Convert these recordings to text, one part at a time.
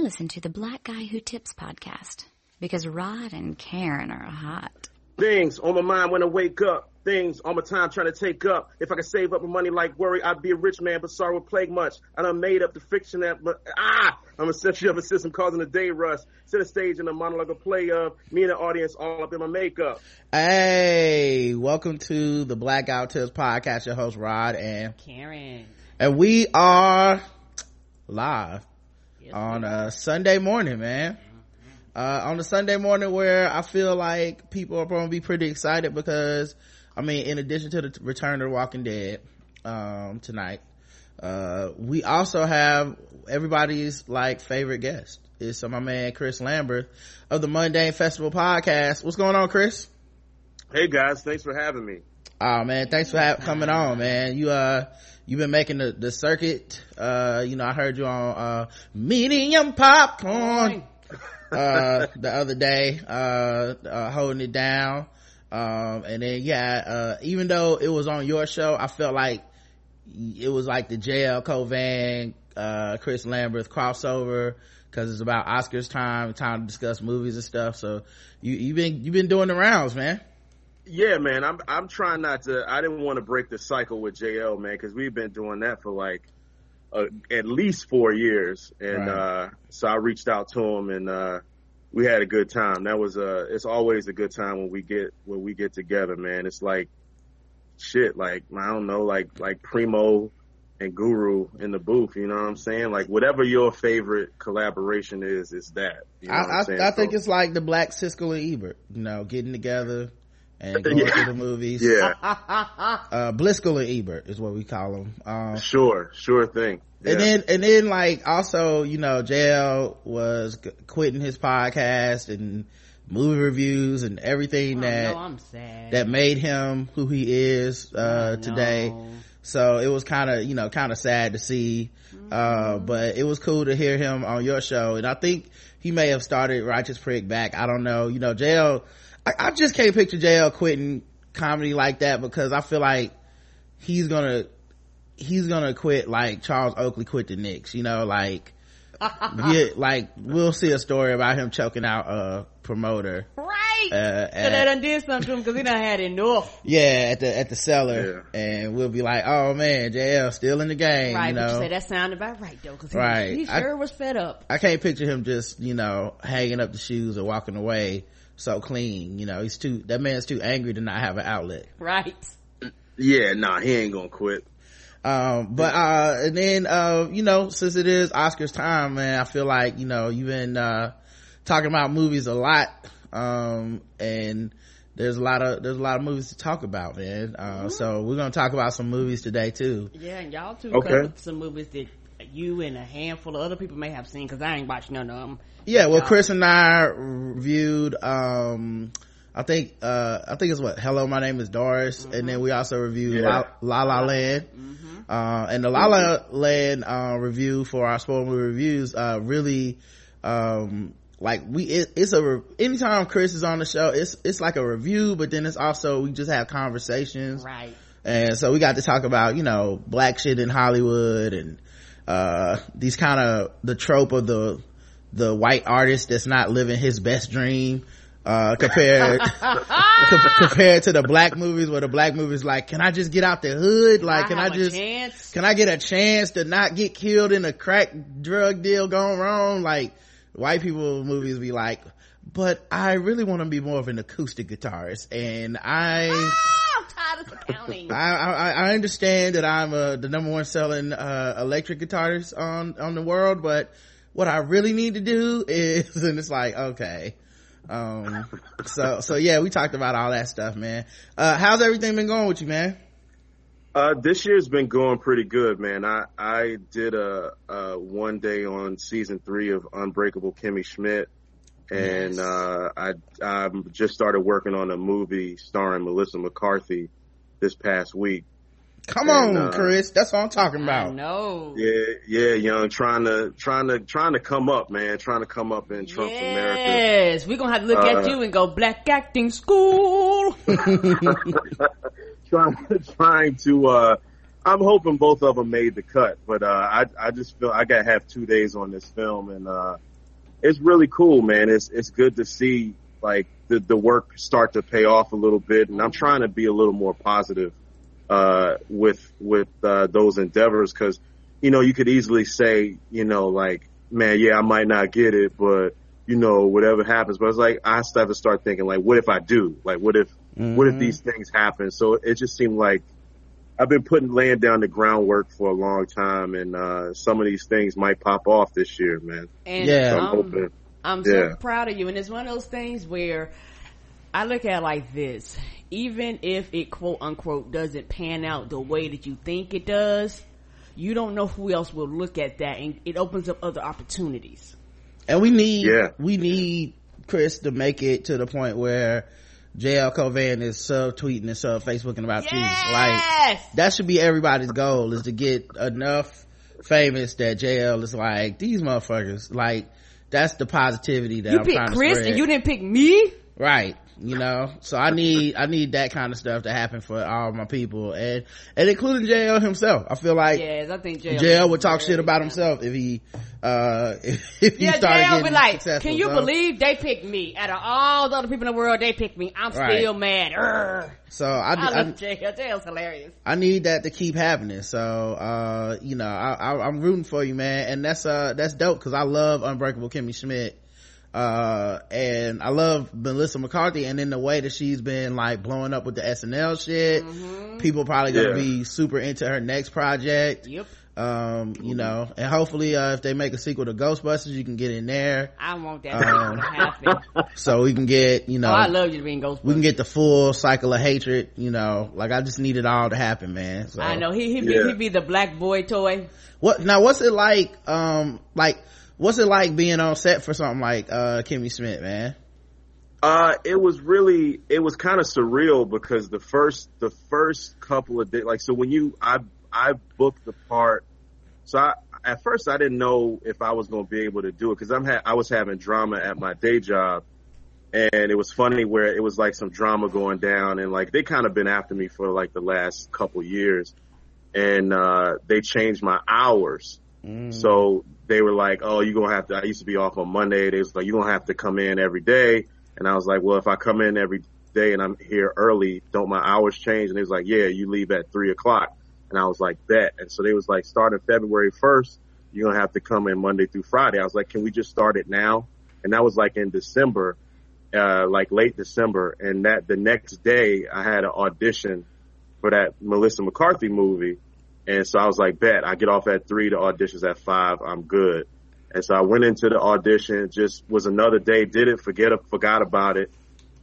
I listen to the Black Guy Who Tips podcast because Rod and Karen are hot. Things on my mind when I wake up. Things on my time trying to take up. If I could save up my money like worry, I'd be a rich man, but sorrow would plague much. And I made up the fiction that, but ah, I'm a century of a system causing a day rush. Set a stage in a monologue a play of me and the audience all up in my makeup. Hey, welcome to the Black Guy Who Tips podcast. Your host Rod and Karen, and we are live yes, on a Sunday morning, man. Uh, on a Sunday morning where I feel like people are going to be pretty excited because I mean, in addition to the return of the Walking Dead, um, tonight, uh, we also have everybody's like favorite guest is my man Chris Lamberth of the Mundane Festival podcast. What's going on, Chris? Hey guys, thanks for having me. Oh man, thanks for ha- coming on, man. You uh, you've been making the, the circuit. Uh, you know, I heard you on uh, medium popcorn uh, the other day, uh, uh, holding it down. Um, and then yeah, uh, even though it was on your show, I felt like it was like the JL Cauvin, uh, Chris Lamberth crossover because it's about Oscars time, time to discuss movies and stuff. So you, you've been, you've been doing the rounds, man. Yeah, man. I'm, I'm trying not to, I didn't want to break the cycle with JL, man, cause we've been doing that for like, uh, at least four years. And, right. uh, so I reached out to him and, uh, we had a good time. That was uh it's always a good time when we get when we get together, man. It's like shit, like I don't know, like like Primo and Guru in the booth, you know what I'm saying? Like whatever your favorite collaboration is, it's that. You know I, I, I, think so, it's like the Black Siskel and Ebert, you know, getting together and going yeah. to the movies. Yeah. uh, Bliskel and Ebert is what we call them. Um, sure, sure thing. Yeah. And then, and then like also, you know, JL was quitting his podcast and movie reviews and everything oh, that, no, that made him who he is, uh, oh, today. No. So it was kind of, you know, kind of sad to see. Uh, mm-hmm. Uh, but it was cool to hear him on your show. And I think he may have started Righteous Prick back. I don't know. You know, JL, I, I just can't picture JL quitting comedy like that because I feel like he's gonna he's gonna quit like Charles Oakley quit the Knicks, you know, like yeah, like we'll see a story about him choking out a promoter. Right. Uh, at, so they done did something to him because he done had enough. Yeah, at the at the cellar, yeah. and we'll be like, oh man, JL still in the game. Right. You know? But you say that sounded about right though, because he, right. he sure I, was fed up. I can't picture him just you know hanging up the shoes or walking away so clean. You know, he's too that man's too angry to not have an outlet. Right. Yeah, nah, he ain't gonna quit um but uh and then uh you know since it is oscars time man i feel like you know you've been uh talking about movies a lot um and there's a lot of there's a lot of movies to talk about man uh mm-hmm. so we're gonna talk about some movies today too yeah and y'all too okay. covered some movies that you and a handful of other people may have seen because i ain't watched none of them yeah well chris and i reviewed um I think uh I think it's what Hello My Name is Doris mm-hmm. and then we also reviewed yeah. La, La La Land mm-hmm. uh and the La La Land uh review for our spoiler movie reviews uh really um like we it, it's a anytime Chris is on the show it's it's like a review but then it's also we just have conversations right and so we got to talk about you know black shit in Hollywood and uh these kind of the trope of the the white artist that's not living his best dream uh compared compared to the black movies where the black movies like can i just get out the hood? Like can i just can i get a chance to not get killed in a crack drug deal gone wrong? Like white people movies be like but i really want to be more of an acoustic guitarist and i I, I, I understand that I'm uh, the number one selling uh, electric guitarist on on the world, but what I really need to do is, and it's like, okay, um, so, so yeah, we talked about all that stuff, man. Uh, how's everything been going with you, man? Uh, this year's been going pretty good, man. I, I did a, a one day on season three of Unbreakable Kimmy Schmidt. And, yes. uh, I, I just started working on a movie starring Melissa McCarthy this past week. Come and, on, uh, Chris. That's what I'm talking about. No. Yeah, yeah, young. Trying to, trying to, trying to come up, man. Trying to come up in Trump's yes. America. Yes, we're gonna have to look uh, at you and go black acting school. trying, trying to, uh, I'm hoping both of them made the cut, but uh, I I just feel I got to have two days on this film, and uh, it's really cool, man. It's it's good to see like the the work start to pay off a little bit, and I'm trying to be a little more positive uh, with with uh, those endeavors because you know you could easily say you know like man yeah I might not get it, but you know whatever happens. But it's like I have to start thinking like what if I do? Like what if mm-hmm. what if mm-hmm. these things happen? So it just seemed like I've been putting laying down the groundwork for a long time, and uh, some of these things might pop off this year, man. And yeah, so I'm, hoping, I'm yeah. so proud of you, and it's one of those things where I look at it like this: even if it quote unquote doesn't pan out the way that you think it does, you don't know who else will look at that, and it opens up other opportunities. And we need, yeah. we need Chris to make it to the point where JL Cauvin is sub tweeting and sub Facebooking about yes! you. Like that should be everybody's goal is to get enough famous that JL is like these motherfuckers. Like that's the positivity that you I'm picked Chris and you didn't pick me. Right you know? So i need i need that kind of stuff to happen for all my people and and including jl himself. I feel like yes i think jl, JL would talk shit about himself if he uh if, if yeah, he started JL be like can you so. believe they picked me? Out of all the other people in the world they picked me. I'm right. still mad. Urgh. so i, I, love I, JL. JL's hilarious. I need that to keep happening. So uh you know I, I i'm rooting for you man. And that's uh that's dope because i love unbreakable kimmy schmidt uh and i love melissa mccarthy and in the way that she's been like blowing up with the snl shit. Mm-hmm. people probably gonna yeah. be super into her next project. Yep. Um you know and hopefully uh if they make a sequel to ghostbusters you can get in there. I want that um, to happen. so we can get you know oh, i love you to be in ghostbusters we can get the full cycle of hatred you know. Like i just need it all to happen man. So i know. He he be, yeah. he be the black boy toy. What now what's it like um like what's it like being on set for something like uh kimmy schmidt man? Uh it was really it was kind of surreal because the first the first couple of days like so when you i i booked the part so i at first i didn't know if i was going to be able to do it because i'm ha- i was having drama at my day job and it was funny where it was like some drama going down and like they kind of been after me for like the last couple years and uh they changed my hours mm. so they were like, "Oh, you're gonna have to." I used to be off on Monday. They was like, "You're gonna have to come in every day." And I was like, "Well, if I come in every day and I'm here early, don't my hours change?" And they was like, "Yeah, you leave at three o'clock." And I was like, "Bet." And so they was like, starting February first, you're gonna have to come in Monday through Friday. I was like, "Can we just start it now?" And that was like in December, uh, like late December. And that the next day, I had an audition for that Melissa McCarthy movie and so I was like, bet I get off at three, the audition's at five, I'm good. And so I went into the audition, just was another day, did it, forget, forgot about it.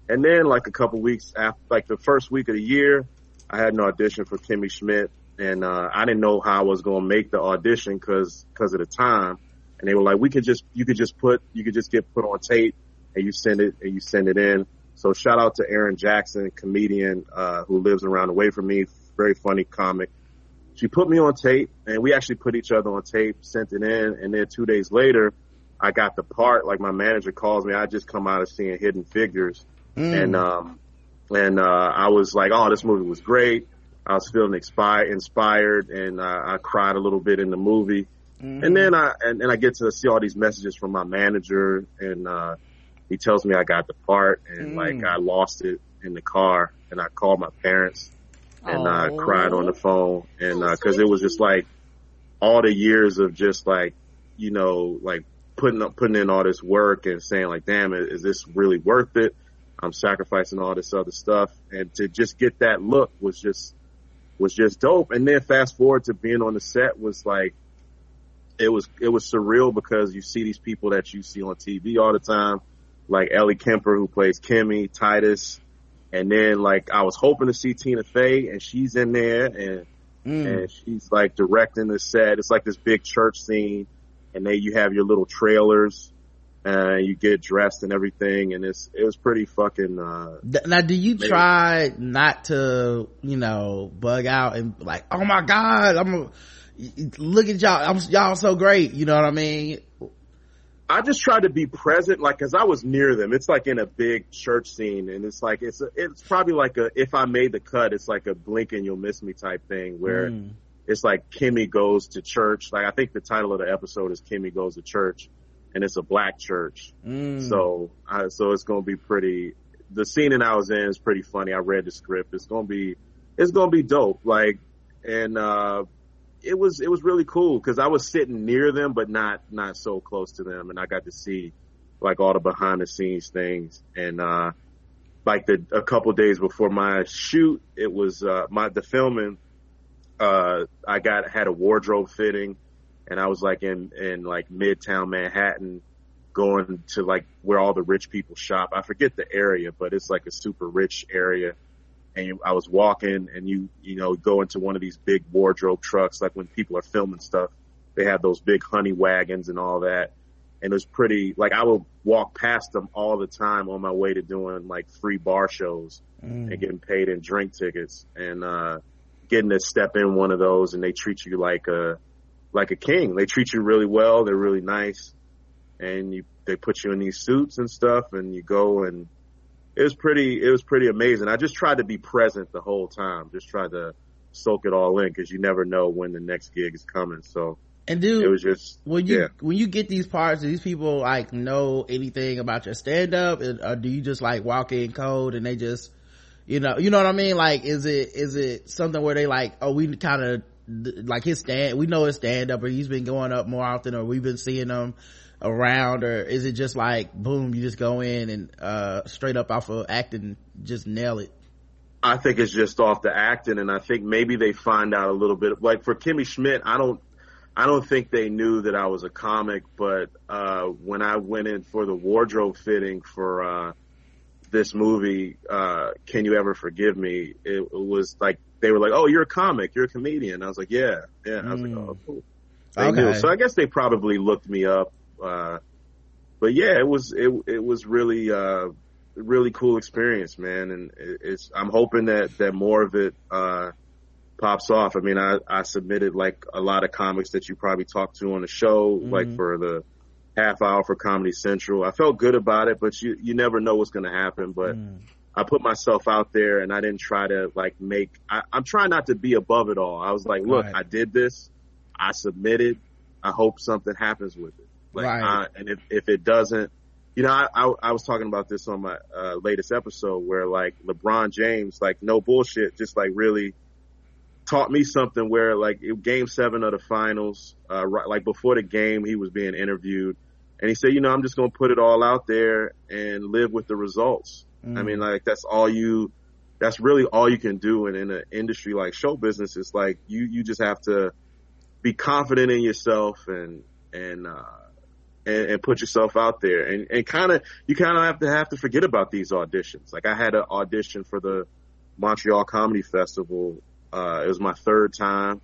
And then like a couple weeks after, like the first week of the year, I had an audition for Kimmy Schmidt and, uh, I didn't know how I was going to make the audition cause, cause of the time. And they were like, we could just, you could just put, you could just get put on tape and you send it and you send it in. So shout out to Aaron Jackson, comedian, uh, who lives around away from me, very funny comic she put me on tape and we actually put each other on tape, sent it in. And then two days later, I got the part. Like my manager calls me. I just come out of seeing Hidden Figures. Mm. And, um, and, uh, I was like, oh, this movie was great. I was feeling inspired, inspired and, uh, I cried a little bit in the movie. Mm-hmm. And then I, and, and I get to see all these messages from my manager and, uh, he tells me I got the part and mm. like I lost it in the car and I called my parents and I uh, cried on the phone and uh, cause it was just like all the years of just like, you know, like putting up, putting in all this work and saying like, damn, is this really worth it? I'm sacrificing all this other stuff and to just get that look was just, was just dope. And then fast forward to being on the set was like, it was, it was surreal because you see these people that you see on TV all the time, like Ellie Kemper who plays Kimmy, Titus, and then like I was hoping to see Tina Fey and she's in there and mm. and she's like directing the set. It's like this big church scene and then you have your little trailers and you get dressed and everything and it's it was pretty fucking uh now do you amazing. try not to you know bug out and like oh my god i'm a, look at y'all I'm, y'all so great you know what i mean I just try to be present, like, cause I was near them. It's like in a big church scene and it's like, it's, a, it's probably like a, if I made the cut, it's like a blink and you'll miss me type thing where, mm. it's like Kimmy goes to church. Like I think the title of the episode is Kimmy goes to church, and it's a black church. Mm. So, uh, so it's gonna be pretty. The scene that I was in is pretty funny. I read the script. It's gonna be, it's gonna be dope. Like, and uh, it was it was really cool because I was sitting near them, but not not so close to them, and I got to see like all the behind the scenes things and. uh like the a couple days before my shoot, it was uh my the filming uh, I got had a wardrobe fitting, and I was like in in like Midtown Manhattan, going to like where all the rich people shop. I forget the area, but it's like a super rich area. And you, I was walking, and you you know go into one of these big wardrobe trucks, like when people are filming stuff, they have those big honey wagons and all that. And it was pretty like I would walk past them all the time on my way to doing like free bar shows mm. and getting paid in drink tickets. And uh getting to step in one of those and they treat you like a like a king. They treat you really well. They're really nice, and you they put you in these suits and stuff, and you go and it was pretty it was pretty amazing. I just tried to be present the whole time. Just tried to soak it all in because you never know when the next gig is coming. So. And dude, it was just when you yeah. when you get these parts, do these people like know anything about your stand up, or do you just like walk in cold and they just you know you know what i mean like is it is it something where they like oh we kind of like his stand we know his stand up or he's been going up more often or we've been seeing him around or is it just like boom you just go in and uh straight up off of acting just nail it i think it's just off the acting and i think maybe they find out a little bit like for kimmy schmidt i don't I don't think they knew that I was a comic, but uh, when I went in for the wardrobe fitting for uh, this movie, uh, Can You Ever Forgive Me? It, was like, they were like, oh, you're a comic, you're a comedian. I was like, yeah, yeah. I was like, oh, cool. They okay. Knew. So I guess they probably looked me up. Uh, but yeah, it was, it, it was really, uh, really cool experience, man. And it's, I'm hoping that, that more of it, uh, pops off. I mean, I, I submitted like a lot of comics that you probably talked to on the show, mm-hmm. like for the, half hour for Comedy Central. I felt good about it, but you you never know what's going to happen. But mm. I put myself out there, and I didn't try to like make. I, am trying not to be above it all. I was like, look, right. I did this. I submitted. I hope something happens with it. Like, right. I, and if if it doesn't, you know, I, I, I was talking about this on my uh, latest episode where like LeBron James, like no bullshit, just like really taught me something where like game seven of the finals, uh, right, like before the game, he was being interviewed and he said, you know, I'm just going to put it all out there and live with the results. Mm. I mean, like that's all you, that's really all you can do. And in an industry like show business, it's like you, you just have to be confident in yourself and, and, uh, and, and put yourself out there and, and kind of, you kind of have to have to forget about these auditions. Like I had an audition for the Montreal Comedy Festival. Uh, it was my third time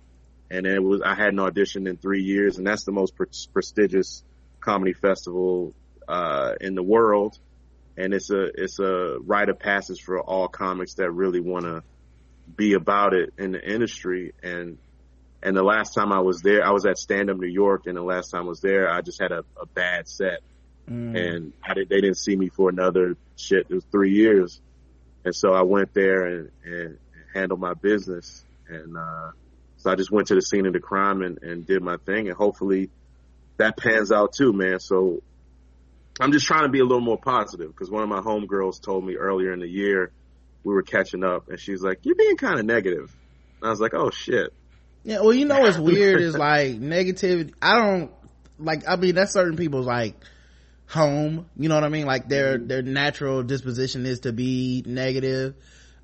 and it was, I hadn't auditioned in three years and that's the most pre- prestigious comedy festival uh, in the world, and it's a it's a rite of passage for all comics that really want to be about it in the industry. And and the last time I was there, I was at Stand Up New York, and the last time I was there, I just had a, a bad set, mm. and I did, they didn't see me for another shit. It was three years, and so I went there and and handled my business, and uh, so I just went to the scene of the crime and, and did my thing, and hopefully that pans out too, man. So I'm just trying to be a little more positive because one of my homegirls told me earlier in the year we were catching up and she's like, you're being kind of negative. And I was like, oh shit. Yeah. Well, you know, what's weird is like negativity. I don't like, I mean, that's certain people's like home. You know what I mean? Like their, mm-hmm. their natural disposition is to be negative.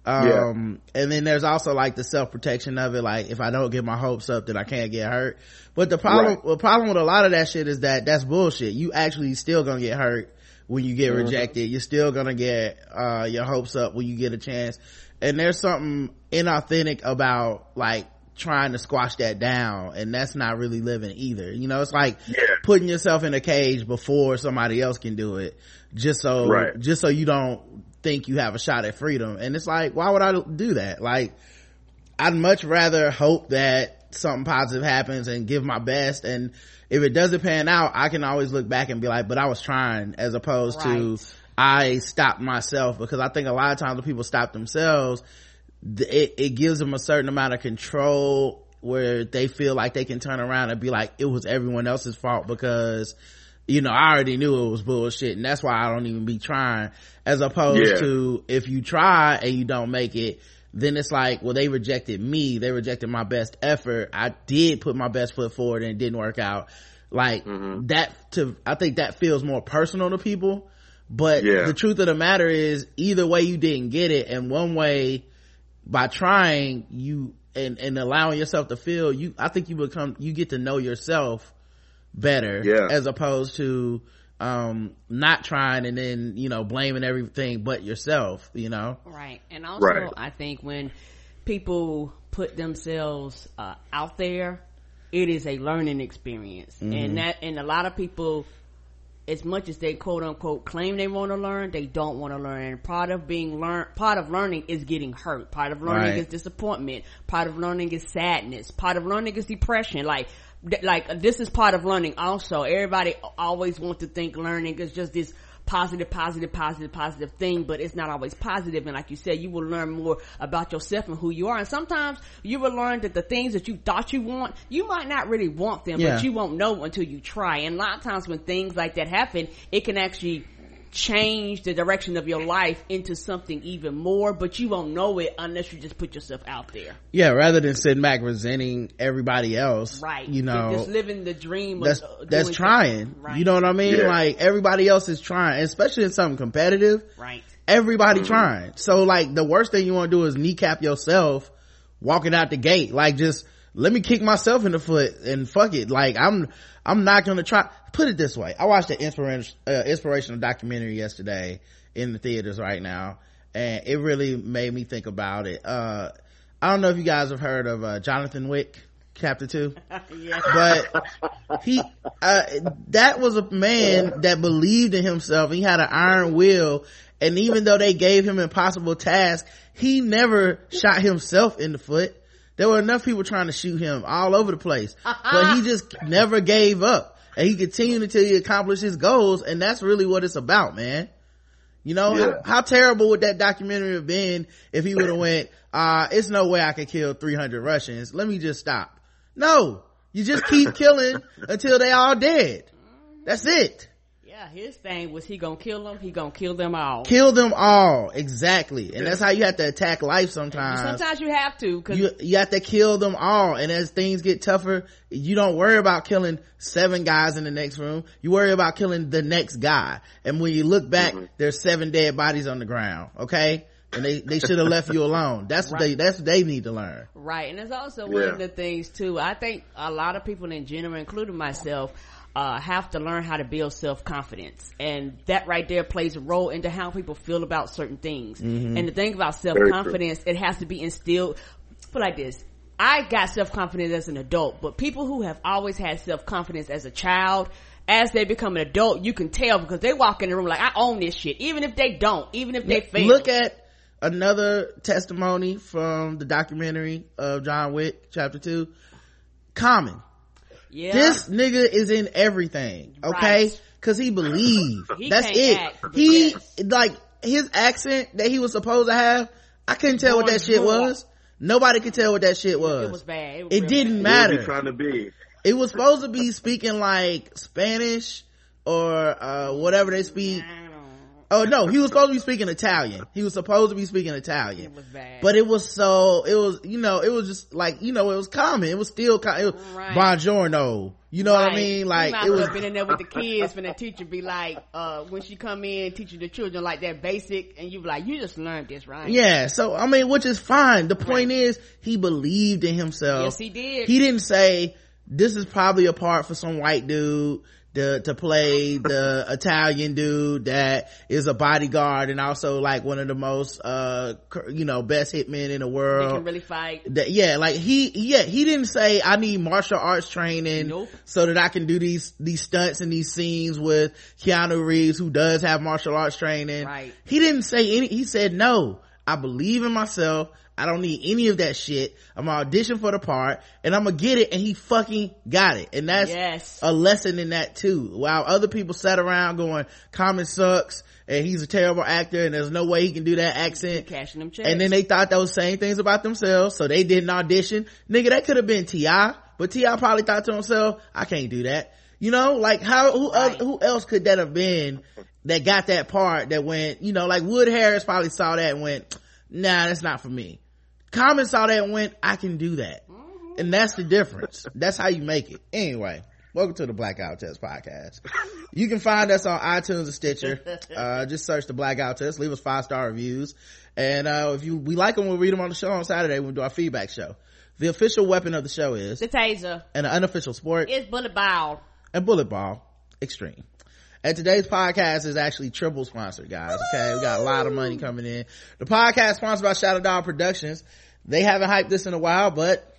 Um, yeah. and then there's also like the self-protection of it. Like if I don't get my hopes up, then I can't get hurt. But the problem, right. the problem with a lot of that shit is that that's bullshit. You actually still gonna get hurt when you get mm-hmm. rejected. You're still gonna get, uh, your hopes up when you get a chance. And there's something inauthentic about like trying to squash that down and that's not really living either you know it's like yeah. putting yourself in a cage before somebody else can do it just so right. just so you don't think you have a shot at freedom. And it's like, why would I do that? Like, I'd much rather hope that something positive happens and give my best. And if it doesn't pan out, I can always look back and be like, but I was trying as opposed right. to I stopped myself because I think a lot of times when people stop themselves, it, it gives them a certain amount of control where they feel like they can turn around and be like it was everyone else's fault because you know i already knew it was bullshit and that's why i don't even be trying as opposed yeah. to if you try and you don't make it then it's like well they rejected me they rejected my best effort i did put my best foot forward and it didn't work out like mm-hmm. that to i think that feels more personal to people but yeah. the truth of the matter is either way you didn't get it and one way by trying you and and allowing yourself to feel you i think you become you get to know yourself better yeah. as opposed to um not trying and then you know blaming everything but yourself you know right and also right. i think when people put themselves uh, out there it is a learning experience mm-hmm. and that and a lot of people as much as they quote unquote claim they want to learn, they don't want to learn. And part of being learned, part of learning is getting hurt. Part of learning right. is disappointment. Part of learning is sadness. Part of learning is depression. Like, like this is part of learning also. Everybody always wants to think learning is just this positive, positive, positive, positive thing, but it's not always positive. And like you said, you will learn more about yourself and who you are. And sometimes you will learn that the things that you thought you want, you might not really want them, yeah. but you won't know until you try. And a lot of times when things like that happen, it can actually change the direction of your life into something even more, but you won't know it unless you just put yourself out there. Yeah, rather than sitting back resenting everybody else. Right. You know, just living the dream that's, that's trying. Right. You know what I mean? Yeah. Like everybody else is trying, especially in something competitive. Right. Everybody mm-hmm. trying. So like the worst thing you want to do is kneecap yourself walking out the gate. Like just, let me kick myself in the foot and fuck it. Like I'm, I'm not gonna try. Put it this way: I watched an inspiration, uh, inspirational documentary yesterday in the theaters right now, and it really made me think about it. Uh, I don't know if you guys have heard of uh, Jonathan Wick, Chapter Two, yeah. but he uh, that was a man that believed in himself. He had an iron will, and even though they gave him impossible tasks, he never shot himself in the foot there were enough people trying to shoot him all over the place, but he just never gave up and he continued until he accomplished his goals. And that's really what it's about, man. You know, yeah. how, how, terrible would that documentary have been if he would have went, uh, it's no way I could kill 300 Russians. Let me just stop. No, you just keep killing until they all dead. That's it. Yeah, his thing was he gonna kill them, he gonna kill them all. Kill them all, exactly. And that's how you have to attack life sometimes. Sometimes you have to. Cause you, you have to kill them all. And as things get tougher, you don't worry about killing seven guys in the next room. You worry about killing the next guy. And when you look back, mm-hmm. there's seven dead bodies on the ground, okay? and they they should have left you alone that's right. what they that's what they need to learn right and it's also yeah. one of the things too i think a lot of people in general including myself uh, have to learn how to build self-confidence. And that right there plays a role into how people feel about certain things. Mm-hmm. And the thing about self-confidence, it has to be instilled, put like this. I got self-confidence as an adult, but people who have always had self-confidence as a child, as they become an adult, you can tell because they walk in the room like, I own this shit. Even if they don't, even if they fail. Look at another testimony from the documentary of John Wick, chapter two. Common yeah. This nigga is in everything. Okay. Right. Cause he believed. he That's it. he, like, his accent that he was supposed to have, I couldn't tell Born what that shit was. Nobody could tell what that shit was. It was bad. It, was it didn't bad. matter. trying to be? It was supposed to be speaking like Spanish or, uh, whatever they speak. Oh no, he was supposed to be speaking Italian. He was supposed to be speaking Italian. It was bad. But it was so, it was, you know, it was just like, you know, it was common. It was still, it was right. buongiorno. You know right. what I mean? Like, it was. been in there with the kids when the teacher be like, uh, when she come in teaching the children like that basic and you be like, you just learned this, right? Yeah. So, I mean, which is fine. The point right. is, he believed in himself. Yes, he did. He didn't say, this is probably a part for some white dude the, to play the Italian dude that is a bodyguard and also like one of the most, uh, you know, best hitmen in the world. He can really fight. That, yeah, like he, yeah, he didn't say, I need martial arts training nope. so that I can do these, these stunts and these scenes with Keanu Reeves who does have martial arts training. Right. He didn't say any, he said, no, I believe in myself. I don't need any of that shit. I'm gonna audition for the part and I'm gonna get it and he fucking got it. And that's yes. a lesson in that too. While other people sat around going, Common sucks and he's a terrible actor and there's no way he can do that accent. Cashing them checks. And then they thought those same things about themselves, so they didn't audition. Nigga, that could have been T.I., but T.I. probably thought to himself, I can't do that. You know, like how, who, right. who else could that have been that got that part that went, you know, like Wood Harris probably saw that and went, nah, that's not for me. Common saw that and went, I can do that. Mm-hmm. And that's the difference. that's how you make it. Anyway. Welcome to the Black Guy Who Tips podcast. You can find us on iTunes and Stitcher. Uh, just search the Black Guy Who Tips. Leave us five star reviews. And, uh, if you, we like them, we'll read them on the show on Saturday when we do our feedback show. The official weapon of the show is the taser. And the unofficial sport is bullet ball. And bullet ball extreme. And today's podcast is actually triple sponsored, guys. Okay. We got a lot of money coming in. The podcast sponsored by Shadow Dog Productions. They haven't hyped this in a while, but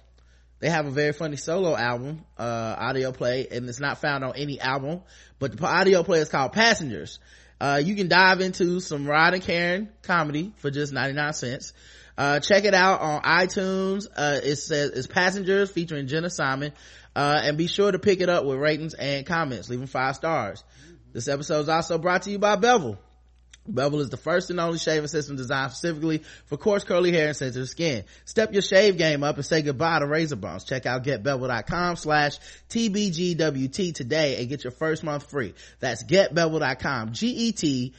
they have a very funny solo album, uh, audio play, and it's not found on any album, but the audio play is called Passengers. Uh, you can dive into some Rod and Karen comedy for just 99 cents. Uh, check it out on iTunes. Uh, it says it's Passengers featuring Jenna Simon. Uh, and be sure to pick it up with ratings and comments. Leave them five stars. This episode is also brought to you by Bevel. Bevel is the first and only shaving system designed specifically for coarse curly hair and sensitive skin. Step your shave game up and say goodbye to razor bumps. Check out getbevel.com slash TBGWT today and get your first month free. That's getbevel.com, G-E-T-B-E-V-E-L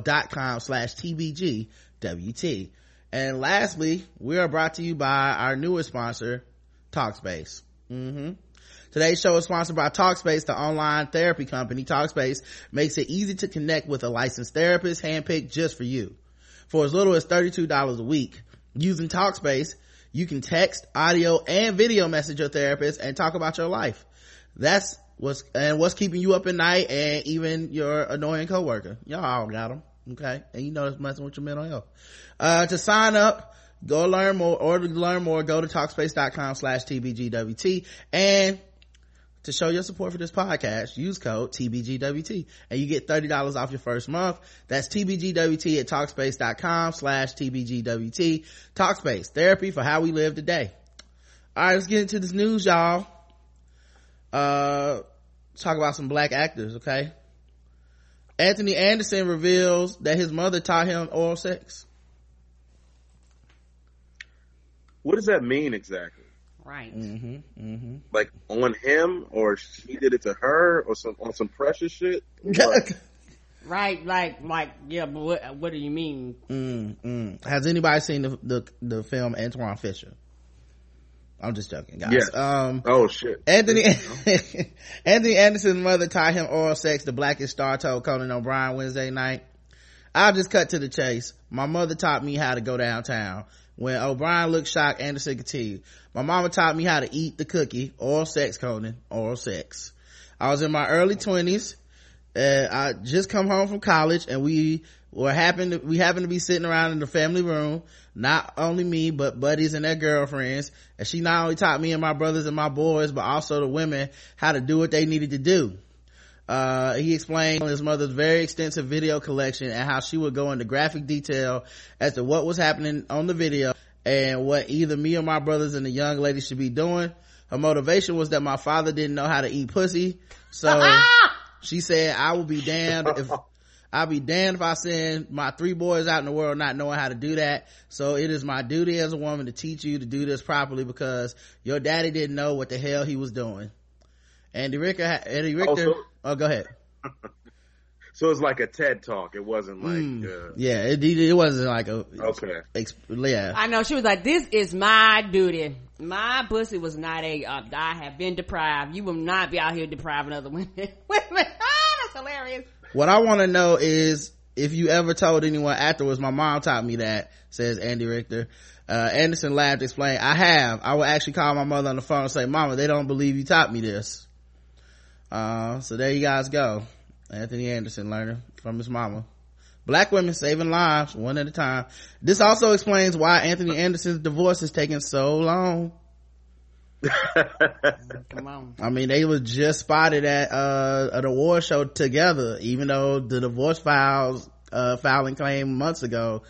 dot com slash TBGWT. And lastly, we are brought to you by our newest sponsor, Talkspace. Mm-hmm. Today's show is sponsored by Talkspace, the online therapy company. Talkspace makes it easy to connect with a licensed therapist handpicked just for you. For as little as $32 a week, using Talkspace, you can text, audio, and video message your therapist and talk about your life. That's what's, and what's keeping you up at night and even your annoying coworker. Y'all all got them. Okay. And you know it's messing with your mental health. Uh, to sign up, go learn more, or to learn more, go to talkspace.com slash TBGWT and to show your support for this podcast, use code TBGWT and you get $30 off your first month. That's TBGWT at Talkspace.com slash TBGWT. Talkspace, therapy for how we live today. All right, let's get into this news, y'all. Uh, talk about some black actors, okay? Anthony Anderson reveals that his mother taught him oral sex. What does that mean exactly? Right. Mm-hmm, mm-hmm. Like on him, or she did it to her, or some on some precious shit. right, like, like, yeah. But what, what do you mean? Mm, Has anybody seen the, the the film Antwone Fisher? I'm just joking, guys. Yes. Um, oh shit. Anthony Anthony Anderson's mother taught him oral sex. The Black-ish Star told Conan O'Brien Wednesday night. I'll just cut to the chase. My mother taught me how to go downtown. When O'Brien looked shocked, Anderson continued, my mama taught me how to eat the cookie, oral sex, Conan, oral sex. I was in my early twenties. Uh, I just come home from college and we were happen to, we happened to be sitting around in the family room. Not only me, but buddies and their girlfriends. And she not only taught me and my brothers and my boys, but also the women how to do what they needed to do. Uh, he explained his mother's very extensive video collection and how she would go into graphic detail as to what was happening on the video and what either me or my brothers and the young lady should be doing. Her motivation was that my father didn't know how to eat pussy. So she said, I will be damned if I'll be damned if I send my three boys out in the world not knowing how to do that. So it is my duty as a woman to teach you to do this properly because your daddy didn't know what the hell he was doing. Andy Richter, Andy Richter, oh, oh go ahead. so it's like a TED talk. It wasn't like, mm, uh, yeah, it, it wasn't like a, okay. yeah. I know. She was like, this is my duty. My pussy was not a, uh, I have been deprived. You will not be out here depriving other women. women. ah, that's hilarious. What I want to know is if you ever told anyone afterwards, my mom taught me that, says Andy Richter. Uh, Anderson laughed, explained, I have. I will actually call my mother on the phone and say, mama, they don't believe you taught me this. Uh, so there you guys go. Anthony Anderson learning from his mama. Black women saving lives one at a time. This also explains why Anthony Anderson's divorce is taking so long. Come on. I mean, they were just spotted at, uh, an award show together, even though the divorce files, uh, filing claim months ago.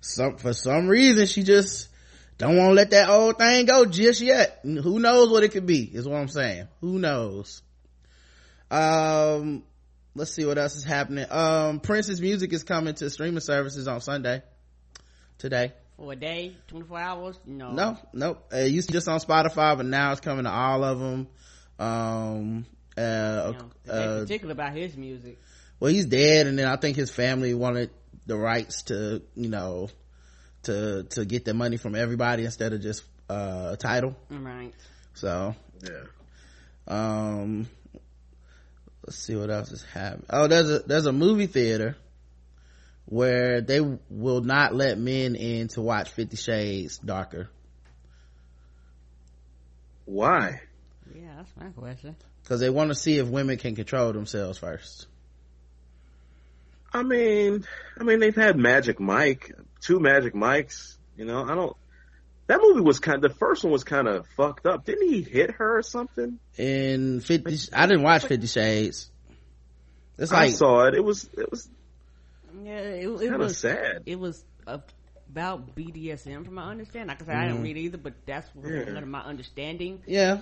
some for some reason she just don't want to let that old thing go just yet who knows what it could be is what i'm saying who knows um let's see what else is happening. Um prince's music is coming to streaming services on sunday. Today. For a day? 24 hours? No. No nope. It used to just on spotify but now it's coming to all of them. Um uh, uh particular about his music. well he's dead and then i think his family wanted the rights to you know to to get the money from everybody instead of just uh, a title. Right. So yeah. um let's see what else is happening oh there's a there's a movie theater where they will not let men in to watch 50 shades darker why yeah that's my question because they want to see if women can control themselves first I mean, I mean, they've had Magic Mike, two Magic Mikes. You know, I don't. That movie was kind. Of, the first one was kind of fucked up. Didn't he hit her or something? In Fifty, I didn't watch Fifty Shades. It's like I saw it. It was. It was. Yeah, it, it kind of sad. It was about BDSM, from my understanding. Like I said, mm. I didn't mm-hmm. read either, but that's yeah. my understanding. Yeah,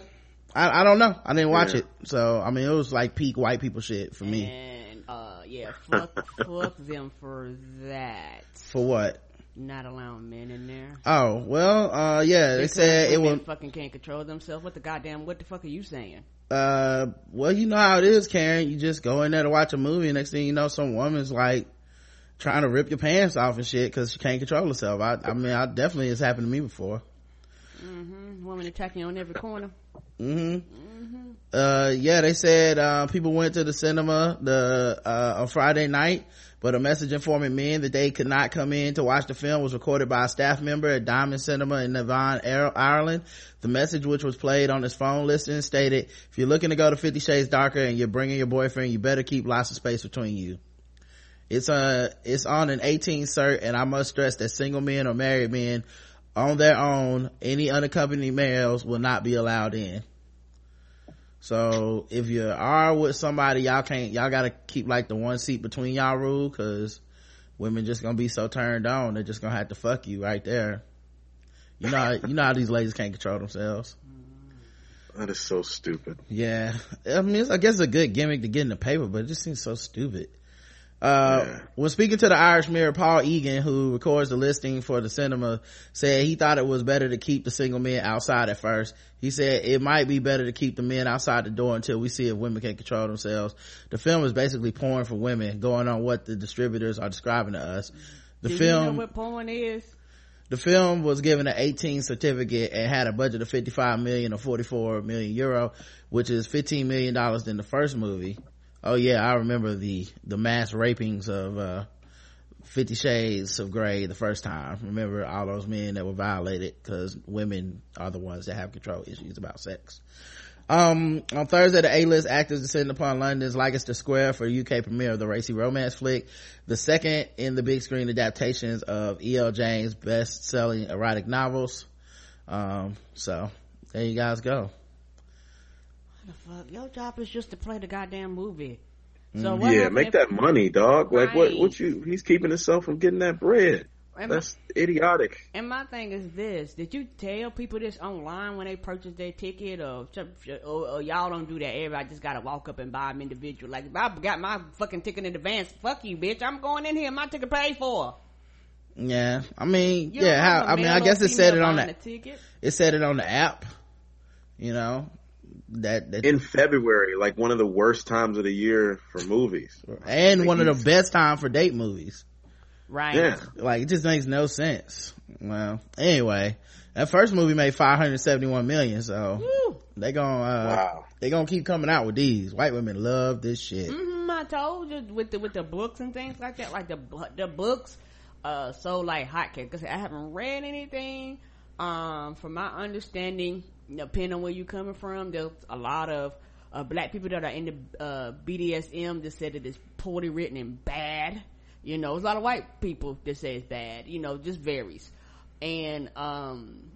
I, I don't know. I didn't watch yeah. it, so I mean, it was like peak white people shit for me. And uh, yeah, fuck, fuck them for that. For what? Not allowing men in there. Oh well, uh, yeah, they said it will fucking can't control themselves. What the goddamn? What the fuck are you saying? Uh, well, you know how it is, Karen. You just go in there to watch a movie, and next thing you know, some woman's like trying to rip your pants off and shit because she can't control herself. I, I mean, I definitely has happened to me before. Mm-hmm. Woman attacking on every corner. Mm-hmm. mm-hmm. Uh, yeah, they said, uh, people went to the cinema the, uh, on Friday night, but a message informing men that they could not come in to watch the film was recorded by a staff member at Diamond Cinema in Navan, Ireland. The message, which was played on his phone listing, stated, if you're looking to go to Fifty Shades Darker and you're bringing your boyfriend, you better keep lots of space between you. It's, uh, it's on an 18 cert and I must stress that single men or married men on their own, any unaccompanied males will not be allowed in. So if you are with somebody, y'all can't, y'all gotta keep like the one seat between y'all rule cause women just gonna be so turned on, they're just gonna have to fuck you right there. You know, you know how these ladies can't control themselves. That is so stupid. Yeah. I mean, I guess it's a good gimmick to get in the paper, but it just seems so stupid. Uh, yeah. when speaking to the Irish Mirror, Paul Egan, who records the listing for the cinema, said he thought it was better to keep the single men outside at first. He said it might be better to keep the men outside the door until we see if women can control themselves. The film is basically porn for women, going on what the distributors are describing to us. The Do film, you know what porn is? The film was given an 18 certificate and had a budget of 55 million or 44 million euro, which is 15 million dollars than the first movie oh yeah i remember the the mass rapings of uh 50 shades of gray the first time remember all those men that were violated because women are the ones that have control issues about sex um, on Thursday, the A-list actors descend upon London's Leicester Square for UK premiere of the racy romance flick, the second in the big screen adaptations of E.L. James' best-selling erotic novels. Um, so there you guys go fuck? Your job is just to play the goddamn movie. So mm, yeah, make if, that money, dog. Like right. what? What you? He's keeping himself from getting that bread. And That's my, idiotic. And my thing is this: Did you tell people this online when they purchase their ticket, or, or, or y'all don't do that? Everybody just gotta walk up and buy them individual. Like if I got my fucking ticket in advance, fuck you, bitch. I'm going in here. My ticket paid for. Yeah, I mean, you yeah. How? I mean, I guess it said it on the, the it said it on the app. You know, that, that in February, like one of the worst times of the year for movies, and like one of the best time for date movies. Right. Yeah. Like it just makes no sense. Well, anyway, that first movie made 571 million, so Woo. they gonna, uh, wow. they gonna keep coming out with these. White women love this shit. Mm-hmm, I told you with the, with the books and things like that, like the, the books, uh, so like hotcakes, cause I haven't read anything. Um, from my understanding, depending on where you're coming from, there's a lot of uh, black people that are in the uh, BDSM that said that it's poorly written and bad. You know, there's a lot of white people that say it's bad. You know, just varies. And um,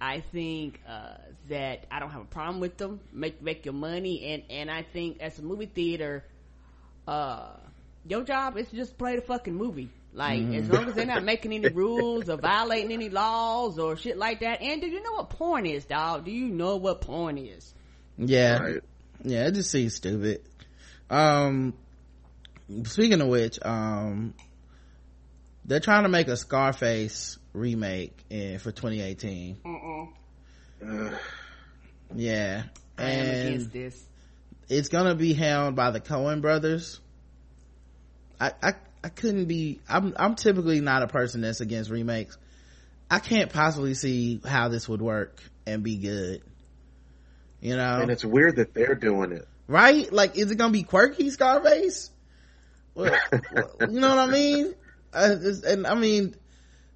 I think uh, that I don't have a problem with them. Make make your money, and and I think as a movie theater, uh, your job is to just play the fucking movie. Like, mm-hmm. as long as they're not making any rules or violating any laws or shit like that. And do you know what porn is, dog? Do you know what porn is? Yeah. Right. Yeah, it just seems stupid. Um, speaking of which, um, they're trying to make a Scarface remake in for 2018. Uh, yeah. and It's gonna be held by the Coen brothers. I, I, I couldn't be, I'm, I'm typically not a person that's against remakes. I can't possibly see how this would work and be good. You know? And it's weird that they're doing it. Right? Like, is it gonna be quirky Scarface? Well, you know what I mean? Uh, and I mean,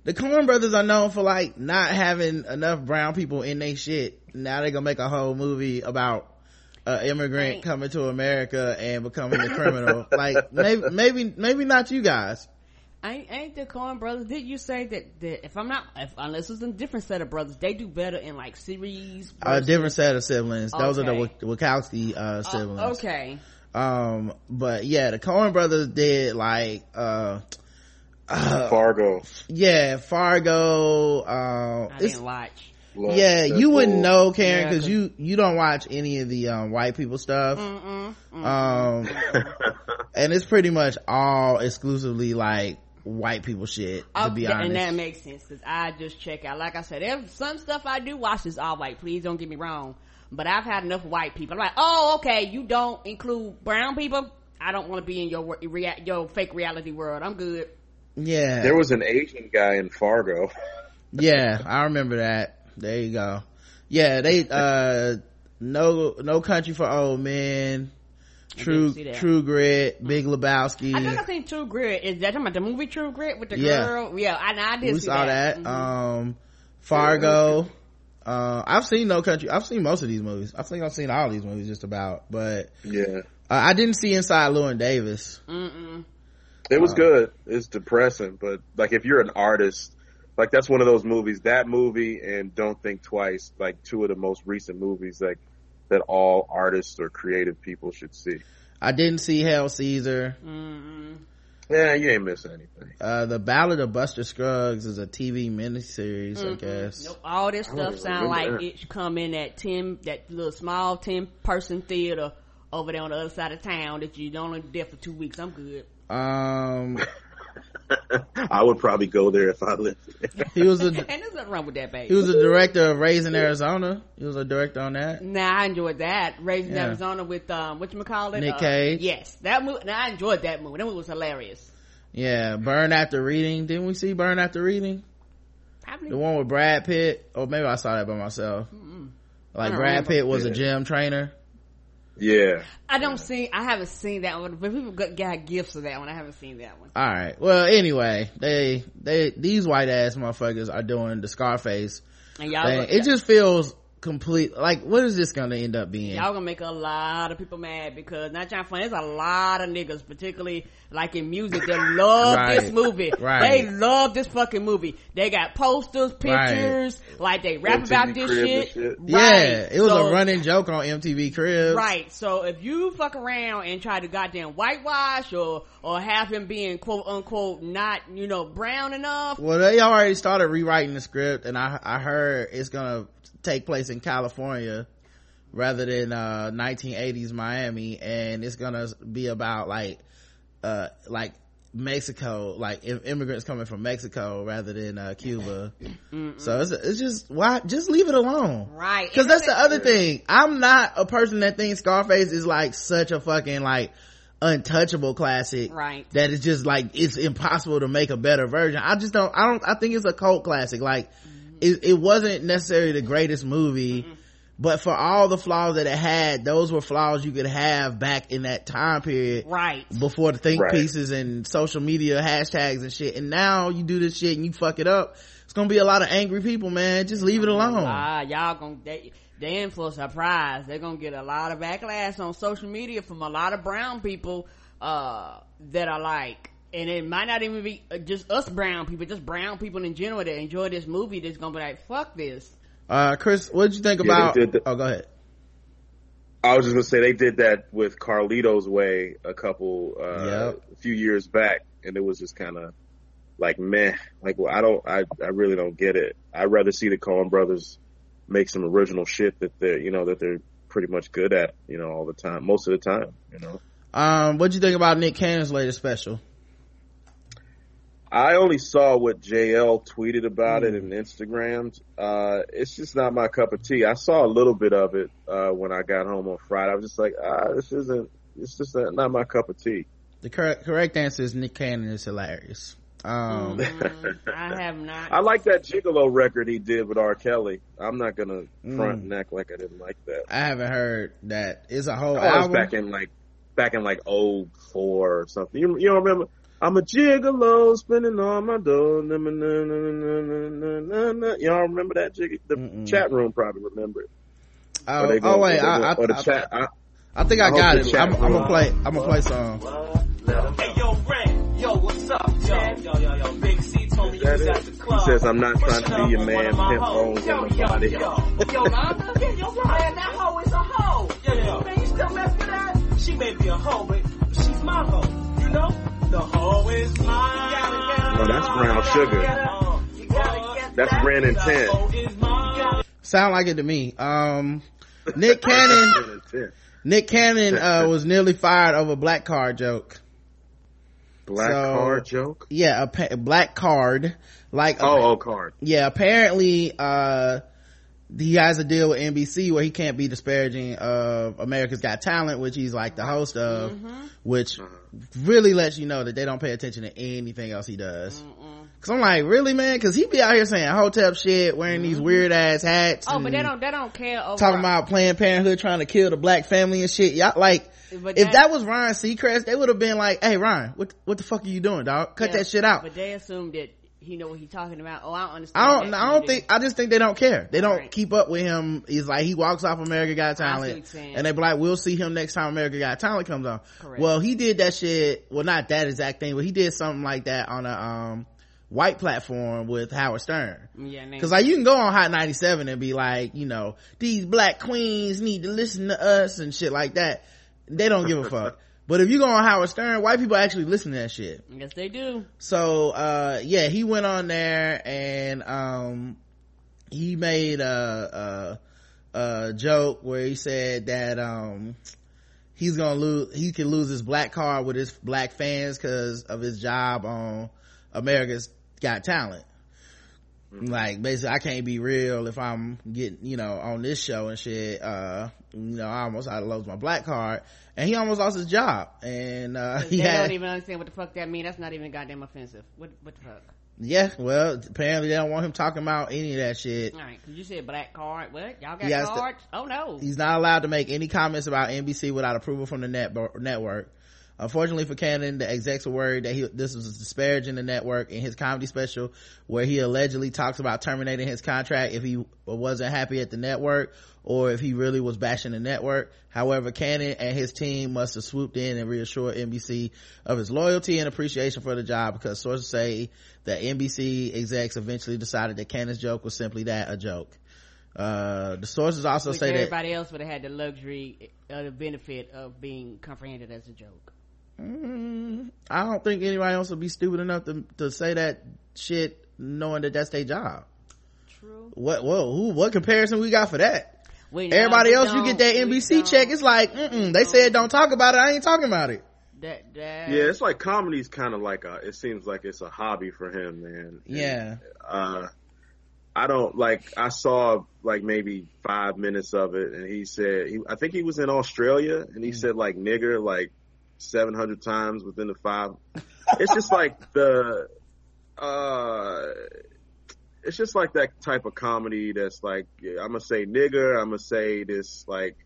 the Coen brothers are known for like not having enough brown people in their shit. Now they're gonna make a whole movie about an immigrant coming to America and becoming a criminal. like maybe, maybe, maybe not you guys. Ain't, ain't the Coen brothers? Did you say that, that if I'm not, if, unless it's a different set of brothers, they do better in like series? A different set of siblings. Okay. Those are the Wachowski uh, uh, siblings. Uh, okay. Um, but yeah, the Coen brothers did like, uh, uh, Fargo. Yeah, Fargo. Uh, I didn't watch. Yeah, you wouldn't know, Karen, because yeah, you you don't watch any of the um, white people stuff. Mm-mm, mm-mm, um, and it's pretty much all exclusively like white people shit. To be honest, and that makes sense because I just check out. Like I said, if some stuff I do watch is all white. Please don't get me wrong, but I've had enough white people. I'm like, oh, okay, you don't include brown people. I don't want to be in your your fake reality world. I'm good. Yeah. There was an Asian guy in Fargo. yeah, I remember that. There you go. Yeah, they, uh, no, no country for old men. True, True Grit, Big Lebowski. I think I seen True Grit. Is that talking about the movie True Grit with the yeah. girl? Yeah, I, I did we see saw that. that. Mm-hmm. Um, Fargo. Uh, I've seen No Country. I've seen most of these movies. I think I've seen all these movies just about. But yeah, uh, I didn't see Inside Llewyn Davis. Mm-mm. It was uh, good. It's depressing, but like if you're an artist, like that's one of those movies. That movie and Don't Think Twice, like two of the most recent movies like that all artists or creative people should see. I didn't see Hail Caesar. Mm-hmm. Yeah, you ain't missing anything. Uh, the Ballad of Buster Scruggs is a TV miniseries, mm-hmm. I guess. Nope. All this stuff sound like that. it should come in that ten, that little small ten person theater over there on the other side of town that you don't only there for two weeks. I'm good. Um, I would probably go there if I lived. There. He was a and there's nothing wrong with that, baby. He was a director of Raising Arizona. He was a director on that. Nah, I enjoyed that Raising yeah. Arizona with um, what you call it? Nick uh, Cage. Yes, that movie. Now I enjoyed that movie. That movie was hilarious. Yeah, Burn After Reading. Didn't we see Burn After Reading? Probably. The one with Brad Pitt. Or maybe I saw that by myself. Mm-mm. Like Brad Pitt was yeah. a gym trainer. Yeah. I don't see, I haven't seen that one, but people got, got gifts of that one. I haven't seen that one. All right. Well, anyway, they, they, these white ass motherfuckers are doing the Scarface. And y'all, it just feels complete like what is this gonna end up being y'all gonna make a lot of people mad because not trying to find there's a lot of niggas particularly like in music that love right. this movie right. they love this fucking movie they got posters pictures right. like they rap MTV about this shit. shit. yeah it was so, a running joke on mtv cribs right so if you fuck around and try to goddamn whitewash or or have him being quote unquote not you know brown enough well they already started rewriting the script and i i heard it's gonna take place in California rather than uh 1980s Miami and it's gonna be about like uh like Mexico like immigrants coming from Mexico rather than uh Cuba. Mm-mm. so it's, it's just why just leave it alone. Right. Because that's the other thing. I'm not a person that thinks Scarface is like such a fucking like untouchable classic right. that is just like it's impossible to make a better version. I just don't I don't I think it's a cult classic. Like it, it wasn't necessarily the greatest movie mm-hmm. but for all the flaws that it had those were flaws you could have back in that time period right. before the think right. pieces and social media hashtags and shit. And now you do this shit and you fuck it up it's gonna be a lot of angry people man. Just leave it alone. ah y'all gonna they, they in for a surprise. They're gonna get a lot of backlash on social media from a lot of brown people uh that are like and it might not even be uh, just us brown people, just brown people in general that enjoy this movie that's gonna be like, fuck this. Uh, Chris, what did you think yeah, about, the, oh, go ahead. I was just gonna say they did that with Carlito's Way a couple, uh, yep. a few years back, and it was just kind of like meh. Like, well, I don't, I, I really don't get it. I'd rather see the Coen Brothers make some original shit that they're, you know, that they're pretty much good at, you know, all the time, most of the time, you know. Um, what'd you think about Nick Cannon's latest special? I only saw what JL tweeted about mm. it and Instagrammed. Uh, it's just not my cup of tea. I saw a little bit of it, uh, when I got home on Friday. I was just like, ah, this isn't, it's just not my cup of tea. The correct, correct answer is Nick Cannon is hilarious. Um, mm, I have not. I like that Gigolo record he did with R. Kelly. I'm not gonna front mm. and act like I didn't like that. I haven't heard that. It's a whole oh, album. back in like, back in like 04 or something. You, you don't remember? I'm a gigolo spending all my dough. Y'all remember that jig? The Mm-mm. chat room probably remember it. Oh, go, oh wait, I, I, I, chat, I, I, think I, got it. I'm, I'm, gonna play. I'm gonna play some. Hey yo, Ren. Yo, what's up, yo, yo, yo, yo. Big C told me you was at the club. He says, I'm not trying to be your man, pimp bones on the body. Yo, yo, yo, Lana, yeah, yo, man, that hoe is a hoe. Yo, yo, man, you still mess with that? She may be a hoe, but she's my hoe, you know? The hoe is mine. Oh, that's brown sugar. That's Ren and 10. Sound like it to me. Um, Nick Cannon, Nick Cannon, uh, was nearly fired over black card joke. Black so, card joke? Yeah, a, black card. Like, oh, oh, card. Yeah, apparently, uh, he has a deal with NBC where he can't be disparaging of America's Got Talent, which he's like the host of, mm-hmm. which really lets you know that they don't pay attention to anything else he does. Mm-mm. Cause I'm like, really, man? Cause he be out here saying hotep shit, wearing mm-hmm. these weird ass hats. Oh, but they don't, they don't care. Over talking about Planned Parenthood trying to kill the black family and shit. Y'all like, but if that, that was Ryan Seacrest, they would have been like, "Hey, Ryan, what what the fuck are you doing, dog? Cut yeah, that shit out." But they assumed that he know what he's talking about. Oh, I don't understand. I don't. I don't think. I just think they don't care. They don't right. keep up with him. He's like he walks off America Got Talent, and they be like, "We'll see him next time America Got Talent comes on." Correct. Well, he did that shit. Well, not that exact thing, but he did something like that on a um white platform with Howard Stern. Yeah, because like you can go on Hot 97 and be like, you know, these black queens need to listen to us and shit like that. They don't give a fuck. But if you go on Howard Stern, white people actually listen to that shit. Yes, they do. So, uh, yeah, he went on there and, um, he made a, a, a joke where he said that, um, he's gonna lose, he can lose his black card with his black fans cause of his job on America's Got Talent. Mm-hmm. Like, basically, I can't be real if I'm getting, you know, on this show and shit. Uh, you know, I almost, I lost my black card and he almost lost his job. And uh, he they had, don't even understand what the fuck that mean. That's not even goddamn offensive. What what the fuck? Yeah, well, apparently they don't want him talking about any of that shit. All right, you said black card. What y'all got cards? To, oh no, he's not allowed to make any comments about NBC without approval from the net network. Unfortunately for Cannon, the execs were worried that he, this was disparaging the network in his comedy special, where he allegedly talks about terminating his contract if he wasn't happy at the network or if he really was bashing the network. However, Cannon and his team must have swooped in and reassured NBC of his loyalty and appreciation for the job because sources say that NBC execs eventually decided that Cannon's joke was simply that, a joke. Uh, the sources also Which say everybody that everybody else would have had the luxury, uh, the benefit of being comprehended as a joke. Mm, I don't think anybody else would be stupid enough to, to say that shit knowing that that's their job. True. What, whoa, who, what comparison we got for that? We Everybody else, you get that NBC check. It's like, mm they said don't talk about it. I ain't talking about it. That, that. Yeah, it's like comedy's kind of like a. It seems like it's a hobby for him, man. Yeah. uh, I don't like. I saw like maybe five minutes of it, and he said, he, I think he was in Australia, and he mm. said like nigger like seven hundred times within the five. it's just like the. uh it's just like that type of comedy that's like I'm gonna say nigger, I'm gonna say this like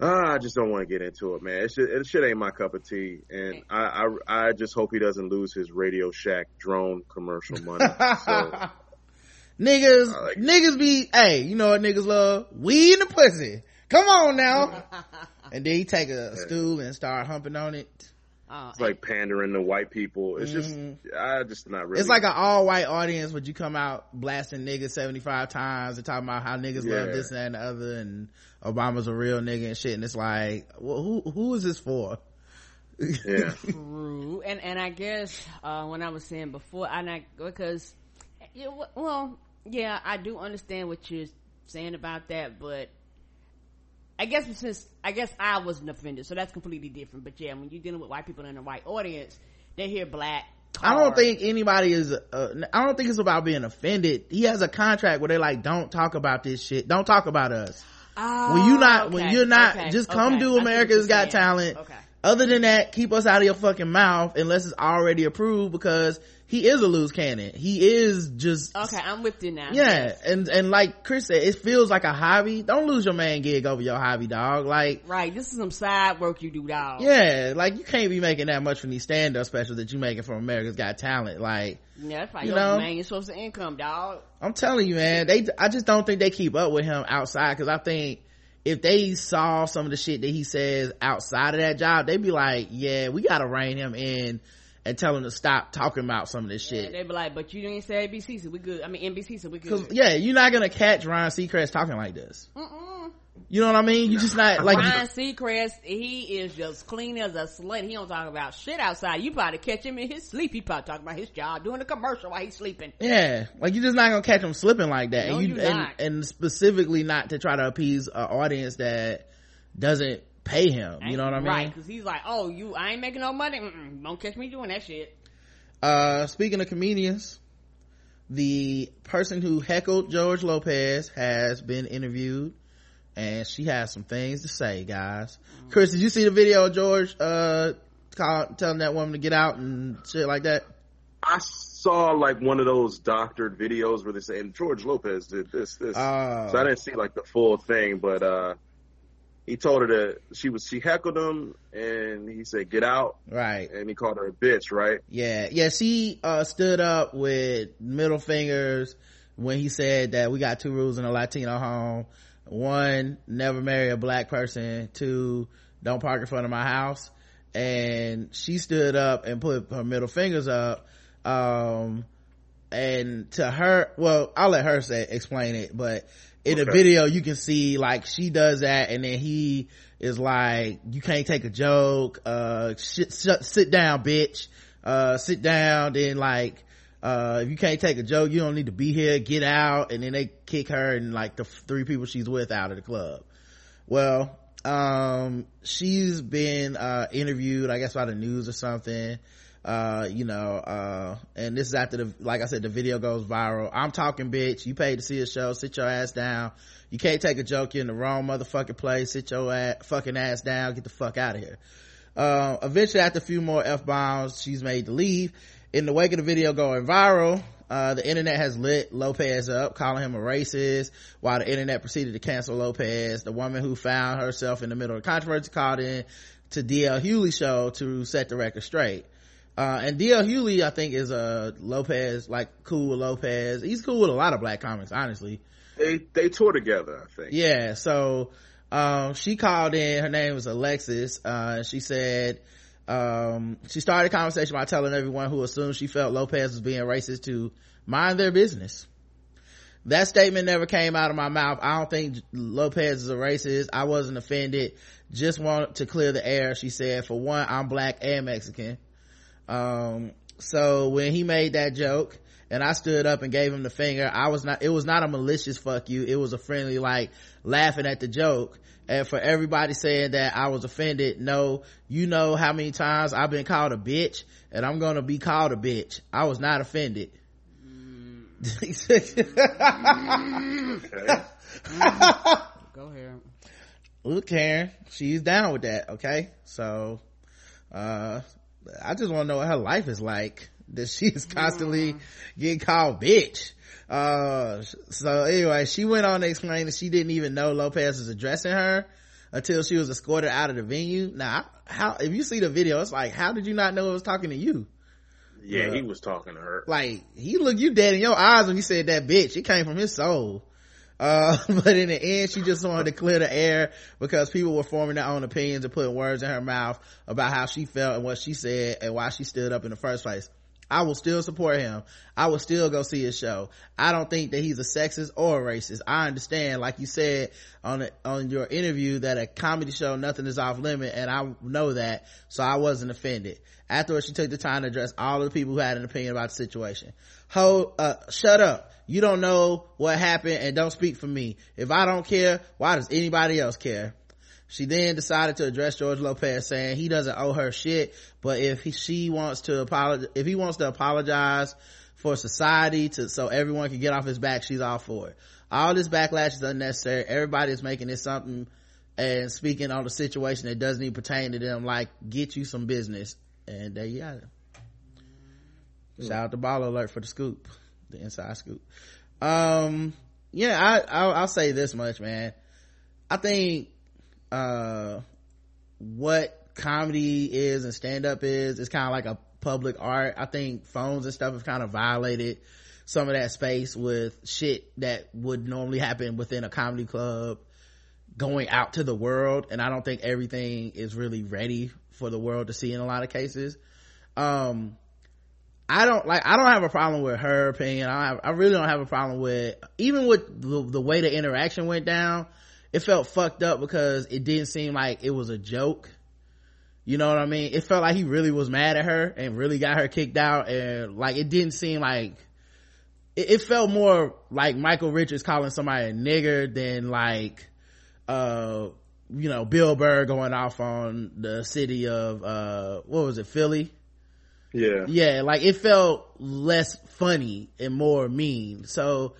ah, I just don't want to get into it, man. It shit, it shit ain't my cup of tea, and I, I I just hope he doesn't lose his Radio Shack drone commercial money. So, niggas, like niggas be hey, you know what niggas love? We in the pussy. Come on now. and then he take a stool and start humping on it. Uh, it's like pandering to white people. It's mm-hmm. just, I just not really. It's like an all white audience, Would you come out blasting niggas 75 times and talking about how niggas yeah. love this and that and the other and Obama's a real nigga and shit. And it's like, well, who, who is this for? Yeah. True. And, and I guess, uh, when I was saying before, I not, because, well, yeah, I do understand what you're saying about that, but I guess since I guess I wasn't offended, so that's completely different. But yeah, when you're dealing with white people in a white audience, they hear black. Car. I don't think anybody is. Uh, I don't think it's about being offended. He has a contract where they like, don't talk about this shit. Don't talk about us. Oh, when you not, okay, when you're not, okay, just come okay. do America's Got Talent. Okay. Other than that, keep us out of your fucking mouth unless it's already approved because he is a loose cannon. He is just okay. I'm with you now. Yeah, and and like Chris said, it feels like a hobby. Don't lose your man gig over your hobby, dog. Like right, this is some side work you do, dog. Yeah, like you can't be making that much from these stand up specials that you making from America's Got Talent. Like yeah, that's probably you your know, main source of income, dog. I'm telling you, man. They I just don't think they keep up with him outside because I think if they saw some of the shit that he says outside of that job, they'd be like, yeah, we gotta rein him in and tell him to stop talking about some of this shit. Yeah, they be like, but you didn't say ABC, so we good. I mean NBC, so we good. yeah, you're not gonna catch Ryan Seacrest talking like this. Mm-mm. You know what I mean? You just not like Ryan Seacrest. He is just clean as a slate. He don't talk about shit outside. You probably catch him in his sleep. He probably talking about his job, doing a commercial while he's sleeping. Yeah, like you're just not gonna catch him slipping like that. No, and you you and, and specifically not to try to appease an audience that doesn't pay him. You know what I mean? Right? Because he's like, oh, you, I ain't making no money. Mm-mm, don't catch me doing that shit. Uh, speaking of comedians, the person who heckled George Lopez has been interviewed and she has some things to say, guys. Mm. Chris, did you see the video of George, uh, call, telling that woman to get out and shit like that? I saw like one of those doctored videos where they say, and George Lopez did this, this. Oh. So I didn't see like the full thing, but, uh, he told her that she was, she heckled him and he said, get out. Right. And he called her a bitch, right? Yeah. Yeah. She, uh, stood up with middle fingers when he said that we got two rules in a Latino home. One, never marry a black person. Two, don't park in front of my house. And she stood up and put her middle fingers up. Um, and to her, well, I'll let her say, explain it, but in the Okay. video you can see like she does that and then he is like you can't take a joke uh shit, shut, sit down bitch uh sit down. Then like uh if you can't take a joke you don't need to be here get out. And then they kick her and like the three people she's with out of the club. Well um she's been uh interviewed i guess by the news or something uh you know uh and this is after the like i said the video goes viral. I'm talking bitch. You paid to see a show. Sit your ass down. You can't take a joke. You're in the wrong motherfucking place. Sit your ass, fucking ass down. Get the fuck out of here. Uh eventually after a few more f-bombs she's made to leave. In the wake of the video going viral uh, the internet has lit Lopez up, calling him a racist, while the internet proceeded to cancel Lopez. The woman who found herself in the middle of controversy called in to DL Hughley show to set the record straight. Uh, and DL Hughley, I think, is a Lopez, like cool with Lopez. He's cool with a lot of black comics, honestly. They, they tour together, I think. Yeah, so, um, she called in, her name was Alexis, uh, she said, um, she started a conversation by telling everyone who assumed she felt Lopez was being racist to mind their business. That statement never came out of my mouth. I don't think Lopez is a racist. I wasn't offended. Just want to clear the air, she said. For one, I'm black and Mexican. Um, so when he made that joke and I stood up and gave him the finger, I was not, it was not a malicious fuck you. It was a friendly, like, laughing at the joke. And for everybody saying that I was offended, no, you know how many times I've been called a bitch and I'm gonna be called a bitch. I was not offended. Okay. Go here. Look, Karen, she's down with that, okay? So, uh, I just want to know what her life is like. That she is constantly getting called bitch. Uh, so anyway, she went on to explain that she didn't even know Lopez was addressing her until she was escorted out of the venue. Now, how, if you see the video, it's like, how did you not know it was talking to you? Yeah, Yeah. he was talking to her. Like, he looked you dead in your eyes when you said that bitch. It came from his soul. Uh, but in the end, she just wanted to clear the air because people were forming their own opinions and putting words in her mouth about how she felt and what she said and why she stood up in the first place. I will still support him. I will still go see his show. I don't think that he's a sexist or a racist. I understand, like you said on on your interview, that a comedy show, nothing is off limit, and I know that, so I wasn't offended. Afterwards, she took the time to address all of the people who had an opinion about the situation. Ho, uh, shut up. You don't know what happened and don't speak for me. If I don't care, why does anybody else care? She then decided to address George Lopez saying he doesn't owe her shit, but if he, she wants to apologize, if he wants to apologize for society to, so everyone can get off his back, she's all for it. All this backlash is unnecessary. Everybody is making it something and speaking on the situation that doesn't even pertain to them, like get you some business. And there you got it. Hmm. Shout out to Baller Alert for the scoop, the inside scoop. Um, yeah, I, I'll, I'll say this much, man. I think uh what comedy is and stand up is is kind of like a public art i think phones and stuff have kind of violated some of that space with shit that would normally happen within a comedy club going out to the world and i don't think everything is really ready for the world to see in a lot of cases um I don't like. I don't have a problem with her opinion. I have, I really don't have a problem with even with the, the way the interaction went down it felt fucked up because it didn't seem like it was a joke you know what i mean it felt like he really was mad at her and really got her kicked out and like it didn't seem like it, it felt more like michael richards calling somebody a nigger than like uh you know bill burr going off on the city of uh what was it philly yeah. Yeah like it felt less funny and more mean. So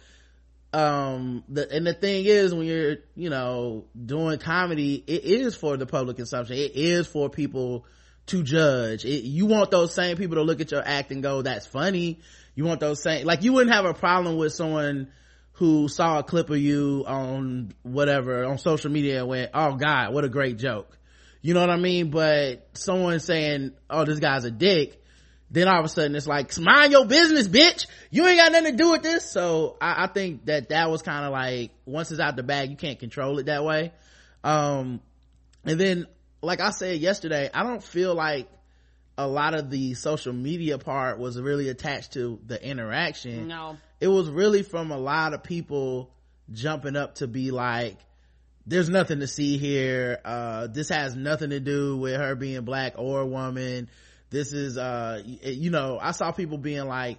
um the and the thing is when you're you know doing comedy it is for the public consumption. It is for people to judge. It, you want those same people to look at your act and go that's funny. You want those same like you wouldn't have a problem with someone who saw a clip of you on whatever on social media and went oh god what a great joke. You know what i mean? But someone saying oh this guy's a dick then all of a sudden it's like mind your business bitch. You ain't got nothing to do with this. So i, I think that that was kind of like once it's out the bag you can't control it that way. Um and then like i said yesterday i don't feel like a lot of the social media part was really attached to the interaction. No. It was really from a lot of people jumping up to be like there's nothing to see here. Uh this has nothing to do with her being black or a woman this is uh you know i saw people being like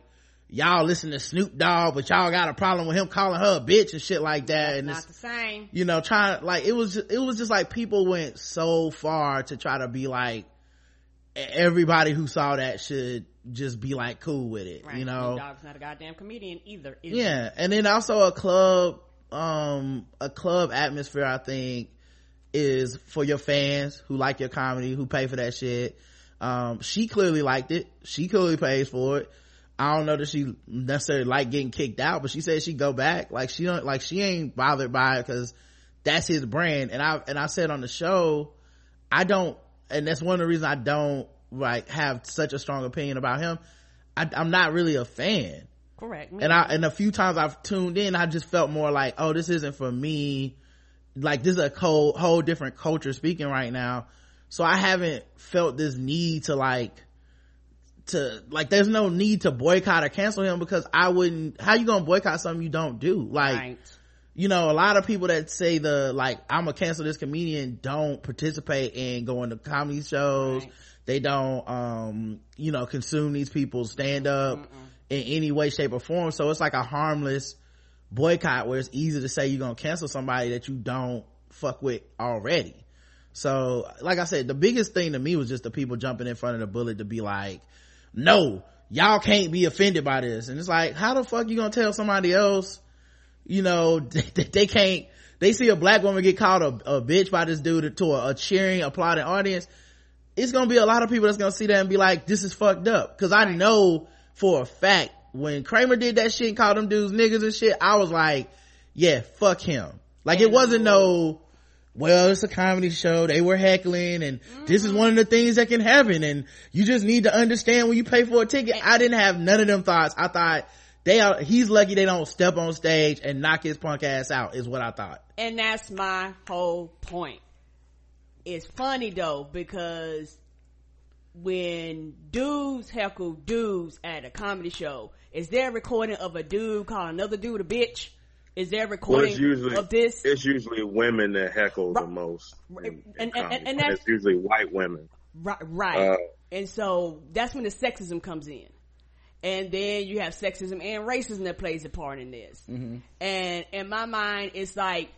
y'all listen to snoop dogg but y'all got a problem with him calling her a bitch and shit like that. That's and not the same. you know trying to like it was it was just like people went so far to try to be like everybody who saw that should just be like cool with it right. you know? Dog's not a goddamn comedian either yeah. And then also a club um a club atmosphere i think is for your fans who like your comedy who pay for that shit um, she clearly liked it. She clearly pays for it. I don't know that she necessarily like getting kicked out, but she said she'd go back. Like she don't, like she ain't bothered by it because that's his brand. And I, and I said on the show, I don't, and that's one of the reasons I don't like have such a strong opinion about him. I, I'm not really a fan. correct And I, and a few times I've tuned in, I just felt more like, oh, this isn't for me. Like this is a whole, whole different culture speaking right now so i haven't felt this need to like to like there's no need to boycott or cancel him because i wouldn't how you gonna boycott something you don't do? Like right. you know a lot of people that say the like i'm gonna cancel this comedian don't participate in going to comedy shows. Right. they don't um you know consume these people's stand up in any way shape or form. So it's like a harmless boycott where it's easy to say you're gonna cancel somebody that you don't fuck with already so like i said the biggest thing to me was just the people jumping in front of the bullet to be like no y'all can't be offended by this. And it's like how the fuck you gonna tell somebody else you know that they can't they see a black woman get called a, a bitch by this dude to a, a cheering applauding audience it's gonna be a lot of people that's gonna see that and be like this is fucked up. Because i know for a fact when kramer did that shit and called them dudes niggas and shit i was like yeah fuck him. Like it wasn't no well it's a comedy show. They were heckling and this is mm-hmm. one of the things that can happen and you just need to understand when you pay for a ticket. I didn't have none of them thoughts. I thought they are he's lucky they don't step on stage and knock his punk ass out is what i thought. And that's my whole point. It's funny though because when dudes heckle dudes at a comedy show is there a recording of a dude calling another dude a bitch is there recording well, usually, of this it's usually women that heckle right. the most in, and, in and, and, and it's usually white women right right uh, and so that's when the sexism comes in and then you have sexism and racism that plays a part in this. Mm-hmm. And in my mind, it's like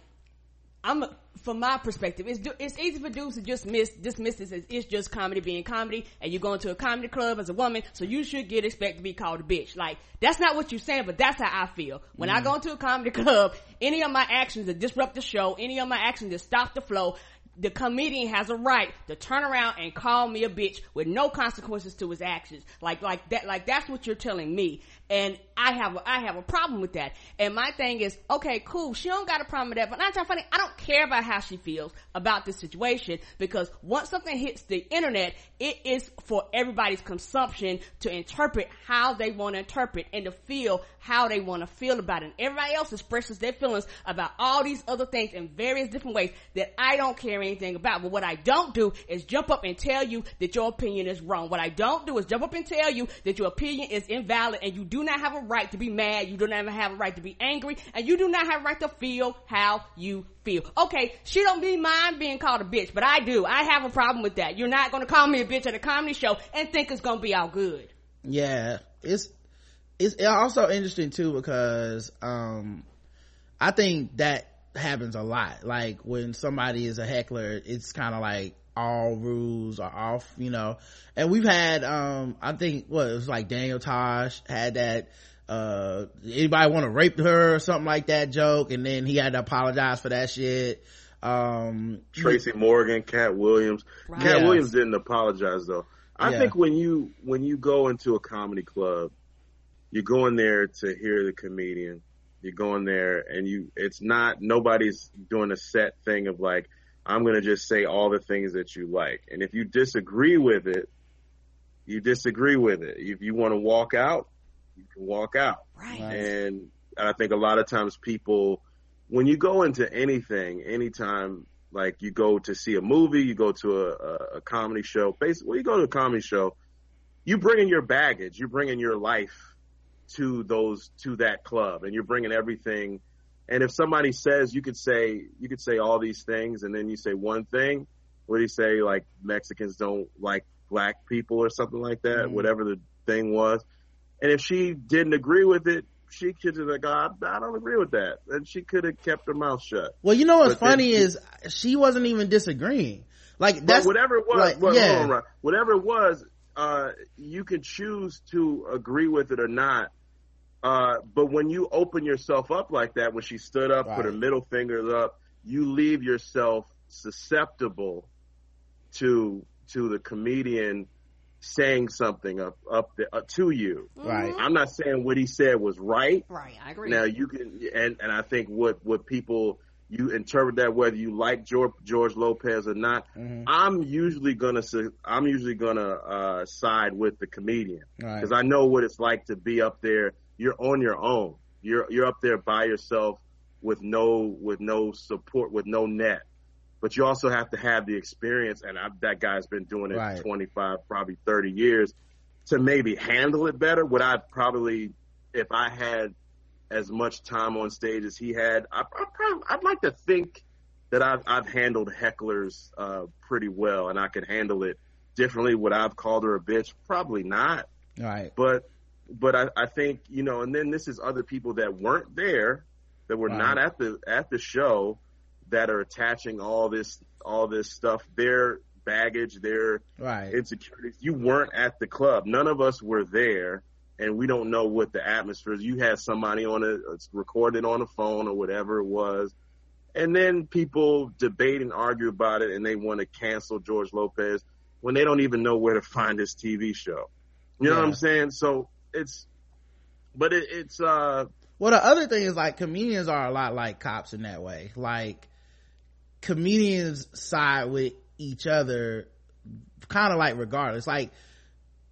I'm from my perspective, it's it's easy for dudes to just miss dismiss this as it's just comedy being comedy, and you go into a comedy club as a woman, so you should get expect to be called a bitch. Like that's not what you're saying, but that's how I feel when mm. I go into a comedy club. Any of my actions that disrupt the show, any of my actions that stop the flow, the comedian has a right to turn around and call me a bitch with no consequences to his actions. Like, like that, like that's what you're telling me. And I have, a, I have a problem with that. And my thing is, okay, cool. She don't got a problem with that, but not that funny. I don't care about how she feels about this situation because once something hits the internet, it is for everybody's consumption to interpret how they want to interpret and to feel how they want to feel about it. And everybody else expresses their feelings about all these other things in various different ways that I don't care anything about. But what I don't do is jump up and tell you that your opinion is wrong. What I don't do is jump up and tell you that your opinion is invalid and you do not have a right to be mad. You do not have a right to be angry and you do not have a right to feel how you feel. Okay, she don't be mind being called a bitch, but I do. I have a problem with that. You're not going to call me a bitch at a comedy show and think it's going to be all good. Yeah, it's it's also interesting too because um I think that happens a lot. Like when somebody is a heckler, it's kind of like all rules are off, you know. And we've had, um, I think what it was like Daniel Tosh had that, uh, anybody want to rape her or something like that joke. And then he had to apologize for that shit. Um, Tracy Morgan, Katt Williams. Right. Katt Williams didn't apologize though. I yeah. think when you, when you go into a comedy club, you're going there to hear the comedian you're going there and you, it's not, nobody's doing a set thing of like, I'm going to just say all the things that you like. And if you disagree with it, you disagree with it. If you want to walk out, you can walk out. Right. And I think a lot of times people, when you go into anything, anytime, like you go to see a movie, you go to a, a, a comedy show, basically, when you go to a comedy show, you bring in your baggage, you bring in your life to those to that club and you're bringing everything and if somebody says you could say you could say all these things and then you say one thing what do you say like mexicans don't like black people or something like that mm-hmm. whatever the thing was and if she didn't agree with it she could have like, oh, I don't agree with that. And she could have kept her mouth shut. Well, you know what's but funny is she wasn't even disagreeing. Like that's whatever it was. Like, well, yeah. On, whatever it was, uh, you could choose to agree with it or not. Uh, but when you open yourself up like that, when she stood up, right. put her middle fingers up, you leave yourself susceptible to to the comedian saying something up up the, uh, to you. Right. I'm not saying what he said was right. Right. I agree. Now you can, and and I think what what people you interpret that whether you like George George Lopez or not. Mm-hmm. I'm usually gonna I'm usually gonna uh, side with the comedian because right. I know what it's like to be up there you're on your own. You're you're up there by yourself with no with no support with no net. But you also have to have the experience, and I, that guy's been doing it right. 25, probably 30 years, to maybe handle it better. Would I probably, if I had as much time on stage as he had, I, I probably, I'd like to think that I've, I've handled hecklers uh, pretty well, and I could handle it differently. Would I've called her a bitch? Probably not. Right. But but I, I think you know, and then this is other people that weren't there, that were not at the at the show, that are attaching all this all this stuff, their baggage, their right. insecurities. You weren't at the club. None of us were there, and we don't know what the atmosphere is. You had somebody on a it's recorded on a phone or whatever it was. And then people debate and argue about it, and they want to cancel George Lopez when they don't even know where to find his TV show. You know yeah. what I'm saying? So it's but it, it's uh well the other thing is like comedians are a lot like cops in that way. Like comedians side with each other kind of like regardless. Like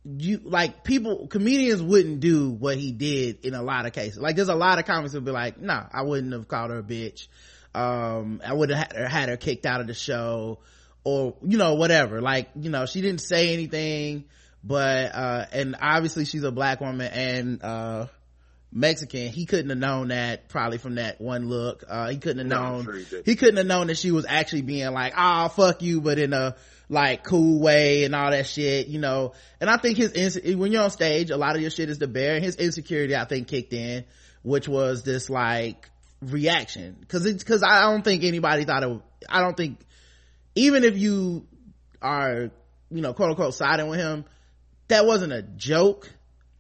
you like people comedians wouldn't do what he did in a lot of cases. Like there's a lot of comics that be like nah i wouldn't have called her a bitch. Um i would have had her, had her kicked out of the show or you know whatever. Like you know she didn't say anything but uh and obviously she's a black woman and uh Mexican, he couldn't have known that probably from that one look. Uh, he couldn't have no, known, sure he, he, couldn't have known that she was actually being like, oh, fuck you, but in a like cool way and all that shit, you know. And I think his, ins- when you're on stage, a lot of your shit is the bear and his insecurity, I think kicked in, which was this like reaction. Cause it's, cause I don't think anybody thought it, I don't think, even if you are, you know, quote unquote siding with him, that wasn't a joke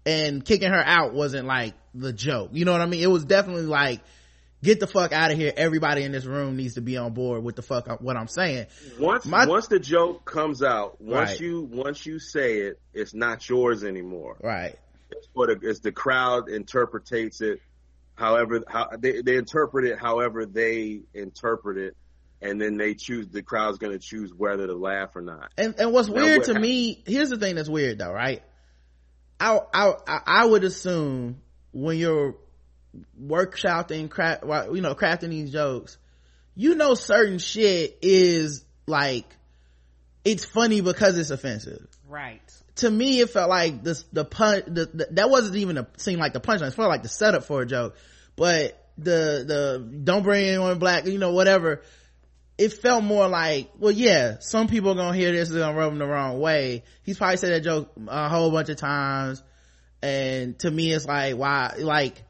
and kicking her out wasn't like the joke. You know what I mean? It was definitely like, get the fuck out of here. Everybody in this room needs to be on board with the fuck what I'm saying. Once My, once the joke comes out, once right. you once you say it, it's not yours anymore. Right. It's what it's the crowd interprets it. However, how they, they interpret it however they interpret it, and then they choose. The crowd's going to choose whether to laugh or not. And and what's now, weird what, to me, here's the thing that's weird though, right? I I I would assume when you're workshopping, craft, you know, crafting these jokes, you know, certain shit is like, it's funny because it's offensive. Right. To me, it felt like this, the punch, the, the, that wasn't even a, seem like the punchline. It felt like the setup for a joke. But the, the, don't bring anyone black, you know, whatever. It felt more like, well, yeah, some people are gonna hear this, they're gonna rub them the wrong way. He's probably said that joke a whole bunch of times. And to me it's like why like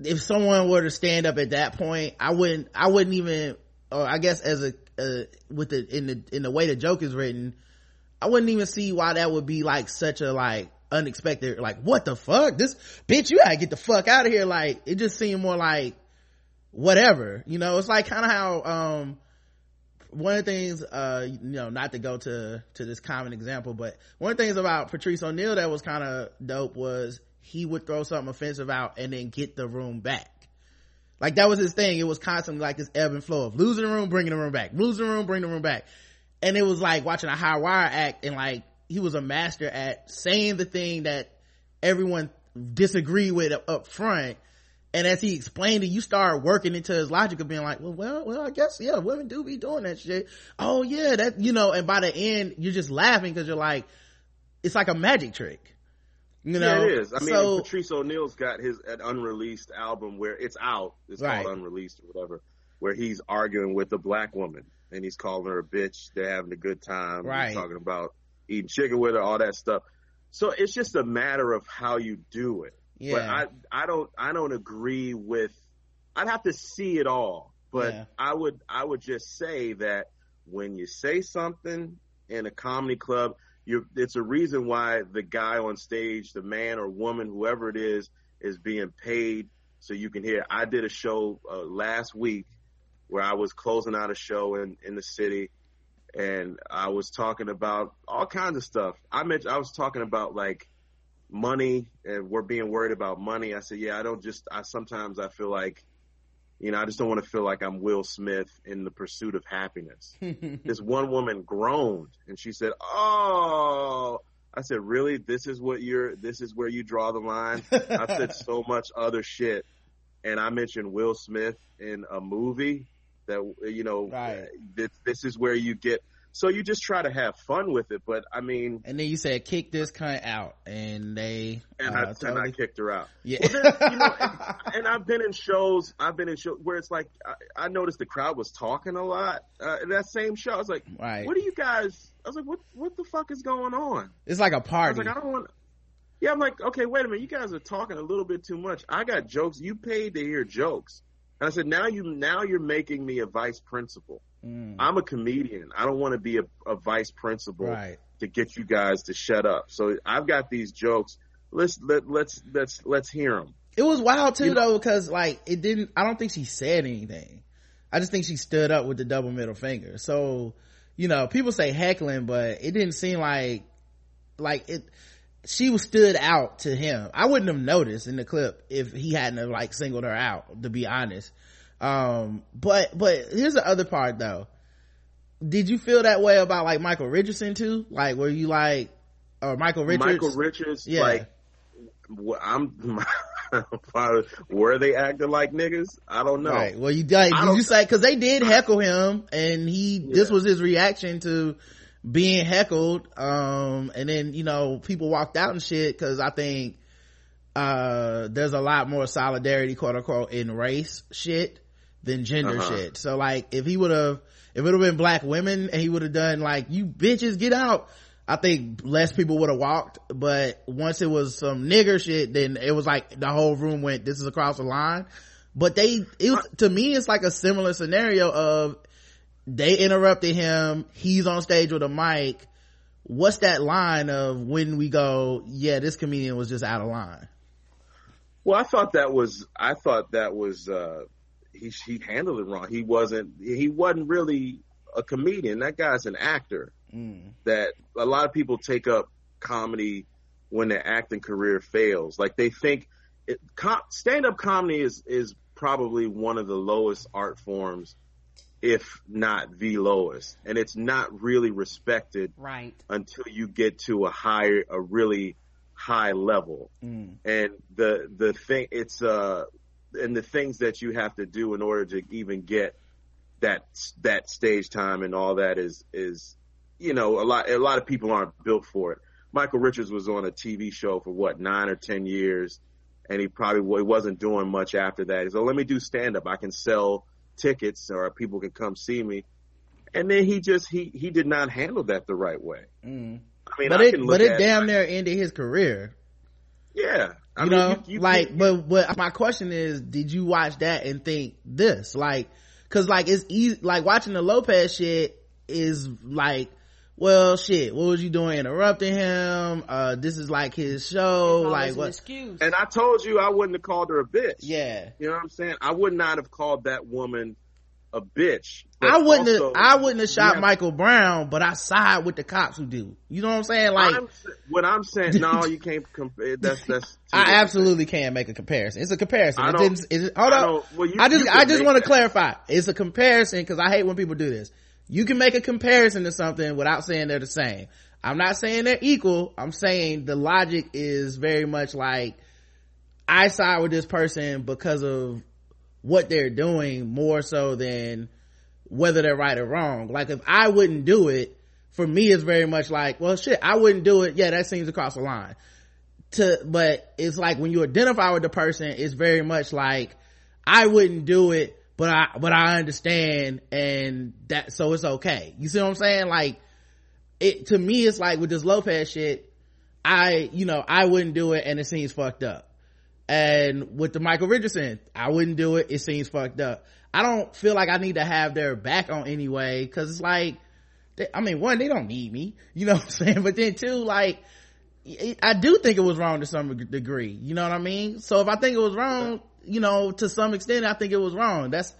if someone were to stand up at that point i wouldn't i wouldn't even or i guess as a uh, with the in the in the way the joke is written i wouldn't even see why that would be like such a like unexpected like what the fuck? This bitch you gotta get the fuck out of here. Like it just seemed more like whatever you know it's like kind of how um one of the things uh you know not to go to to this common example but one of the things about patrice o'neal that was kind of dope was he would throw something offensive out and then get the room back. Like that was his thing. It was constantly like this ebb and flow of losing the room bringing the room back. Losing the room bringing the room back. And it was like watching a high wire act and like he was a master at saying the thing that everyone disagreed with up front and as he explained it, you start working into his logic of being like, well, well, well, I guess, yeah, women do be doing that shit. Oh yeah, that, you know, and by the end, you're just laughing because you're like, it's like a magic trick. You know? Yeah, it is. I mean, so, Patrice O'Neal's got his an unreleased album where it's out. It's right. called Unreleased or whatever, where he's arguing with a black woman and he's calling her a bitch. They're having a good time. Right. He's talking about eating chicken with her, all that stuff. So it's just a matter of how you do it. Yeah. But I I don't I don't agree with I'd have to see it all. But yeah. I would I would just say that when you say something in a comedy club, you it's a reason why the guy on stage, the man or woman, whoever it is, is being paid so you can hear. I did a show uh, last week where I was closing out a show in in the city and I was talking about all kinds of stuff. I mentioned I was talking about like money and we're being worried about money. I said, yeah, I don't just, I sometimes I feel like, you know, I just don't want to feel like I'm Will Smith in the pursuit of happiness. this one woman groaned and she said, Oh, I said, really? This is what you're, this is where you draw the line. I said so much other shit. And I mentioned Will Smith in a movie that, you know, right. this, this is where you get, so you just try to have fun with it. But I mean, and then you said kick this cunt out, and they and, uh, I, totally... and I kicked her out. Yeah, well, then, you know, and, and, I've been in shows. I've been in shows where it's like I, I noticed the crowd was talking a lot. Uh, in that same show, I was like, right. "What are you guys?" I was like, "What? What the fuck is going on?" It's like a party. I was like, "I don't want." Yeah, I'm like, okay, wait a minute. You guys are talking a little bit too much. I got jokes. You paid to hear jokes. And I said, now you now you're making me a vice principal. Mm. I'm a comedian. I don't want to be a, a vice principal right. to get you guys to shut up. So I've got these jokes. Let's let let's let's let's hear them. It was wild too you though because like it didn't. I don't think she said anything. I just think she stood up with the double middle finger. So you know, people say heckling, but it didn't seem like like it. She was stood out to him. I wouldn't have noticed in the clip if he hadn't have like singled her out. To be honest, um, but, but here's the other part though. Did you feel that way about like Michael Richardson too? Like, were you like, or Michael Richards. Michael Richards, yeah. like I'm. were they acting like niggas? I don't know. Right. Well, you did you say because they did heckle him, and he yeah. this was his reaction to being heckled. Um, and then you know people walked out and shit because I think uh there's a lot more solidarity, quote unquote, in race shit than gender uh-huh. shit. So like if he would have if it would have been black women and he would have done like you bitches get out I think less people would have walked, but once it was some nigger shit, then it was like the whole room went, this is across the line. But they, it was, to me, it's like a similar scenario of they interrupted him. He's on stage with a mic. What's that line of when we go, yeah, this comedian was just out of line? Well, I thought that was, I thought that was, uh, he, he handled it wrong. He wasn't, he wasn't really a comedian. That guy's an actor mm. that a lot of people take up comedy when their acting career fails. Like they think it, com- stand-up comedy is is probably one of the lowest art forms, if not the lowest, and it's not really respected right until you get to a higher, a really high level. Mm. And the the thing, it's uh, and the things that you have to do in order to even get that that stage time and all that is is you know, a lot a lot of people aren't built for it. Michael Richards was on a TV show for what nine or ten years, and he probably he wasn't doing much after that. So let me do stand up. I can sell tickets, or people can come see me. And then he just he he did not handle that the right way. Mm. I mean, but I it but it damn near ended his career. Yeah, I you mean, know, you, you like, but but my question is, did you watch that and think this? Like? Cause like it's easy, like watching the Lopez shit is like well shit what was you doing interrupting him? Uh this is like his show like what? excuse. And i told you i wouldn't have called her a bitch. Yeah. You know what i'm saying? I would not have called that woman a bitch i wouldn't also, have i wouldn't have shot michael brown but i side with the cops who do. You know what i'm saying? Like I'm, what i'm saying no you can't compare eh, that's that's i absolutely can not make a comparison. It's a comparison. It didn't it, hold up. well, you, i just i just want to clarify. It's a comparison because i hate when people do this. You can make a comparison to something without saying they're the same. I'm not saying they're equal. I'm saying the logic is very much like I side with this person because of what they're doing more so than whether they're right or wrong. Like if I wouldn't do it, for me it's very much like, well shit, I wouldn't do it. Yeah, that seems across the line. To, but it's like when you identify with the person, it's very much like, I wouldn't do it but I, but I understand and that, so it's okay. You see what I'm saying? Like, it, to me, it's like with this Lopez shit, I, you know, I wouldn't do it and it seems fucked up. And with the Michael Richardson, I wouldn't do it. It seems fucked up. I don't feel like I need to have their back on anyway, cause it's like, they, I mean, one, they don't need me, you know what I'm saying? But then two, like, I do think it was wrong to some degree. You know what I mean? So if I think it was wrong, you know, to some extent, I think it was wrong. That's,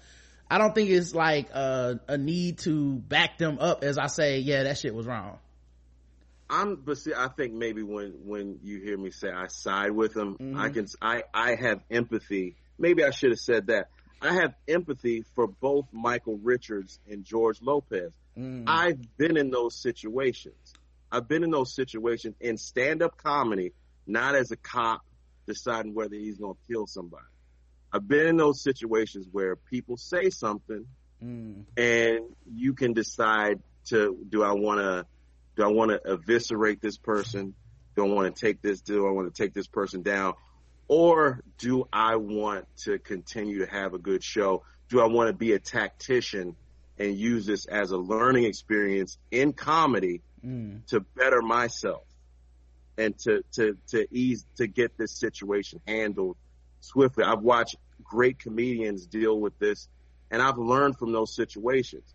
I don't think it's like a, a need to back them up as I say, yeah, that shit was wrong. I'm, but see, I think maybe when, when you hear me say I side with them, mm-hmm. I can, I, I have empathy. Maybe I should have said that. I have empathy for both Michael Richards and George Lopez. Mm. I've been in those situations. I've been in those situations in stand up comedy, not as a cop deciding whether he's going to kill somebody. I've been in those situations where people say something mm. and you can decide to, do I want to, do I want to eviscerate this person? Do I want to take this, do I want to take this person down? Or do I want to continue to have a good show? Do I want to be a tactician and use this as a learning experience in comedy mm. to better myself and to, to, to ease, to get this situation handled swiftly. I've watched great comedians deal with this and I've learned from those situations.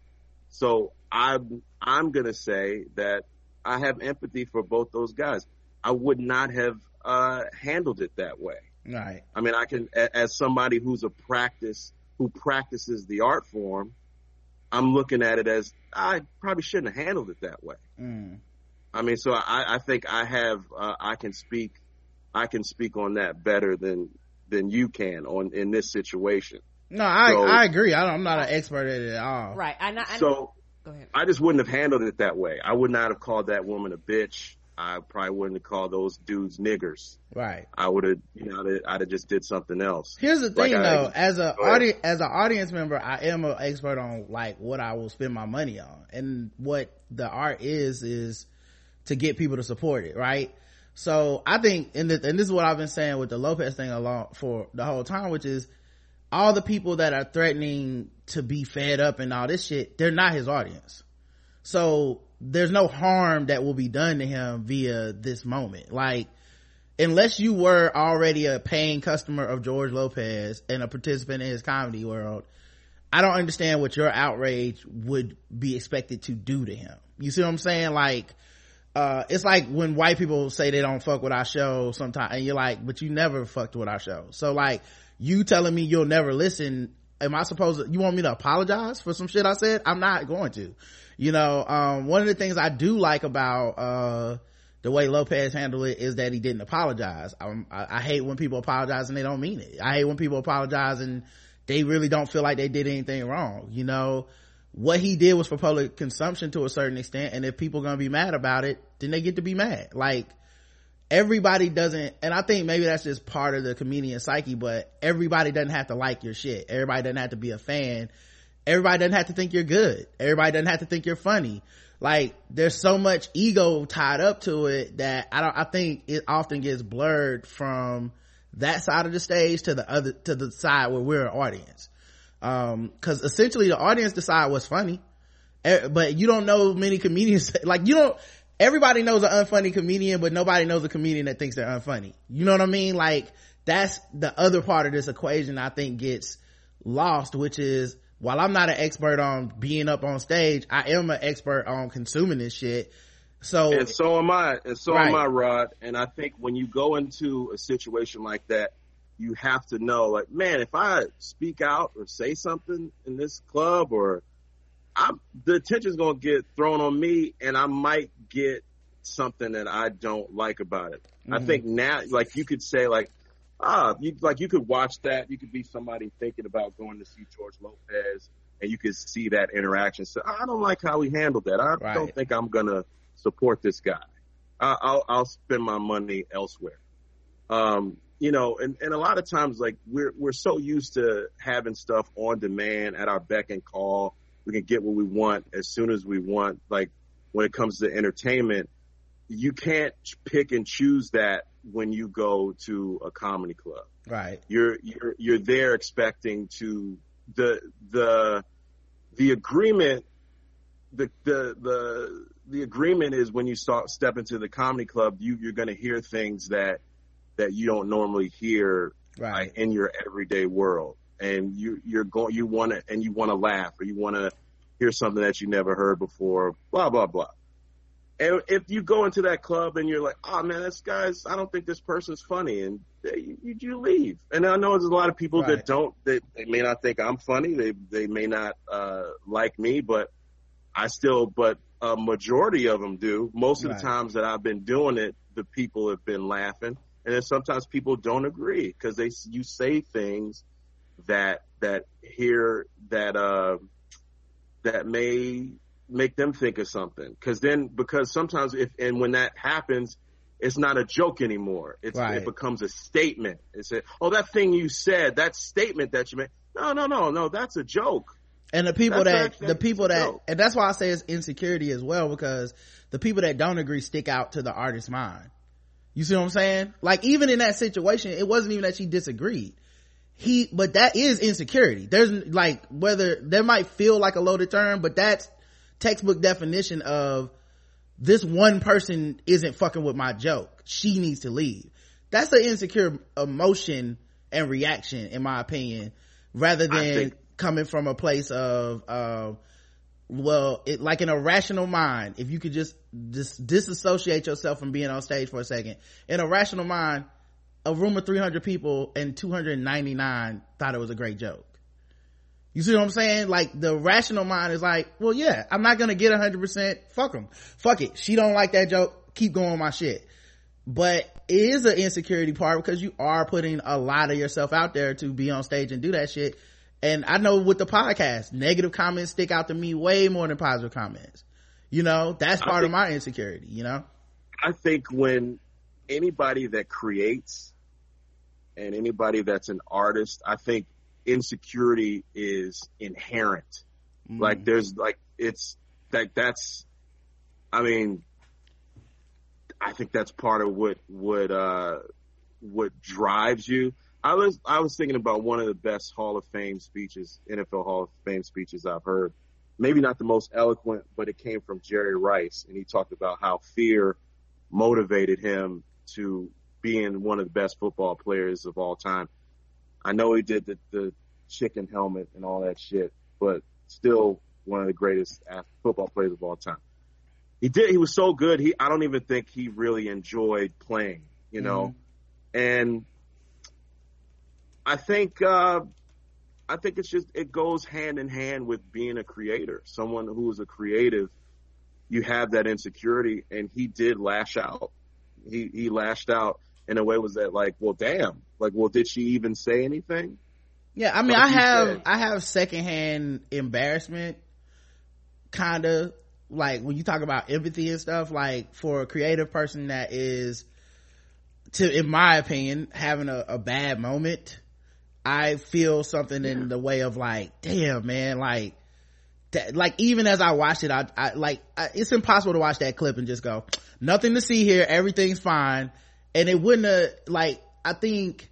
So I'm, I'm going to say that I have empathy for both those guys. I would not have, uh, handled it that way. Right. I mean, I can, as somebody who's a practice, who practices the art form, I'm looking at it as I probably shouldn't have handled it that way. Mm. I mean, so I, I think I have, uh, I can speak, I can speak on that better than than you can on in this situation. No, I so, I agree. I am not an expert at it at all. Right. I, I so go ahead. I just wouldn't have handled it that way. I would not have called that woman a bitch. I probably wouldn't have called those dudes niggers. Right. I would have, you know, I'd have just did something else. Here's the thing like though, I, as a audience, as an audience member, I am an expert on like what I will spend my money on. And what the art is, is to get people to support it, right? So I think, and, the, and this is what I've been saying with the Lopez thing along for the whole time, which is all the people that are threatening to be fed up and all this shit, they're not his audience. So there's no harm that will be done to him via this moment. Like, unless you were already a paying customer of George Lopez and a participant in his comedy world, I don't understand what your outrage would be expected to do to him. You see what I'm saying? Like, uh, it's like when white people say they don't fuck with our show sometimes, and you're like, but you never fucked with our show. So like, you telling me you'll never listen, am I supposed to, you want me to apologize for some shit I said? I'm not going to. You know, um, one of the things I do like about, uh, the way Lopez handled it is that he didn't apologize. I, I hate when people apologize and they don't mean it. I hate when people apologize and they really don't feel like they did anything wrong. You know, what he did was for public consumption to a certain extent and if people are gonna be mad about it then they get to be mad like everybody doesn't and i think maybe that's just part of the comedian psyche but everybody doesn't have to like your shit. Everybody doesn't have to be a fan. Everybody doesn't have to think you're good. Everybody doesn't have to think you're funny. Like there's so much ego tied up to it that i don't i think it often gets blurred from that side of the stage to the other to the side where we're an audience. Um because essentially the audience decide what's funny. But you don't know many comedians like you don't everybody knows an unfunny comedian but nobody knows a comedian that thinks they're unfunny. You know what i mean? Like that's the other part of this equation i think gets lost which is while i'm not an expert on being up on stage i am an expert on consuming this shit. So and so am i and so right. am i rod. And i think when you go into a situation like that you have to know, like, man, if I speak out or say something in this club or I'm, the attention's going to get thrown on me and I might get something that I don't like about it. Mm-hmm. I think now, like you could say like, ah, you, like you could watch that. You could be somebody thinking about going to see George Lopez and you could see that interaction. So I don't like how he handled that. I right. don't think I'm going to support this guy. I, I'll, I'll spend my money elsewhere. Um, you know, and, and a lot of times like we're we're so used to having stuff on demand at our beck and call. We can get what we want as soon as we want. Like when it comes to entertainment, you can't pick and choose that when you go to a comedy club. Right. You're you're you're there expecting to the the the agreement the the the the agreement is when you start step into the comedy club, you you're going to hear things that that you don't normally hear right. Uh, in your everyday world. And you, you're going, you want to, and you want to laugh or you want to hear something that you never heard before, blah, blah, blah. And if you go into that club and you're like, oh man, this guy's, I don't think this person's funny. And they, you, you leave. And I know there's a lot of people right. that don't, they, they may not think I'm funny. They, they may not, uh, like me, but I still, but a majority of them do. Most of right. the times that I've been doing it, the people have been laughing and then sometimes people don't agree because they you say things that that hear that uh that may make them think of something because then because sometimes if and when that happens it's not a joke anymore it's right. it becomes a statement it's a, oh that thing you said that statement that you made no no no no that's a joke and the people that's that the people that joke. and that's why i say it's insecurity as well because the people that don't agree stick out to the artist's mind you see what I'm saying? Like even in that situation, it wasn't even that she disagreed. He, but that is insecurity. There's like whether that might feel like a loaded term, but that's textbook definition of this one person isn't fucking with my joke. She needs to leave. That's an insecure emotion and reaction, in my opinion, rather than think- coming from a place of, uh, well it like in a rational mind if you could just dis- disassociate yourself from being on stage for a second in a rational mind a room of 300 people and 299 thought it was a great joke. You see what i'm saying? Like the rational mind is like well yeah i'm not gonna get 100% fuck them fuck it. She don't like that joke. Keep going my shit. But it is an insecurity part because you are putting a lot of yourself out there to be on stage and do that shit. And I know with the podcast, negative comments stick out to me way more than positive comments. You know, that's part think, of my insecurity, you know? I think when anybody that creates and anybody that's an artist, I think insecurity is inherent. Mm. Like there's like it's like that's I mean I think that's part of what what uh what drives you. I was I was thinking about one of the best Hall of Fame speeches, NFL Hall of Fame speeches I've heard. Maybe not the most eloquent, but it came from Jerry Rice, and he talked about how fear motivated him to being one of the best football players of all time. I know he did the, the chicken helmet and all that shit, but still one of the greatest football players of all time. He did. He was so good. He. I don't even think he really enjoyed playing. You know, mm-hmm. and I think uh, I think it's just it goes hand in hand with being a creator. Someone who is a creative, you have that insecurity, and he did lash out. He he lashed out in a way was that like, well, damn, like, well, did she even say anything? Yeah, I mean, I have said? I have secondhand embarrassment, kind of like when you talk about empathy and stuff. Like for a creative person that is, to in my opinion, having a, a bad moment I feel something yeah. in the way of like, damn man, like, that, like even as I watched it, I, I like, I, it's impossible to watch that clip and just go, nothing to see here, everything's fine. And it wouldn't have, like, I think,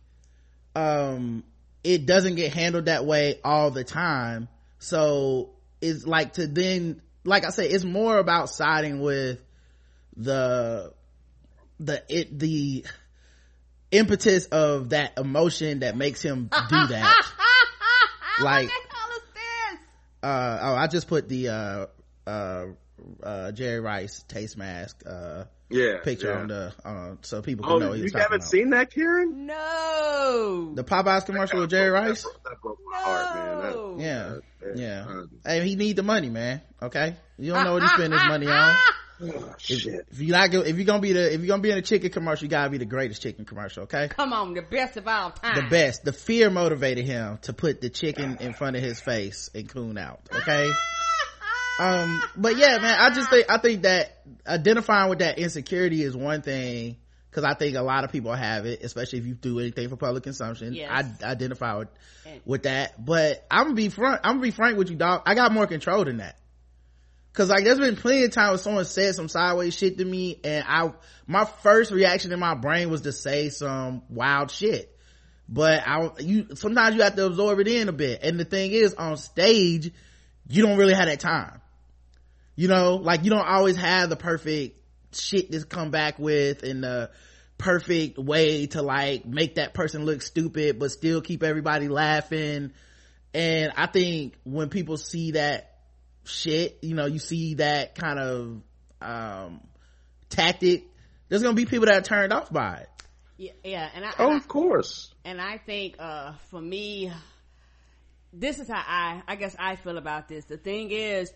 um, it doesn't get handled that way all the time. So it's like to then, like I say, it's more about siding with the, the, it, the, impetus of that emotion that makes him do that. like, uh, oh, I just put the, uh, uh, uh, Jerry Rice taste mask, uh, yeah, picture yeah. on the, uh, so people can oh, know. You haven't seen that, Karen? No. The Popeyes commercial with Jerry Rice? That, that broke no. heart, man. That, yeah, yeah. Hey, he need the money, man. Okay, you don't know what he spend his money on. Oh, if, if, you're not if you're gonna be the if you're gonna be in a chicken commercial, you gotta be the greatest chicken commercial, okay? Come on, the best of all time. The best. The fear motivated him to put the chicken in front of his face and coon out, okay? um, but yeah, man, I just think I think that identifying with that insecurity is one thing because I think a lot of people have it, especially if you do anything for public consumption. Yes. I identify with, with that, but I'm gonna be front. I'm gonna be frank with you, dog. I got more control than that. Cause like there's been plenty of times someone said some sideways shit to me and I, my first reaction in my brain was to say some wild shit. But I, you, sometimes you have to absorb it in a bit. And the thing is on stage, you don't really have that time. You know, like you don't always have the perfect shit to come back with and the perfect way to like make that person look stupid but still keep everybody laughing. And I think when people see that shit you know you see that kind of um tactic there's gonna be people that are turned off by it. Yeah, yeah and I, oh and of course. And i think uh for me this is how i i guess i feel about this. The thing is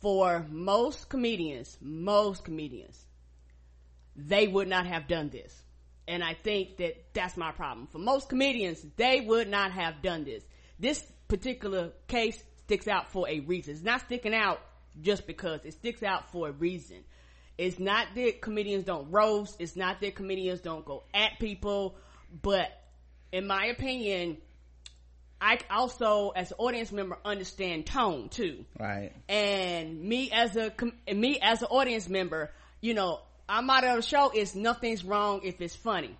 for most comedians most comedians they would not have done this. And i think that that's my problem. For most comedians they would not have done this. This particular case sticks out for a reason. It's not sticking out just because. It sticks out for a reason. It's not that comedians don't roast. It's not that comedians don't go at people. But in my opinion, I also, as an audience member, understand tone too. Right. And me as a me as an audience member, you know, I'm out of the show. Is nothing's wrong if it's funny.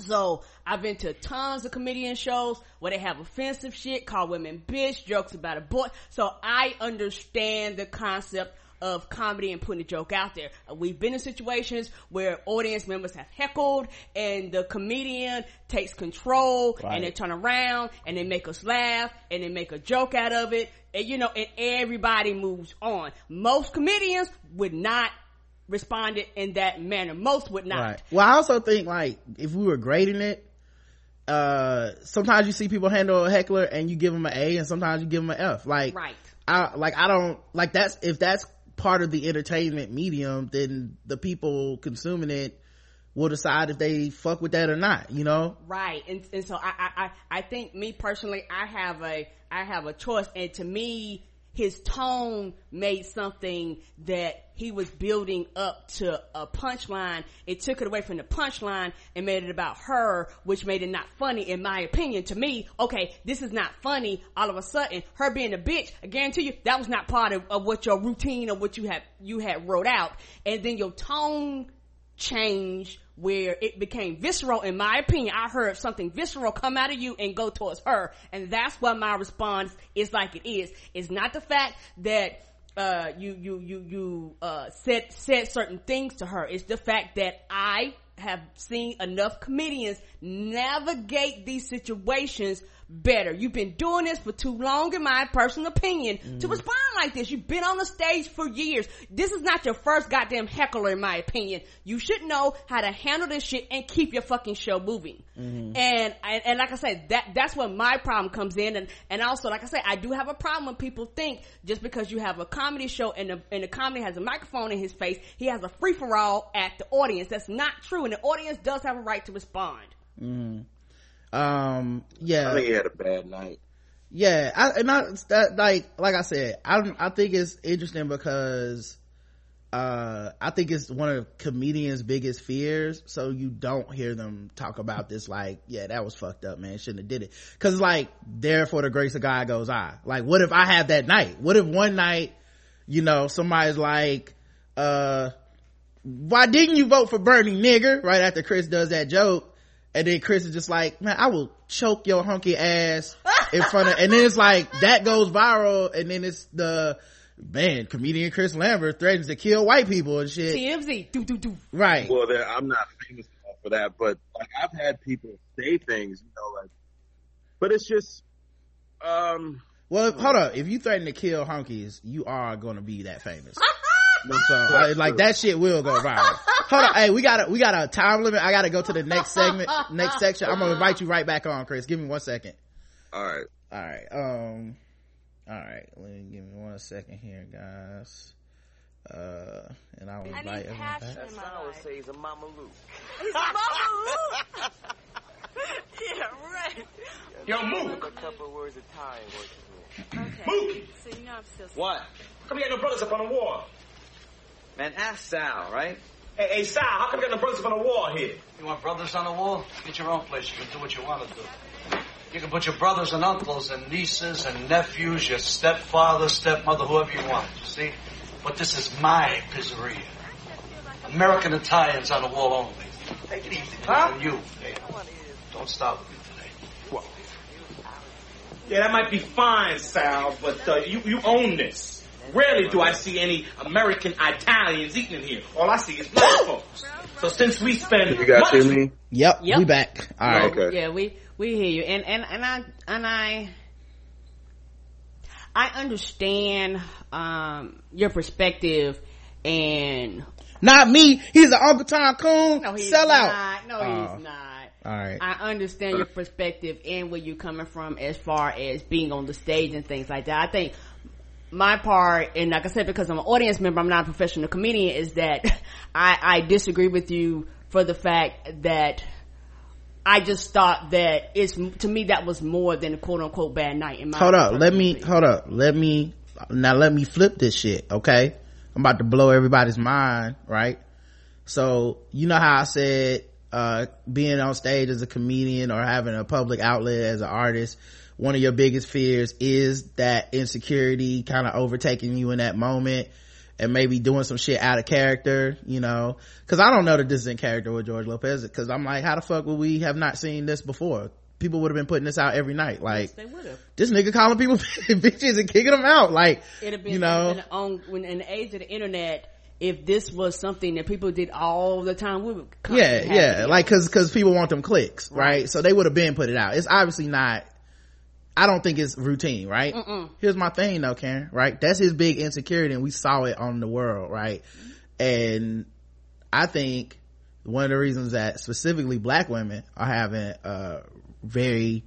So I've been to tons of comedian shows where they have offensive shit, call women bitch, jokes about a boy. So I understand the concept of comedy and putting a joke out there. Uh, we've been in situations where audience members have heckled and the comedian takes control right. and they turn around and they make us laugh and they make a joke out of it. And you know, and everybody moves on. Most comedians would not responded in that manner. Most would not. Right. Well, I also think like if we were grading it, uh, sometimes you see people handle a heckler and you give them an A and sometimes you give them an F. Like, right. I, like, I don't, like that's, if that's part of the entertainment medium, then the people consuming it will decide if they fuck with that or not, you know? Right. And, and so I, I, I think me personally, I have a, I have a choice and to me, his tone made something that he was building up to a punchline. It took it away from the punchline and made it about her, which made it not funny in my opinion. To me, okay, this is not funny. All of a sudden, her being a bitch, I guarantee you, that was not part of, of what your routine or what you had, you had wrote out. And then your tone changed where it became visceral in my opinion. I heard something visceral come out of you and go towards her. And that's what my response is like it is. It's not the fact that uh, you you you you uh, said said certain things to her. It's the fact that i have seen enough comedians navigate these situations better. You've been doing this for too long, in my personal opinion, mm. to respond like this. You've been on the stage for years. This is not your first goddamn heckler, in my opinion. You should know how to handle this shit and keep your fucking show moving. Mm-hmm. And, and, and like I said, that that's where my problem comes in. And and also, like I said, I do have a problem when people think just because you have a comedy show and the and the comedy has a microphone in his face, he has a free for all at the audience. That's not true, and the audience does have a right to respond. Mm-hmm. Um, yeah. I think he had a bad night. Yeah, I, and I, that, like, like I said, I, I think it's interesting because, uh, I think it's one of comedians' biggest fears. So you don't hear them talk about this like, yeah, that was fucked up, man. Shouldn't have did it. Cause like, therefore the grace of God goes I. Like, what if I have that night? What if one night, you know, somebody's like, uh, why didn't you vote for Bernie, nigger? Right after Chris does that joke and then Chris is just like, man, I will choke your hunky ass in front of, and then it's like, that goes viral, and then it's the, man, comedian Chris Lamberth threatens to kill white people and shit. TMZ, do, do, do. Right. Well, I'm not famous for that, but like, I've had people say things, you know, like, but it's just, um, well, hold up. If you threaten to kill hunkies, you are going to be that famous. so, I, like that shit will go viral. Hold on, hey, we got a we got a time limit. I got to go to the next segment, next section. I'm gonna invite you right back on, Chris. Give me one second. All right. All right. Um. All right. Let me give me one second here, guys. Uh, and I will invite everyone back. That's what I would say he's a Mama Luke. He's a Mama Luke. yeah, right. Yo, Mook. A couple words of Thai Okay. Mookie. So you know I'm still. What? Come here, no brothers up on the wall. Man, ask Sal, right? Hey, hey, Sal, how come you got no brothers on the wall here? You want brothers on the wall? Get your own place. You can do what you want to do. You can put your brothers and uncles and nieces and nephews, your stepfather, stepmother, whoever you want. You see? But this is my pizzeria. American Italians on the wall only. Take it easy. Huh? And you. Hey, don't stop with me today. What? Yeah, that might be fine, Sal, but uh, you, you own this. Rarely do I see any American Italians eating in here. All I see is black folks. So since we spend, you guys hear me? Yep, yep, we back. All right. Okay. Yeah, we we hear you, and and and I and I. I understand um, your perspective and not me. He's an Uncle Tom Coon no, he's sellout. Not. No, oh. he's not. All right. I understand your perspective and where you're coming from as far as being on the stage and things like that. I think my part, and like I said, because I'm an audience member, I'm not a professional comedian, is that I, I disagree with you for the fact that I just thought that it's to me that was more than a quote unquote bad night. In my hold up, let me hold up, let me now let me flip this shit. Okay, I'm about to blow everybody's mind, right? So you know how I said uh, being on stage as a comedian or having a public outlet as an artist one of your biggest fears is that insecurity kind of overtaking you in that moment and maybe doing some shit out of character, you know, cause I don't know that this is in character with George Lopez, cause I'm like, how the fuck would we have not seen this before? People would have been putting this out every night. Like, yes, this nigga calling people bitches and kicking them out. Like, been, you know, on, when in the age of the internet, if this was something that people did all the time, we would yeah, yeah, like cause, cause people want them clicks, right? right? So they would have been put it out. It's obviously not I don't think it's routine, right? Mm-mm. Here's my thing though, Karen, right? That's his big insecurity and we saw it on the world, right? And I think one of the reasons that specifically black women are having a very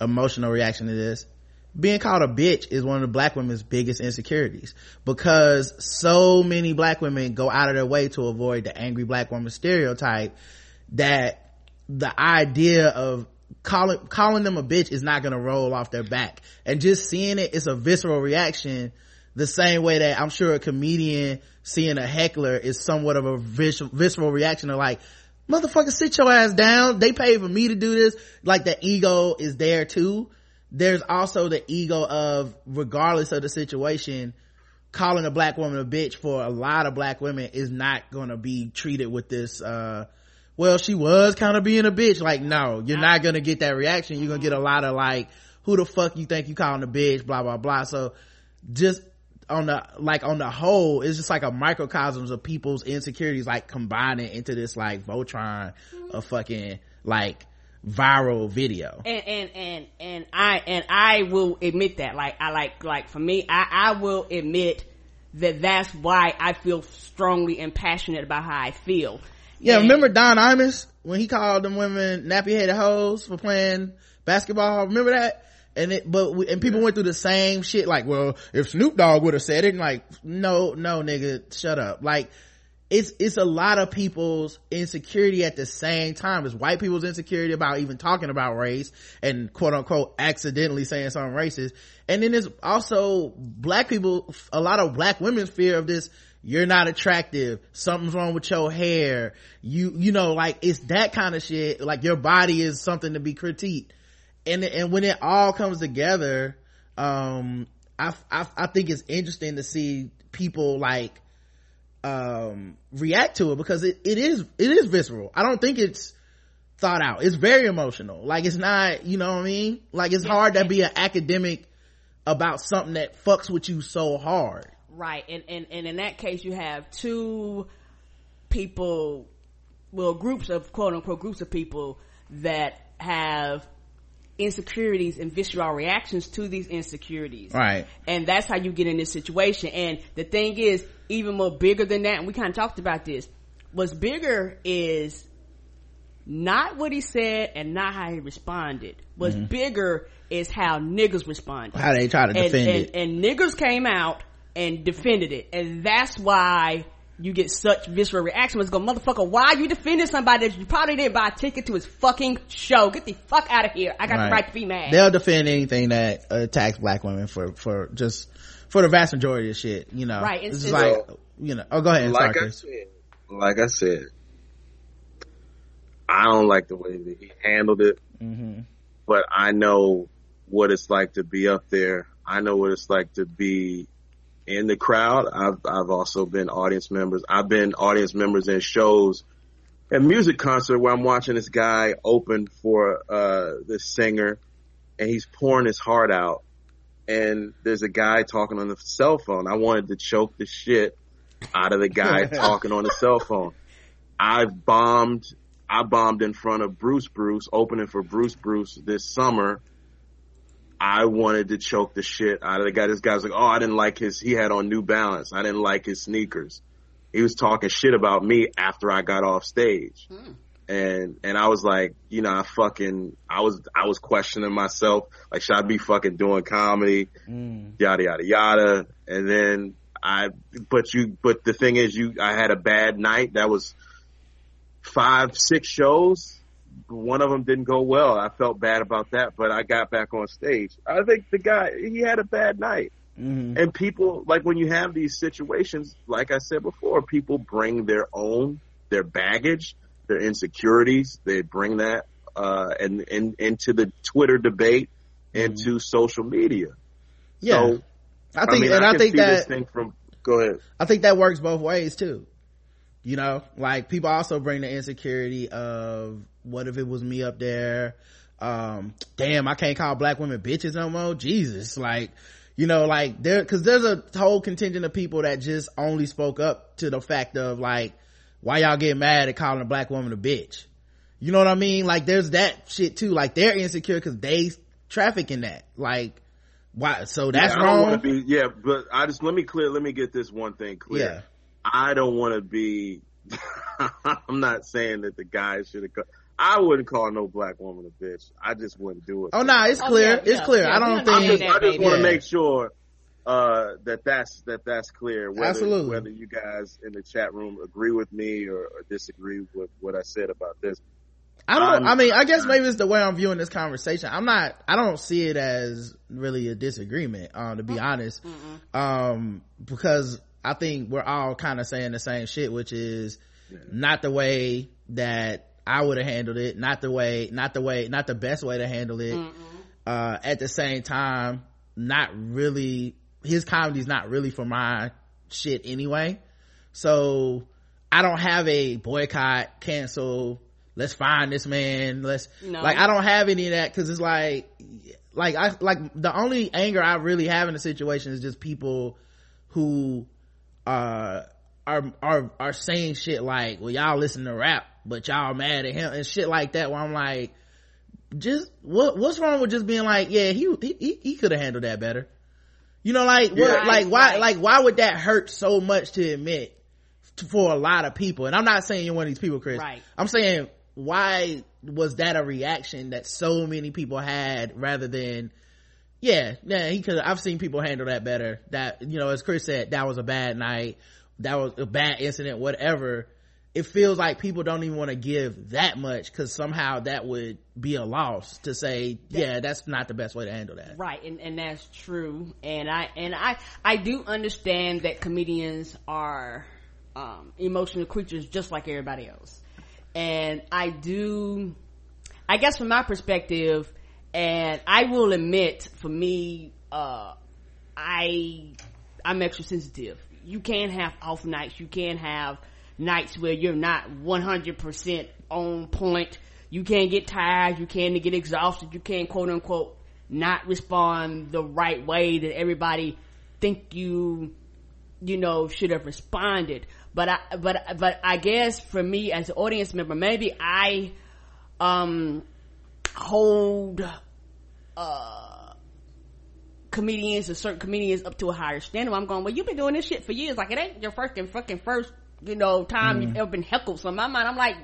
emotional reaction to this being called a bitch is one of the black women's biggest insecurities because so many black women go out of their way to avoid the angry black woman stereotype that the idea of calling calling them a bitch is not gonna roll off their back. And just seeing it it's a visceral reaction the same way that i'm sure a comedian seeing a heckler is somewhat of a vis- visceral reaction to like motherfucker sit your ass down. They paid for me to do this. Like the ego is there too. There's also the ego of regardless of the situation calling a black woman a bitch for a lot of black women is not gonna be treated with this uh well she was kind of being a bitch. Like no you're not gonna get that reaction. You're gonna get a lot of like who the fuck you think you calling a bitch blah blah blah. So just on the like on the whole it's just like a microcosms of people's insecurities like combining into this like Voltron of mm-hmm. fucking like viral video. And and and and i and i will admit that. Like i like like for me i i will admit that that's why i feel strongly and passionate about how i feel yeah and, remember don imus when he called them women nappy headed hoes for playing basketball? Remember that? And it but we, and people went through the same shit like well if snoop dogg would have said it like no no nigga shut up. Like it's it's a lot of people's insecurity at the same time. As white people's insecurity about even talking about race and quote unquote accidentally saying something racist. And then there's also black people a lot of black women's fear of this you're not attractive. Something's wrong with your hair. You you know like it's that kind of shit. Like your body is something to be critiqued. And and when it all comes together um I, I i think it's interesting to see people like um react to it because it, it is it is visceral. I don't think it's thought out. It's very emotional. Like it's not you know what i mean? Like it's hard to be an academic about something that fucks with you so hard right and and, and in that case you have two people well groups of quote unquote groups of people that have insecurities and visceral reactions to these insecurities. Right. And that's how you get in this situation. And the thing is, even more bigger than that, and we kind of talked about this, what's bigger is not what he said and not how he responded. What's mm-hmm. bigger is how niggas responded. How they try to defend and, it. And, and niggas came out and defended it. And that's why you get such visceral reaction. Let's go, motherfucker, why are you defending somebody that you probably didn't buy a ticket to his fucking show? Get the fuck out of here. I got right. the right to be mad. They'll defend anything that attacks black women for, for just, for the vast majority of shit, you know. Right. It's, it's like, you know, oh, go ahead. Like I said, like I said, I don't like the way that he handled it, mm-hmm. but I know what it's like to be up there. I know what it's like to be in the crowd. I've I've also been audience members. I've been audience members in shows at music concert where I'm watching this guy open for uh this singer and he's pouring his heart out and there's a guy talking on the cell phone. I wanted to choke the shit out of the guy talking on the cell phone. I've bombed I bombed in front of Bruce Bruce opening for Bruce Bruce this summer I wanted to choke the shit out of the guy. This guy's like, oh, I didn't like his, he had on New Balance. I didn't like his sneakers. He was talking shit about me after I got off stage. Hmm. And, and I was like, you know, I fucking, I was, I was questioning myself. Like, should I be fucking doing comedy? Mm. Yada, yada, yada. And then I, but you, but the thing is you, I had a bad night. That was five, six shows one of them didn't go well. I felt bad about that, but I got back on stage. I think the guy, he had a bad night. Mm-hmm. And people, like when you have these situations, like I said before, people bring their own, their baggage, their insecurities. They bring that, uh, and, and into the Twitter debate, mm-hmm. into social media. Yeah. So, I think, I mean, and I, I think that, thing from, go ahead. I think that works both ways too. You know, like people also bring the insecurity of what if it was me up there? Um damn i can't call black women bitches no more? Jesus. Like you know like there because there's a whole contingent of people that just only spoke up to the fact of like why y'all get mad at calling a black woman a bitch? You know what i mean? Like there's that shit too. Like they're insecure because they traffic in that. Like why so that's yeah, wrong? be, yeah but i just let me clear let me get this one thing clear. Yeah. I don't want to be i'm not saying that the guy should have I wouldn't call no black woman a bitch. I just wouldn't do it. Oh no, nah, it's clear. Oh, yeah, it's yeah, clear. Yeah, I don't think. I just, I just want to make sure uh, that that's that that's clear. Whether, Absolutely. Whether you guys in the chat room agree with me or, or disagree with what I said about this, I don't, I mean, I guess maybe it's the way I'm viewing this conversation. I'm not, I don't see it as really a disagreement, um, to be mm-hmm. honest. Mm-hmm. Um, because I think we're all kind of saying the same shit, which is yeah. not the way that I would have handled it, not the way, not the way, not the best way to handle it. Mm-hmm. Uh, at the same time, not really, his comedy's not really for my shit anyway. So I don't have a boycott, cancel, let's find this man let's no. like i don't have any of that because it's like like i like the only anger i really have in the situation is just people who uh are are are saying shit like well y'all listen to rap but y'all mad at him and shit like that where i'm like just what what's wrong with just being like yeah he he, he could have handled that better. You know like what right, like why right. like why would that hurt so much to admit for a lot of people? And i'm not saying you're one of these people chris. Right. I'm saying why was that a reaction that so many people had rather than yeah yeah he could i've seen people handle that better. That you know as chris said that was a bad night. That was a bad incident whatever. It feels like people don't even want to give that much because somehow that would be a loss to say yeah that's not the best way to handle that. Right and, and that's true. And i and i i do understand that comedians are um, emotional creatures just like everybody else. And I do, I guess from my perspective, and I will admit for me, uh, I, I'm extra sensitive. You can't have off nights. You can't have nights where you're not 100% on point. You can't get tired. You can't get exhausted. You can't quote unquote not respond the right way that everybody think you, you know, should have responded but I, but, but I guess for me as an audience member, maybe I, um, hold, uh, comedians or certain comedians up to a higher standard. I'm going, well, you've been doing this shit for years. Like it ain't your first and fucking first, you know, time mm. you've ever been heckled. So in my mind, I'm like,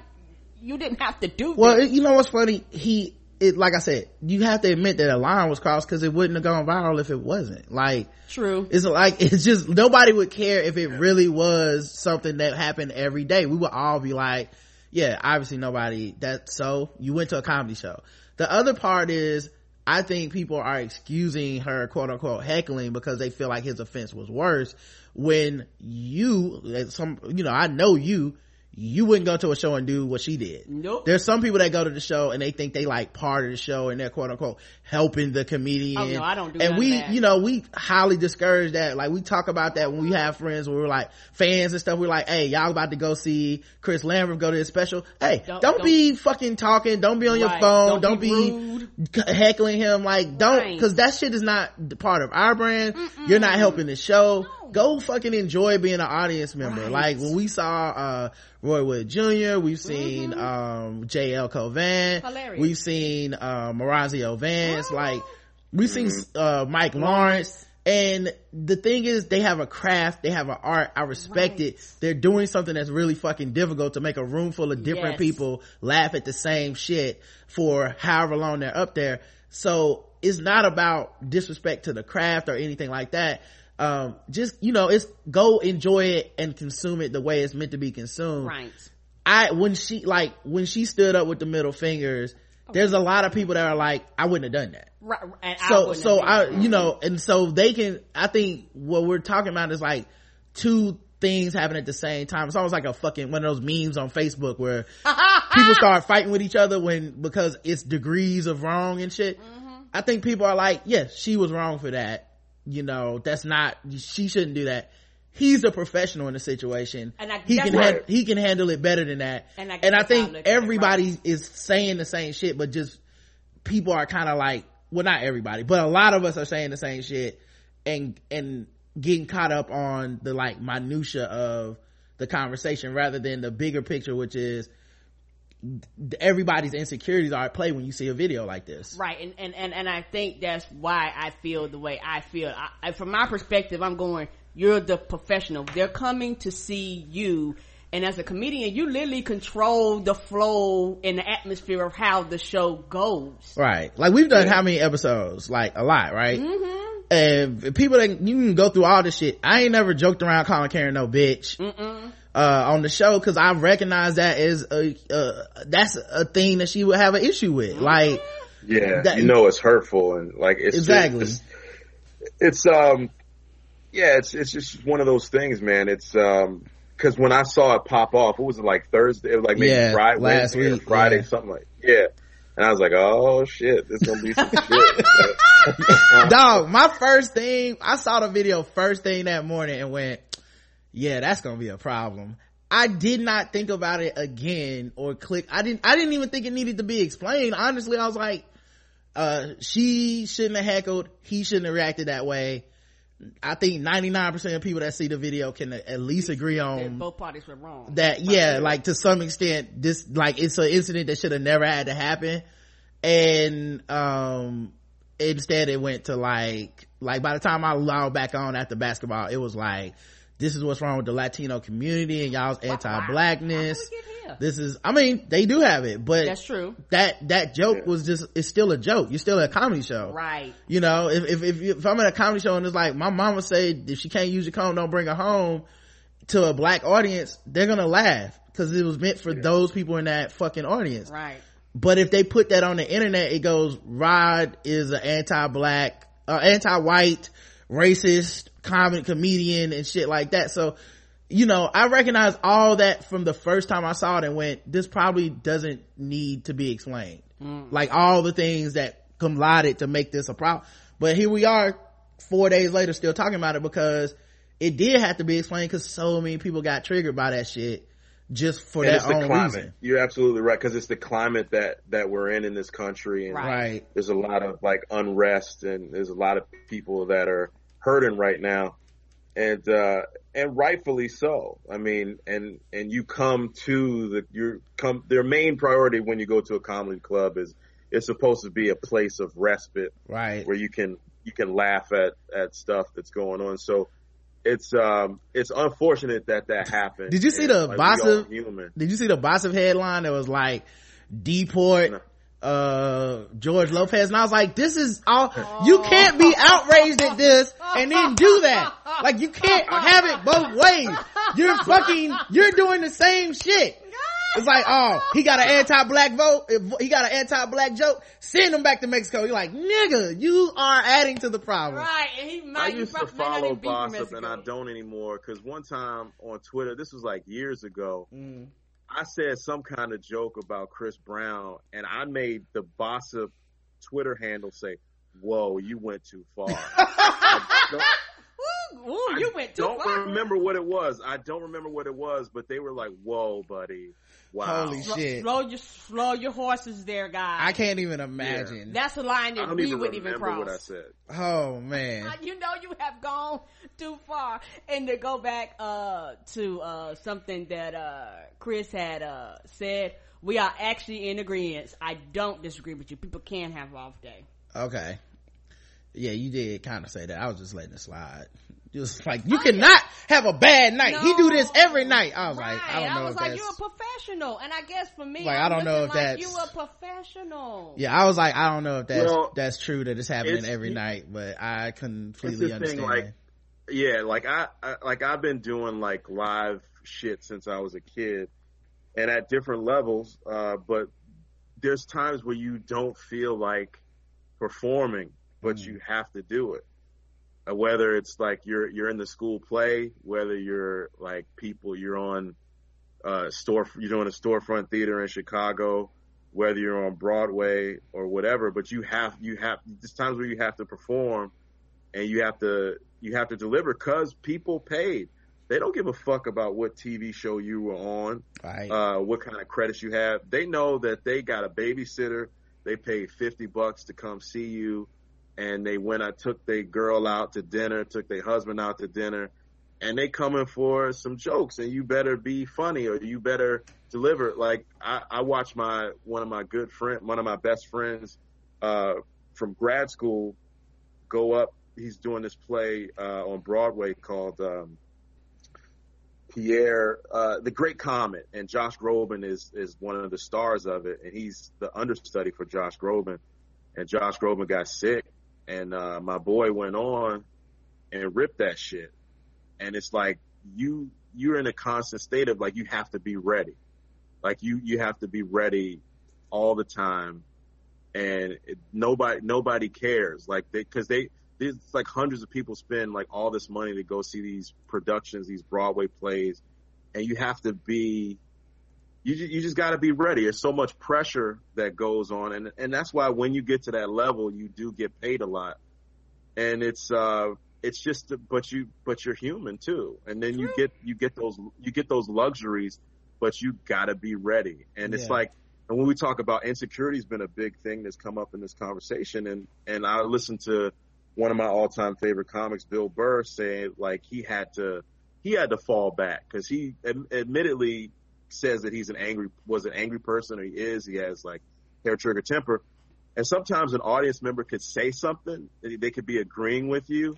you didn't have to do well, this. you know what's funny? He, it like I said, you have to admit that a line was crossed because it wouldn't have gone viral if it wasn't. Like true. It's like it's just nobody would care if it really was something that happened every day. We would all be like, yeah, obviously nobody that so you went to a comedy show. The other part is I think people are excusing her quote unquote heckling because they feel like his offense was worse when you some you know, I know you you wouldn't go to a show and do what she did. Nope. There's some people that go to the show and they think they like part of the show and they're quote unquote helping the comedian. Oh, no, I don't do And we, you know, we highly discourage that. Like we talk about that when we have friends where we're like fans and stuff. We're like, hey, y'all about to go see Chris Lamberth go to his special. Hey, don't, don't, don't be fucking talking. Don't be on your phone. Don't, don't be, be heckling him. Like don't, right. cause that shit is not part of our brand. Mm-mm. You're not helping the show. No. Go fucking enjoy being an audience member. Right. Like when we saw, uh, Roy Wood Jr. We've seen, mm-hmm. um, JL Cauvin. Hilarious. We've seen, uh, Marazio Vance. Oh. Like, we've seen, mm-hmm. uh, Mike Lawrence. And the thing is, they have a craft, they have an art. I respect right. it. They're doing something that's really fucking difficult to make a room full of different yes. people laugh at the same shit for however long they're up there. So it's not about disrespect to the craft or anything like that um just you know it's go enjoy it and consume it the way it's meant to be consumed. Right. I when she like when she stood up with the middle fingers okay. there's a lot of people that are like i wouldn't have done that. Right and so so i you know and so they can i think what we're talking about is like two things happen at the same time. It's almost like a fucking one of those memes on facebook where people start fighting with each other when because it's degrees of wrong and shit. Mm-hmm. i think people are like yes she was wrong for that you know that's not she shouldn't do that. He's a professional in the situation. And I, he can ha- he can handle it better than that. And i, and I think everybody right. is saying the same shit but just people are kind of like well not everybody but a lot of us are saying the same shit and and getting caught up on the like minutia of the conversation rather than the bigger picture which is everybody's insecurities are at play when you see a video like this. Right and and and, and i think that's why i feel the way i feel. I, from my perspective i'm going you're the professional. They're coming to see you and as a comedian you literally control the flow and the atmosphere of how the show goes. Right. Like we've done yeah. how many episodes? Like a lot right? Mm-hmm. and people that you can go through all this shit. I ain't never joked around calling karen no bitch. Mm-mm uh, on the show because I recognize that is a, uh, that's a thing that she would have an issue with. Like, yeah, that, you know, it's hurtful and like it's exactly. Just, it's, it's, um, yeah, it's it's just one of those things, man. It's um because when I saw it pop off, it was like Thursday, it was like maybe yeah, Friday, last Wednesday week, Friday, yeah. something like yeah. And I was like, oh shit, this gonna be some shit. Dog, my first thing, I saw the video first thing that morning and went, yeah, that's gonna be a problem. I did not think about it again or click. I didn't, I didn't even think it needed to be explained. Honestly, I was like, uh, she shouldn't have heckled. He shouldn't have reacted that way. I think 99% of people that see the video can at least agree on that both parties were wrong. That, yeah, like to some extent, this, like, it's an incident that should have never had to happen. And, um, instead it went to like, like by the time I logged back on after basketball, it was like, this is what's wrong with the Latino community and y'all's anti-blackness. This is, I mean, they do have it, but that's true. That, that joke yeah. was just, it's still a joke. You're still at a comedy show. Right. You know, if, if, if, if I'm at a comedy show and it's like, my mama say, if she can't use your comb, don't bring her home to a black audience, they're gonna laugh because it was meant for yeah. those people in that fucking audience. Right. But if they put that on the internet, it goes, Rod is an anti-black, uh, anti-white, racist, comic comedian and shit like that. So, you know, I recognize all that from the first time I saw it and went, this probably doesn't need to be explained. Mm. Like all the things that collided to make this a problem. But here we are four days later still talking about it because it did have to be explained because so many people got triggered by that shit just for and that it's the own climate. reason. You're absolutely right because it's the climate that that we're in in this country, and right. there's a lot of like unrest, and there's a lot of people that are hurting right now, and uh and rightfully so. I mean, and and you come to the your come their main priority when you go to a comedy club is it's supposed to be a place of respite, right? Where you can you can laugh at at stuff that's going on. So it's um it's unfortunate that that happened. Did you see and, the like, Bossip? Did you see the Bossip headline that was like deport uh George Lopez. And I was like this is all you can't be outraged at this and then do that. Like you can't have it both ways. You're fucking you're doing the same shit. It's like oh he got an anti-black vote he got an anti-black joke send him back to Mexico. You're like nigga you are adding to the problem. Right and he might I used to follow Bossip and I don't anymore because one time on Twitter this was like years ago mm. I said some kind of joke about Chris Brown, and I made the Bossip Twitter handle say, "Whoa, you went too far." Ooh, ooh, you went too don't far. remember what it was. I don't remember what it was, but they were like, "Whoa, buddy." Wow. Holy shit. Slow your, slow your horses there, guys. I can't even imagine. Yeah. That's a line that we even wouldn't even cross. what I said. Oh man. You know you have gone too far. And to go back, uh, to, uh, something that, uh, Chris had, uh, said, we are actually in agreement. I don't disagree with you. People can have off day. Okay. Yeah, you did kind of say that. I was just letting it slide. Just like you cannot have a bad night. No. he do this every night. I was right. like, I don't know I was if like, that's. you're a professional, and I guess for me, Like, I'm I don't know if like that's- you a professional. Yeah, I was like, I don't know if that's Well, that's true that it's happening it's- every night, but I completely understand. thing, like, yeah, like I, I, like I've been doing like live shit since I was a kid, and at different levels. Uh, but there's times where you don't feel like performing, but Mm. you have to do it. Uh, whether it's like you're you're in the school play, whether you're like people, you're on uh, store, you're doing a storefront theater in Chicago, whether you're on Broadway or whatever. But you have you have there's times where you have to perform, and you have to you have to deliver because people paid. They don't give a fuck about what TV show you were on, right. uh, what kind of credits you have. They know that they got a babysitter. They paid fifty bucks to come see you, and they went. I took their girl out to dinner, took their husband out to dinner, and they coming for some jokes. And you better be funny, or you better deliver. Like I, I watched my one of my good friend, one of my best friends, uh, from grad school, go up. He's doing this play uh, on Broadway called. Um, Pierre, uh, the Great Comet, and Josh Groban is is one of the stars of it, and he's the understudy for Josh Groban. And Josh Groban got sick, and uh, my boy went on and ripped that shit. And it's like you you're in a constant state of like you have to be ready. Like you you have to be ready all the time, and it, nobody nobody cares. Like they because they there's like hundreds of people spend like all this money to go see these productions, these Broadway plays, and you have to be you you just got to be ready. There's so much pressure that goes on, and and that's why when you get to that level, you do get paid a lot, and it's uh it's just but you but you're human too, and then you get you get those you get those luxuries, but you got to be ready, and it's like. And when we talk about insecurity, has been a big thing that's come up in this conversation, and and I listened to one of my all-time favorite comics, Bill Burr, saying like he had to he had to fall back because he ad- admittedly says that he's an angry was an angry person or he is he has like hair trigger temper and sometimes an audience member could say something they could be agreeing with you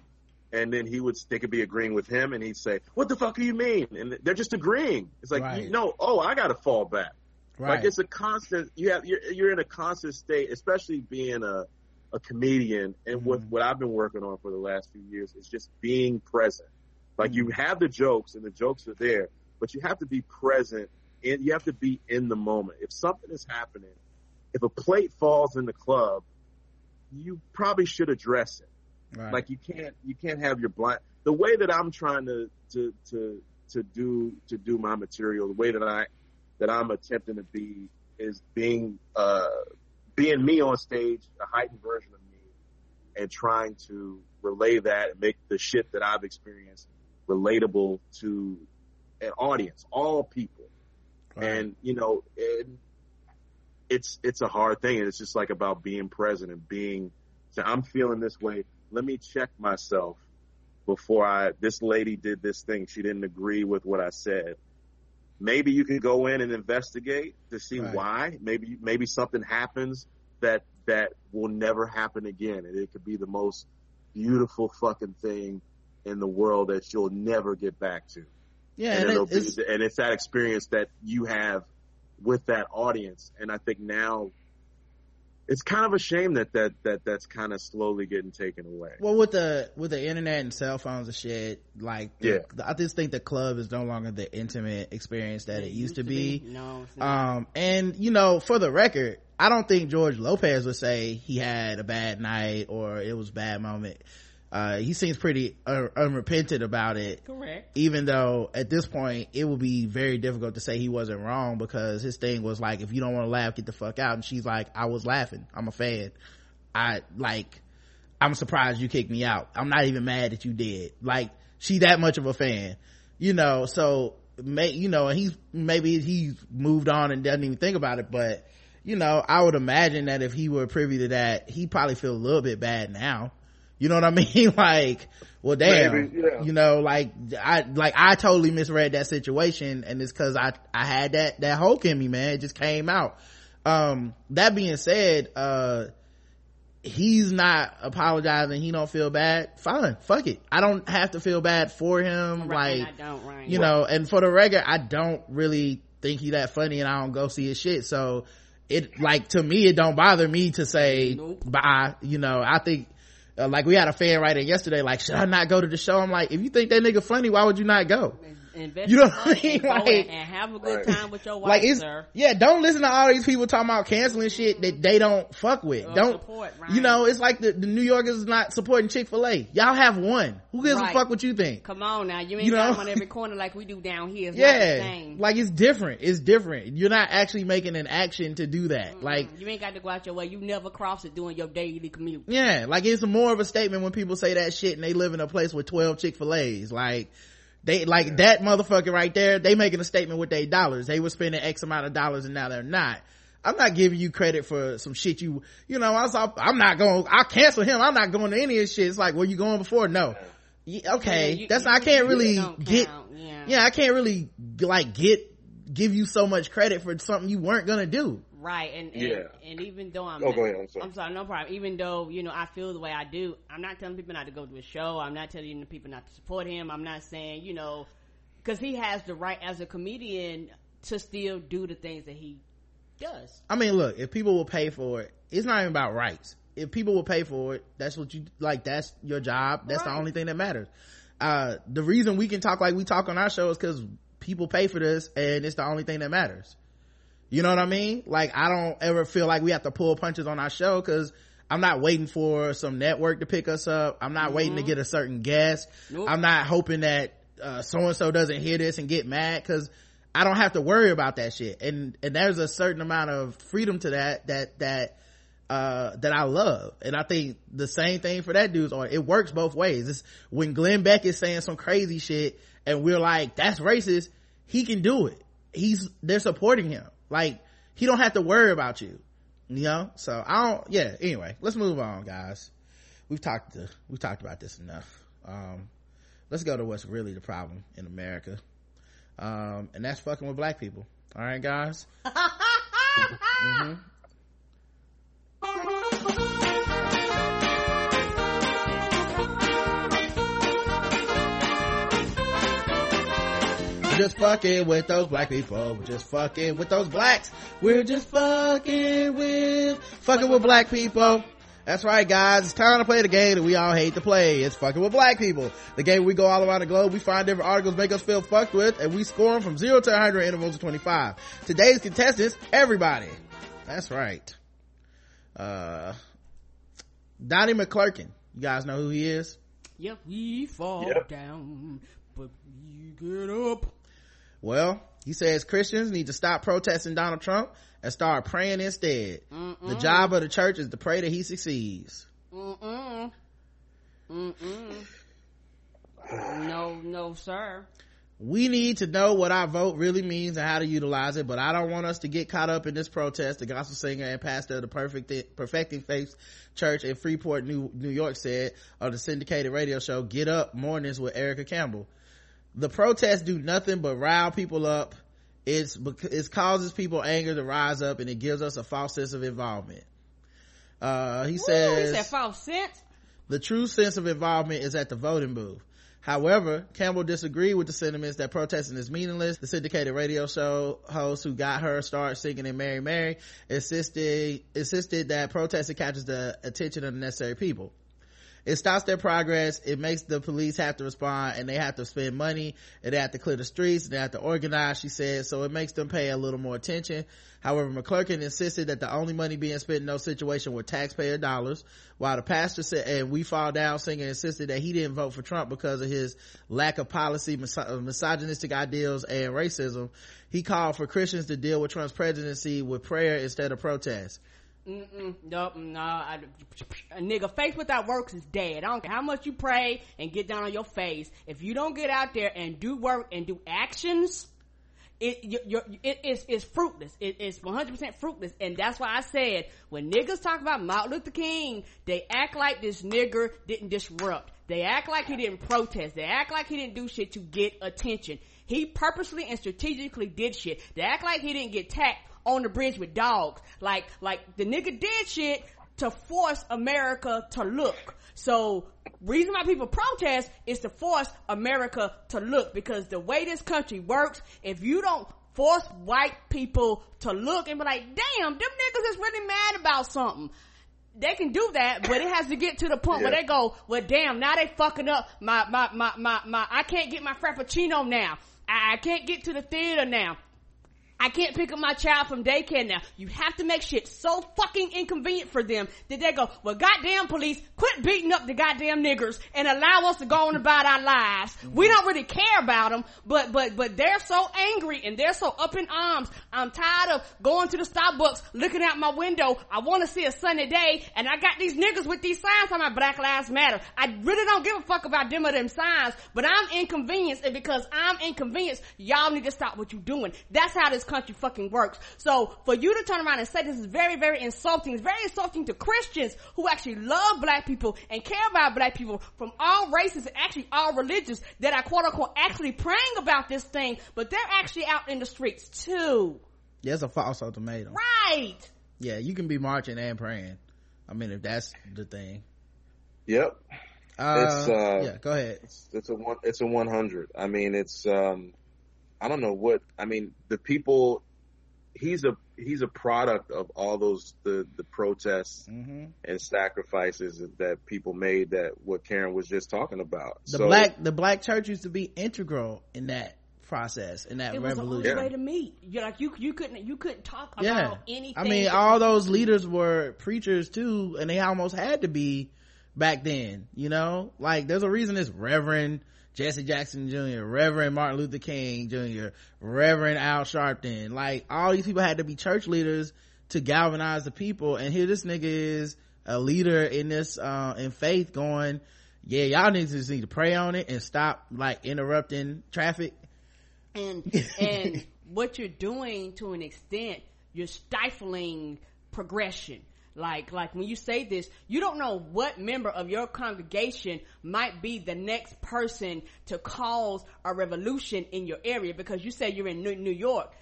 and then he would they could be agreeing with him and he'd say what the fuck do you mean and they're just agreeing it's like right. you, no oh i gotta fall back right. like it's a constant you have you're, you're in a constant state especially being a a comedian and mm-hmm. what what i've been working on for the last few years is just being present like mm-hmm. you have the jokes and the jokes are there but you have to be present and you have to be in the moment. If something is happening, if a plate falls in the club, you probably should address it. Right. Like you can't you can't have your blind the way that I'm trying to to to to do to do my material, the way that I that I'm attempting to be is being uh being me on stage, a heightened version of me, and trying to relay that and make the shit that I've experienced relatable to an audience, all people. Right. And, you know, it, it's, it's a hard thing. And it's just like about being present and being, so I'm feeling this way. Let me check myself before I, this lady did this thing. She didn't agree with what I said. Maybe you can go in and investigate to see right. why. Maybe, maybe something happens that, that will never happen again. And it could be the most beautiful fucking thing in the world that you'll never get back to. Yeah, and, and, it's, be, and it's that experience that you have with that audience. And I think now it's kind of a shame that that that that's kind of slowly getting taken away. Well, with the with the internet and cell phones and shit, like yeah, I just think the club is no longer the intimate experience that it, it used, to be. be. No, um, and you know, for the record, I don't think George Lopez would say he had a bad night or it was a bad moment uh, he seems pretty un- unrepentant about it. Correct. Even though at this point it would be very difficult to say he wasn't wrong because his thing was like, if you don't want to laugh, get the fuck out. And she's like, I was laughing. I'm a fan. I like, I'm surprised you kicked me out. I'm not even mad that you did. Like, she that much of a fan, you know, so may, you know, and he's, maybe he's moved on and doesn't even think about it, but you know, I would imagine that if he were privy to that, he'd probably feel a little bit bad now you know what I mean? like, well, damn, Maybe, yeah. you know, like I, like I totally misread that situation and it's cause I, I had that, that Hulk in me, man. It just came out. Um, that being said, uh, he's not apologizing. He don't feel bad. Fine. Fuck it. I don't have to feel bad for him. Right, like, right. you know, and for the record, I don't really think he that funny and I don't go see his shit. So it, like, to me, it don't bother me to say nope. bye. You know, I think, uh, like we had a fan write in yesterday, like, should I not go to the show? I'm like, if you think that nigga funny, why would you not go? Invest you know what I mean? Like, and have a good time with your wife, like it's, sir. Yeah, don't listen to all these people talking about canceling shit that they don't fuck with. Or don't support, right. you know? It's like the, the New Yorkers not supporting Chick Fil A. Y'all have one. Who gives right. a fuck what you think? Come on now, you ain't you know? got one every corner like we do down here. It's yeah, like it's different. It's different. You're not actually making an action to do that. Mm-hmm. Like you ain't got to go out your way. You never cross it doing your daily commute. Yeah, like it's more of a statement when people say that shit and they live in a place with twelve Chick Fil A's. Like they like yeah. that motherfucker right there. They making a statement with their dollars. They were spending X amount of dollars and now they're not. I'm not giving you credit for some shit you, you know, I was, I'm not going, I'll cancel him. I'm not going to any of this shit. It's like, were you going before? No. Yeah, okay. Yeah, you, that's, you, I can't really get, yeah. yeah, I can't really like get, give you so much credit for something you weren't gonna do. Right, and and, yeah. and even though I'm, oh, go ahead. I'm sorry. I'm sorry, no problem. Even though you know I feel the way I do, I'm not telling people not to go to a show. I'm not telling people not to support him. I'm not saying you know because he has the right as a comedian to still do the things that he does. I mean, look, if people will pay for it, it's not even about rights. If people will pay for it, that's what you like. That's your job. That's right. the only thing that matters. uh the reason we can talk like we talk on our show is because people pay for this and it's the only thing that matters you know what i mean like i don't ever feel like we have to pull punches on our show because i'm not waiting for some network to pick us up i'm not mm-hmm. waiting to mm-hmm. get a certain guest nope. i'm not hoping that uh, so and so doesn't hear this and get mad because I don't have to worry about that shit. And, and there's a certain amount of freedom to that, that, that, uh, that I love. And I think the same thing for that dude's on. It works both ways. It's when Glenn Beck is saying some crazy shit and we're like, that's racist. He can do it. He's, they're supporting him. Like, he don't have to worry about you. You know? So I don't, yeah, anyway, let's move on, guys. We've talked to, we've talked about this enough. Um, let's go to what's really the problem in America. Um, and that's fucking with black people. All right, guys. mm-hmm. just fucking with those black people. We're just fucking with those blacks. We're just fucking with, fucking with black people. That's right, guys. It's time to play the game that we all hate to play. It's fucking with black people. The game we go all around the globe. We find different articles make us feel fucked with, and we score them from zero to 100 intervals of 25. Today's contestants, everybody. That's right. Uh, Donnie McClurkin. You guys know who he is? Yep. We fall yep. down, but we get up. Well, he says Christians need to stop protesting Donald Trump and start praying instead. Mm-mm. The job of the church is to pray that he succeeds. Mm-mm. Mm-mm. no, no, sir. We need to know what our vote really means and how to utilize it, but I don't want us to get caught up in this protest. The gospel singer and pastor of the Perfect, Perfecting Faith Church in Freeport, New, New York said on the syndicated radio show, Get Up Mornings with Erica Campbell. The protests do nothing but rile people up. It's it causes people anger to rise up and it gives us a false sense of involvement. Uh, he Ooh, says he false sense? the true sense of involvement is at the voting booth. However, Campbell disagreed with the sentiments that protesting is meaningless. The syndicated radio show host who got her start singing in Mary Mary insisted, insisted that protesting catches the attention of the necessary people it stops their progress. It makes the police have to respond and they have to spend money and they have to clear the streets and they have to organize she said. So it makes them pay a little more attention. However mcclurkin insisted that the only money being spent in those situations were taxpayer dollars. While the pastor said and we fall down singer insisted that he didn't vote for trump because of his lack of policy mis- uh, misogynistic ideals and racism. He called for christians to deal with trump's presidency with prayer instead of protest Mm-mm, nope, no, I, a nigga faith without works is dead. I don't care how much you pray and get down on your face. If you don't get out there and do work and do actions, it, you're, it is, it's fruitless. It is 100% fruitless. And that's why I said, when niggas talk about Martin Luther King, they act like this nigger didn't disrupt. They act like he didn't protest. They act like he didn't do shit to get attention. He purposely and strategically did shit. They act like he didn't get tapped on the bridge with dogs. Like, like the nigga did shit to force America to look. So reason why people protest is to force America to look because the way this country works, if you don't force white people to look and be like, damn, them niggas is really mad about something. They can do that, but it has to get to the point yeah. where they go, well damn, now they fucking up my, my, my, my, my, I can't get my frappuccino now. I, I can't get to the theater now. I can't pick up my child from daycare now. You have to make shit so fucking inconvenient for them that they go, well goddamn police, quit beating up the goddamn niggers and allow us to go on about our lives. Mm-hmm. We don't really care about them, but, but, but they're so angry and they're so up in arms. I'm tired of going to the Starbucks, looking out my window. I want to see a sunny day and I got these niggas with these signs on my Black Lives Matter. I really don't give a fuck about them or them signs, but I'm inconvenienced and because I'm inconvenienced, y'all need to stop what you're doing. That's how this country fucking works. So for you to turn around and say this is very, very insulting, it's very insulting to Christians who actually love black people and care about black people from all races and actually all religions that are quote unquote actually praying about this thing, but they're actually out in the streets too. Yeah, it's a false ultimatum. Right. Yeah, you can be marching and praying. I mean, if that's the thing. Yep. Uh, it's, uh, yeah, go ahead. It's, it's a one, it's a 100. I mean, it's, um, I don't know what I mean. The people, he's a he's a product of all those the the protests mm-hmm. and sacrifices that people made that what Karen was just talking about. The so, black the black church used to be integral in that process in that it revolution. was the only way to meet. You're like you you couldn't you couldn't talk about yeah. anything. I mean, all those leaders were preachers too, and they almost had to be back then. You know, like there's a reason it's Reverend Jesse Jackson Jr., Reverend Martin Luther King Jr., Reverend Al Sharpton. Like all these people had to be church leaders to galvanize the people. And here this nigga is a leader in this, uh, in faith going, yeah, y'all need to just need to pray on it and stop like interrupting traffic. And, and what you're doing to an extent, you're stifling progression like, like when you say this, you don't know what member of your congregation might be the next person to cause a revolution in your area because you say you're in New York.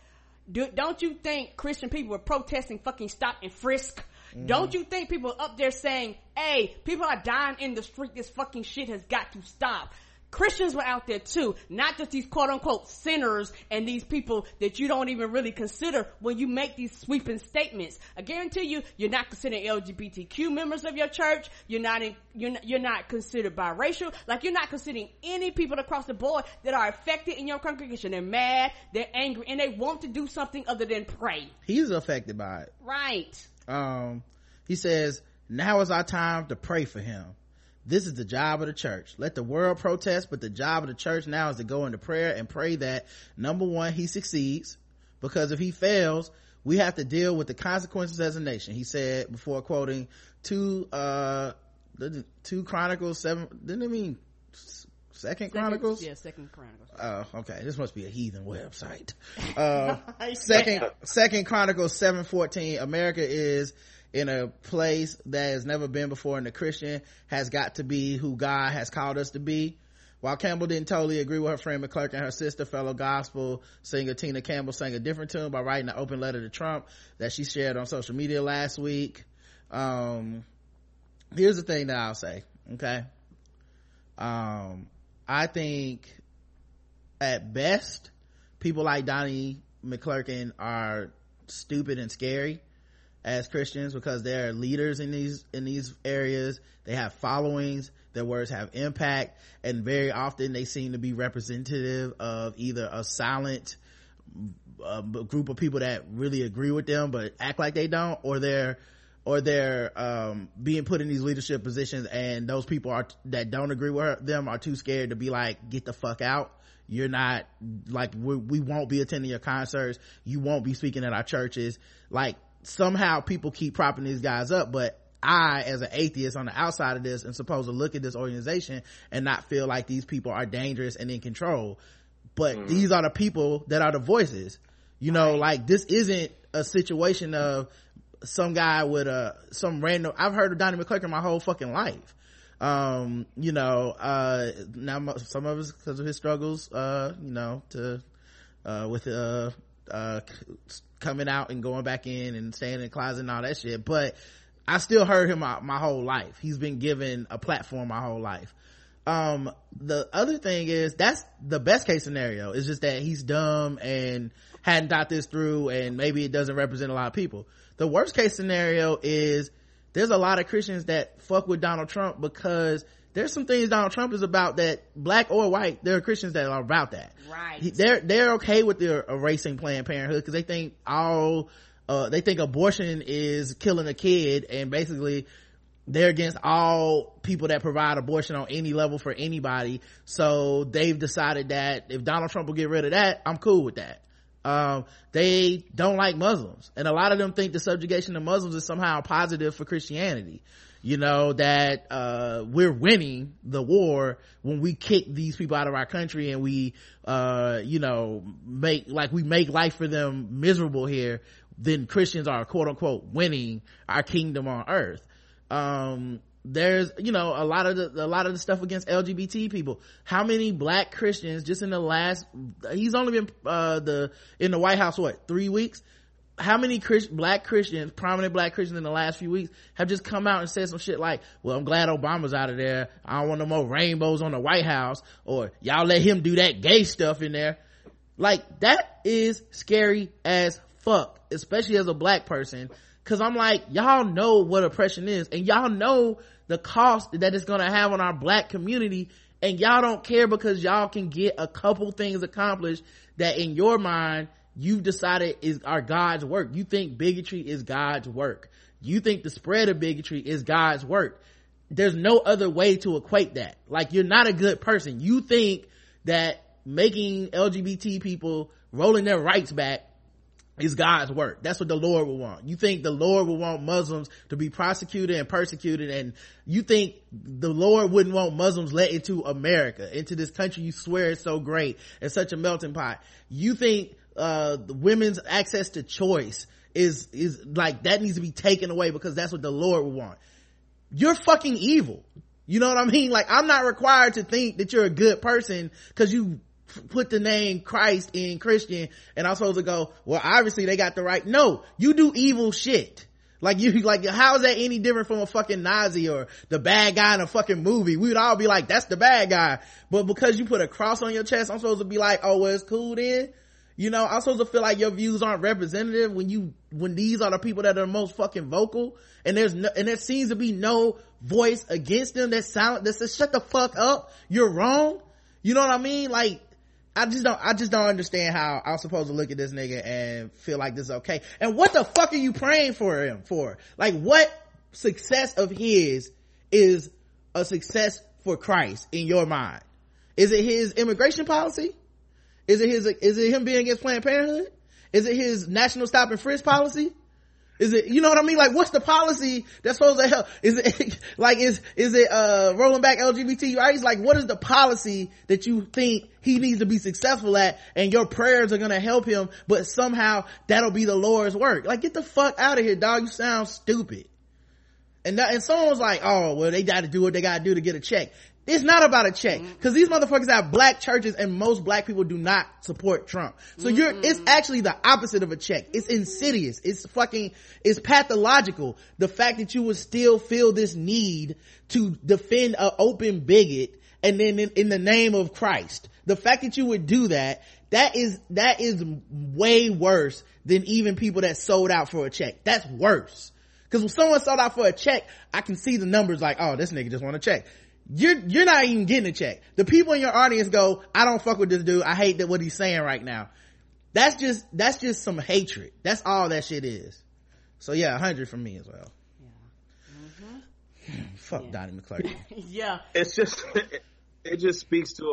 Do, don't you think Christian people were protesting fucking stop and frisk? Mm. Don't you think people up there saying, hey, people are dying in the street, this fucking shit has got to stop. Christians were out there too, not just these quote unquote sinners and these people that you don't even really consider when you make these sweeping statements. I guarantee you, you're not considering LGBTQ members of your church. You're not in, you're not, you're not considered biracial. Like you're not considering any people across the board that are affected in your congregation. They're mad, they're angry, and they want to do something other than pray. He's affected by it. Right. Um, he says, now is our time to pray for him this is the job of the church. Let the world protest, but the job of the church now is to go into prayer and pray that number one, he succeeds. Because if he fails, we have to deal with the consequences as a nation. He said before quoting two, uh, two Chronicles seven, didn't it mean Second Chronicles? yeah, Second Chronicles. Oh, okay. This must be a heathen website. Uh, second, Second Chronicles 714. America is in a place that has never been before and the christian has got to be who god has called us to be. While campbell didn't totally agree with her friend mcclurkin and her sister fellow gospel singer tina campbell sang a different tune by writing an open letter to trump that she shared on social media last week. Um, here's the thing that i'll say okay? Um, i think at best people like donnie mcclurkin are stupid and scary as Christians because they're leaders in these in these areas. They have followings. Their words have impact, and very often they seem to be representative of either a silent uh, group of people that really agree with them but act like they don't, or they're or they're um, being put in these leadership positions, and those people are that don't agree with them are too scared to be like, get the fuck out you're not like we, we, won't be attending your concerts you won't be speaking at our churches like somehow people keep propping these guys up but I, as an atheist on the outside of this, am supposed to look at this organization and not feel like these people are dangerous and in control. But mm. these are the people that are the voices. You know, right. like this isn't a situation of some guy with a, some random, I've heard of Donnie McClurkin my whole fucking life. Um, you know, uh, now some of us, because of his struggles, uh, you know, to, uh, with, uh, uh, coming out and going back in and staying in the closet and all that shit. But I still heard him my, my whole life. He's been given a platform my whole life. Um, the other thing is that's the best case scenario. It's just that he's dumb and hadn't thought this through and maybe it doesn't represent a lot of people. The worst case scenario is there's a lot of Christians that fuck with Donald Trump because there's some things Donald Trump is about that black or white, there are Christians that are about that. Right. they're, they're okay with their erasing Planned Parenthood because they think all, uh, they think abortion is killing a kid and basically they're against all people that provide abortion on any level for anybody. So they've decided that if Donald Trump will get rid of that, I'm cool with that. Um, they don't like Muslims and a lot of them think the subjugation of Muslims is somehow positive for Christianity you know that uh, we're winning the war when we kick these people out of our country and we uh, you know make like we make life for them miserable here then christians are quote unquote winning our kingdom on earth. Um, there's you know a lot of the a lot of the stuff against lgbt people. How many black christians just in the last he's only been uh, the in the white house what three weeks how many black Christians, prominent black Christians in the last few weeks have just come out and said some shit like, well, I'm glad Obama's out of there. I don't want no more rainbows on the White House or y'all let him do that gay stuff in there. Like that is scary as fuck especially as a black person because i'm like y'all know what oppression is and y'all know the cost that it's gonna have on our black community and y'all don't care because y'all can get a couple things accomplished that in your mind you've decided is our god's work you think bigotry is god's work you think the spread of bigotry is god's work there's no other way to equate that like you're not a good person you think that making lgbt people rolling their rights back is God's work. That's what the Lord will want. You think the Lord will want Muslims to be prosecuted and persecuted and you think the Lord wouldn't want Muslims let into America, into this country you swear is so great and such a melting pot. You think, uh, women's access to choice is, is like that needs to be taken away because that's what the Lord will want. You're fucking evil. You know what I mean? Like I'm not required to think that you're a good person because you put the name Christ in Christian and I'm supposed to go, well, obviously they got the right. No, you do evil shit. Like you, like, how is that any different from a fucking Nazi or the bad guy in a fucking movie? We would all be like, that's the bad guy. But because you put a cross on your chest, I'm supposed to be like, oh, well, it's cool then. You know, I'm supposed to feel like your views aren't representative when you, when these are the people that are most fucking vocal and there's no, and there seems to be no voice against them that's silent, that says, shut the fuck up. You're wrong. You know what I mean? Like, I just don't, I just don't understand how I'm supposed to look at this nigga and feel like this is okay. And what the fuck are you praying for him for? Like what success of his is a success for Christ in your mind? Is it his immigration policy? Is it his, is it him being against Planned Parenthood? Is it his national stop and frisk policy? Is it, you know what I mean? Like, what's the policy that's supposed to help? Is it, like, is, is it, uh, rolling back LGBT rights? Like, what is the policy that you think he needs to be successful at and your prayers are gonna help him, but somehow that'll be the Lord's work? Like, get the fuck out of here, dog. You sound stupid. And that, and someone was like, oh, well, they gotta do what they gotta do to get a check. It's not about a check. Mm-hmm. Cause these motherfuckers have black churches and most black people do not support Trump. So mm-hmm. you're, it's actually the opposite of a check. It's insidious. It's fucking, it's pathological. The fact that you would still feel this need to defend an open bigot and then in, in the name of Christ. The fact that you would do that, that is, that is way worse than even people that sold out for a check. That's worse. Cause when someone sold out for a check, I can see the numbers like, oh, this nigga just want a check you're you're not even getting a check. The people in your audience go i don't fuck with this dude. I hate that what he's saying right now. That's just that's just some hatred. That's all that shit is. So yeah 100 from me as well. Yeah. Mm-hmm. fuck yeah. donnie mcclurkin. Yeah. It's just it, it just speaks to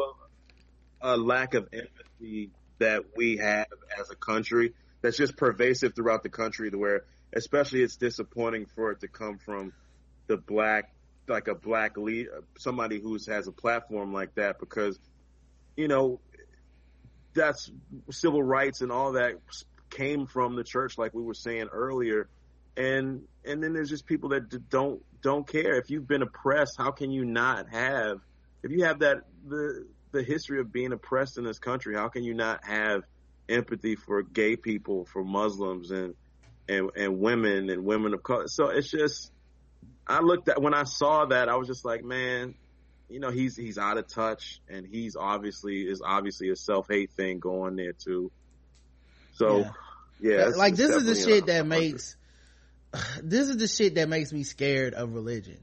a, a lack of empathy that we have as a country that's just pervasive throughout the country To where especially it's disappointing for it to come from the black like a black lead, somebody who has a platform like that, because you know that's civil rights and all that came from the church, like we were saying earlier, and and then there's just people that don't don't care. If you've been oppressed, how can you not have? If you have that the the history of being oppressed in this country, how can you not have empathy for gay people, for Muslims, and and and women and women of color? So it's just I looked at when I saw that, I was just like, man, you know, he's he's out of touch, and he's obviously is obviously a self hate thing going there too. So, yeah, yeah like this is the shit that makes this is the shit that makes me scared of religion.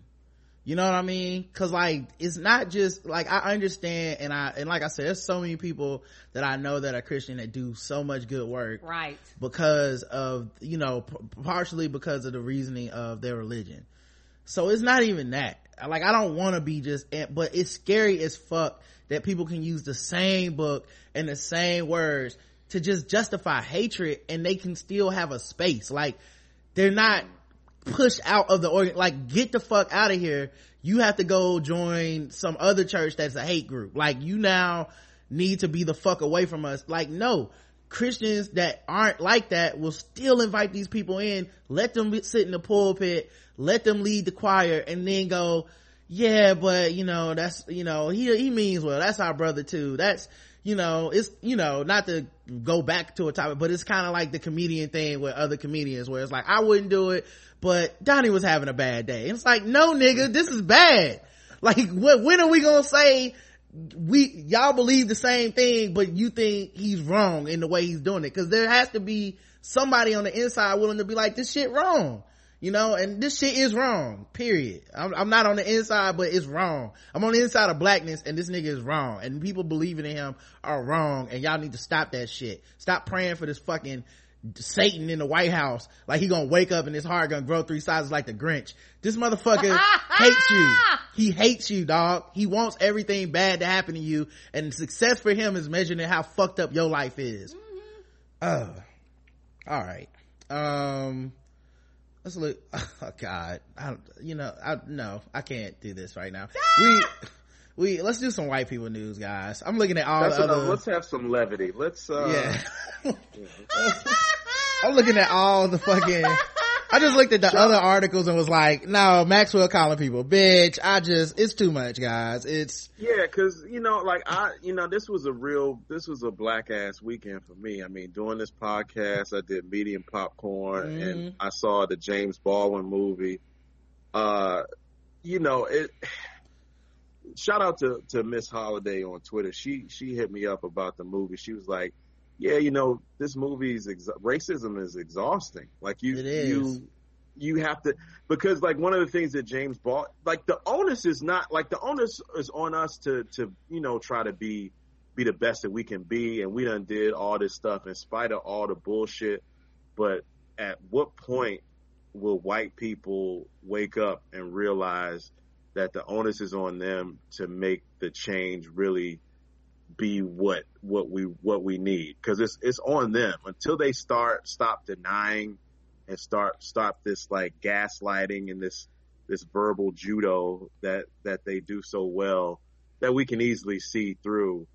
You know what I mean? Cause like, it's not just, like, I understand and I, and like I said, there's so many people that I know that are Christian that do so much good work. Right. Because of, you know, p- partially because of the reasoning of their religion. So it's not even that. Like I don't want to be just, eh, but it's scary as fuck that people can use the same book and the same words to just justify hatred and they can still have a space. Like they're not pushed out of the organ. Like get the fuck out of here. You have to go join some other church that's a hate group. Like you now need to be the fuck away from us. Like no, Christians that aren't like that will still invite these people in, let them sit in the pulpit, let them lead the choir and then go yeah but you know that's you know he he means well. That's our brother too. That's you know it's you know not to go back to a topic but it's kind of like the comedian thing with other comedians where it's like i wouldn't do it but donnie was having a bad day. And it's like no nigga this is bad. Like when, when are we gonna say we y'all believe the same thing but you think he's wrong in the way he's doing it. Because there has to be somebody on the inside willing to be like this shit wrong you know? And this shit is wrong period. I'm, I'm, not on the inside but it's wrong. I'm on the inside of blackness and this nigga is wrong. And people believing in him are wrong and y'all need to stop that shit. Stop praying for this fucking Satan in the White House. Like he gonna wake up and his heart gonna grow three sizes like the Grinch. This motherfucker hates you. He hates you, dog. He wants everything bad to happen to you. And success for him is measuring how fucked up your life is. Mm-hmm. Uh, all right. Um, let's look. Oh God. I, you know, I, no, I can't do this right now. we, we let's do some white people news guys i'm looking at all That's the other let's have some levity let's uh yeah i'm looking at all the fucking I just looked at the other articles and was like, no, Maxwell calling people, bitch. I just, it's too much, guys. It's. Yeah, cause, you know, like I, you know, this was a real, this was a black ass weekend for me. I mean, doing this podcast, I did medium popcorn mm-hmm. and I saw the James Baldwin movie. Uh, you know, it, shout out to to Miss Holiday on Twitter. She she hit me up about the movie. She was like, "Yeah, you know, this movie is ex- racism is exhausting. Like you you you have to because like one of the things that James bought, like the onus is not like the onus is on us to to you know try to be be the best that we can be, and we done did all this stuff in spite of all the bullshit. But at what point will white people wake up and realize that the onus is on them to make the change really be what what we what we need. Because it's it's on them. Until they start stop denying and start stop this like gaslighting and this this verbal judo that that they do so well that we can easily see through.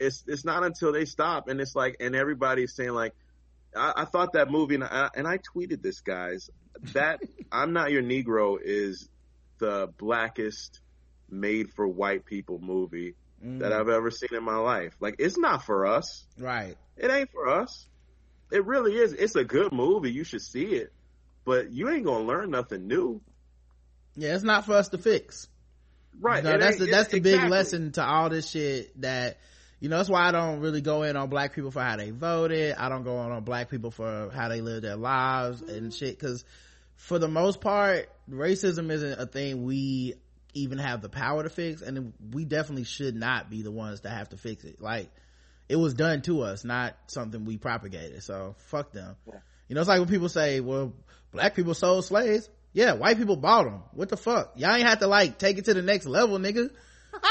It's it's not until they stop and it's like and everybody's saying like I, I thought that movie and I, and I tweeted this guys that I'm not your Negro is the blackest made for white people movie mm. that I've ever seen in my life. Like it's not for us. Right. It ain't for us. It really is. It's a good movie. You should see it. But you ain't gonna learn nothing new. Yeah, it's not for us to fix. Right. You know, that's the that's the exactly. big lesson to all this shit that you know, that's why I don't really go in on black people for how they voted. I don't go in on black people for how they live their lives and shit. Cause for the most part, racism isn't a thing we even have the power to fix and we definitely should not be the ones that have to fix it. Like it was done to us not something we propagated. So fuck them. Yeah. you know it's like when people say well black people sold slaves. Yeah white people bought them what the fuck? Y'all ain't have to like take it to the next level nigga.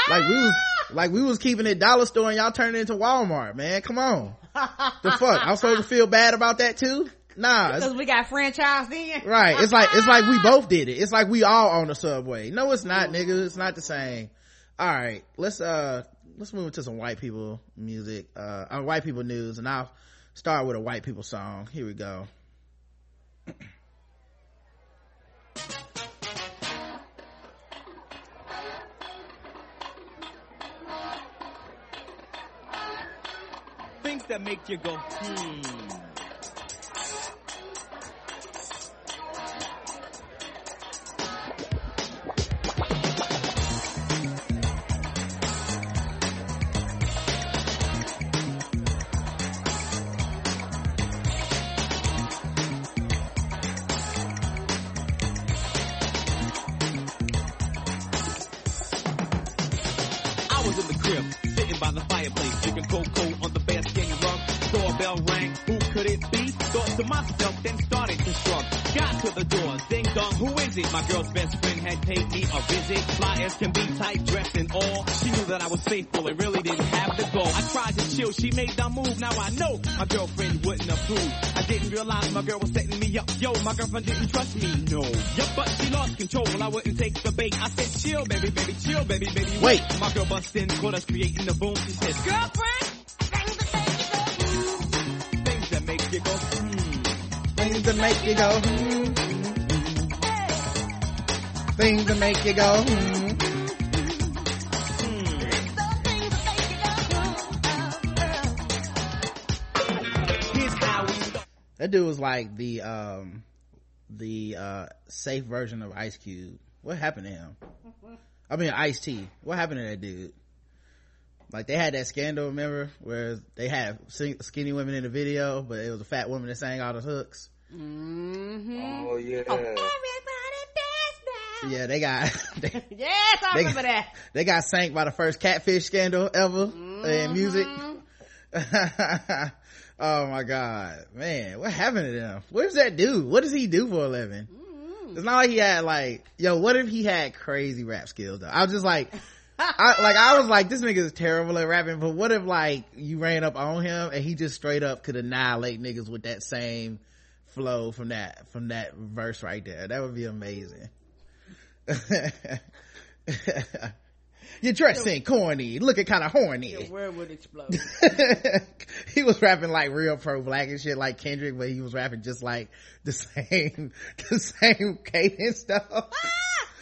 Like we was like we was keeping it dollar store and y'all turned it into walmart man. Come on. The fuck? I'm supposed to feel bad about that too nah because we got franchise then right it's like it's like we both did it. It's like we all own the subway. No it's not nigga. It's not the same. All right let's uh let's move into some white people music uh, uh white people news and i'll start with a white people song. Here we go. Things that make you go hmm My girl's best friend had paid me a visit. Fly as can be, tight dressed and all. She knew that I was faithful and really didn't have the goal. I tried to chill, she made that move. Now I know my girlfriend wouldn't approve. I didn't realize my girl was setting me up. Yo, my girlfriend didn't trust me, no. Yup, but she lost control. When I wouldn't take the bait. I said, chill, baby, baby, chill, baby, baby. Wait. My girl bust in, caught us creating the boom. She said, girlfriend, things that make you go, hmm. Things that make you go, hmm things that make you go, hmm. That dude was like the um the uh safe version of Ice Cube. What happened to him? I mean Ice T. What happened to that dude? like they had that scandal remember where they had skinny women in the video but it was a fat woman that sang all the hooks mm-hmm. oh yeah oh, yeah they got they, yes i remember they, that they got sank by the first catfish scandal ever mm-hmm. in music oh my god man what happened to them what does that do what does he do for a living mm-hmm. it's not like he had like yo what if he had crazy rap skills though i was just like I, like I was like, this nigga is terrible at rapping, but what if like you ran up on him and he just straight up could annihilate niggas with that same flow from that from that verse right there? That would be amazing. You're dressing corny, looking kind of horny. Your would explode. he was rapping like real pro black and shit, like Kendrick, but he was rapping just like the same, the same cadence stuff. like, what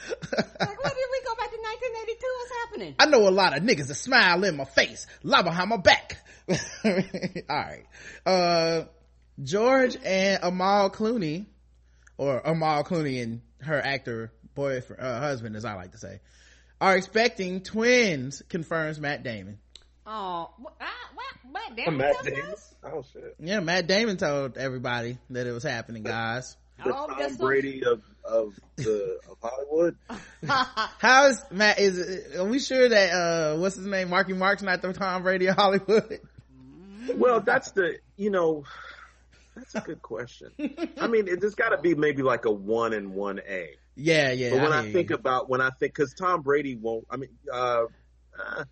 did we go back to 1982? What's happening? I know a lot of niggas that smile in my face, lie behind my back. All right. Uh, George and Amal Clooney, or Amal Clooney and her actor boyfriend, uh, husband, as I like to say, are expecting twins, confirms Matt Damon. Oh, uh, Matt Damon. Matt Damon. Oh shit. Yeah, Matt Damon told everybody that it was happening, guys. The oh, Tom Brady of of the of Hollywood. How is Matt? Is are we sure that uh what's his name? Marky Mark's not the Tom Brady of Hollywood? Well, that's the you know that's a good question. I mean, it, has got to be maybe like a one and one A. Yeah, yeah. But when I, I think you. about when I think because Tom Brady won't. I mean, uh, uh,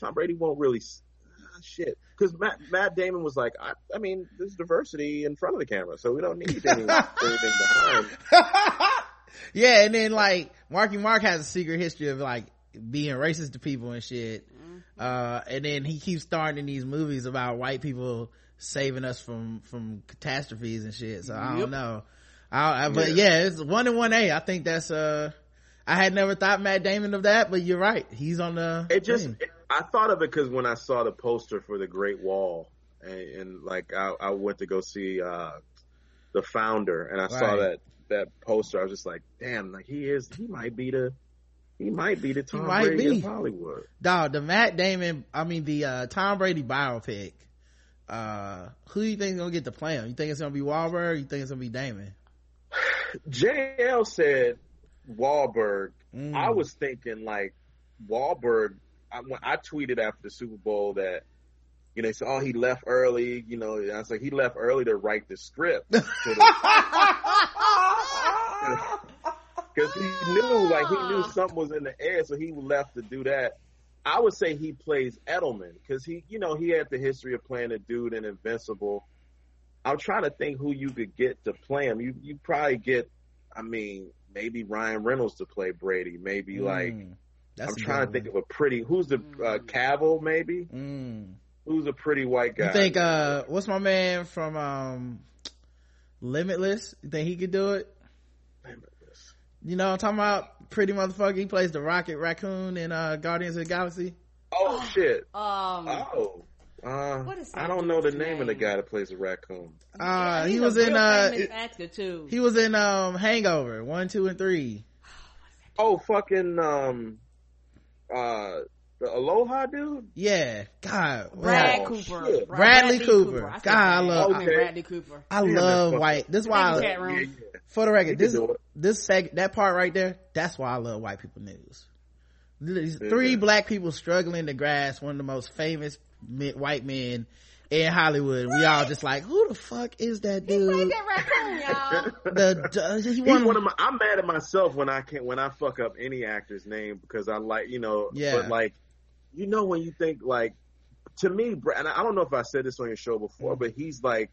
Tom Brady won't really. Uh, shit, because Matt Matt Damon was like, I, I, mean, there's diversity in front of the camera, so we don't need any, anything behind. yeah, and then like Marky Mark has a secret history of like being racist to people and shit. Mm-hmm. Uh, and then he keeps starring in these movies about white people saving us from from catastrophes and shit. So I don't yep. know. I, I, but yeah. yeah, it's one and one A. I think that's uh, I had never thought Matt Damon of that, but you're right. He's on the. It just it, I thought of it because when I saw the poster for the Great Wall, and, and like I, I, went to go see uh, the founder, and I right. saw that that poster. I was just like, damn, like he is. He might be the. He might be the Tom Brady be. of Hollywood. Dog, the Matt Damon, I mean the uh, Tom Brady biopic uh, who do you think is gonna get to play him? You think it's gonna be Wahlberg? you think it's gonna be Damon? JL said Wahlberg. Mm. I was thinking like Wahlberg. I, I tweeted after the Super Bowl that you know, he said, "Oh, he left early." You know, I was like, "He left early to write the script." Because he knew, like, he knew something was in the air, so he left to do that. I would say he plays Edelman because he, you know, he had the history of playing a dude in Invincible. I'm trying to think who you could get to play him. You you probably get, I mean, maybe Ryan Reynolds to play Brady. Maybe mm, like I'm trying to think of a pretty. Who's the uh, Cavill? Maybe. Mm. Who's a pretty white guy? You think? uh What's my man from um Limitless? You think he could do it? Limitless. You know I'm talking about? Pretty motherfucker. He plays the Rocket Raccoon in uh, Guardians of the Galaxy. Oh, oh shit. Um, oh. Uh, what is I don't know the name, name, of the guy that plays the raccoon. Uh, yeah, he was in, uh, actor too. he was in, um, Hangover, one, two, and three. Oh, fucking, um, uh, the Aloha dude? Yeah. God. Brad Cooper. Bradley, Bradley, Cooper. Cooper. God, I love okay. Bradley Cooper. I love white. This is why I, yeah, yeah. for the record, this, this seg, that part right there, that's why I love white people news. These three black people struggling to grasp one of the most famous white men in Hollywood. We all just like, who the fuck is that dude? He that raccoon, y'all. the, uh, he won, one of my, I'm mad at myself when I can't, when I fuck up any actor's name because I like, you know, yeah. but like, you know, when you think like, to me, and I don't know if I said this on your show before, but he's like,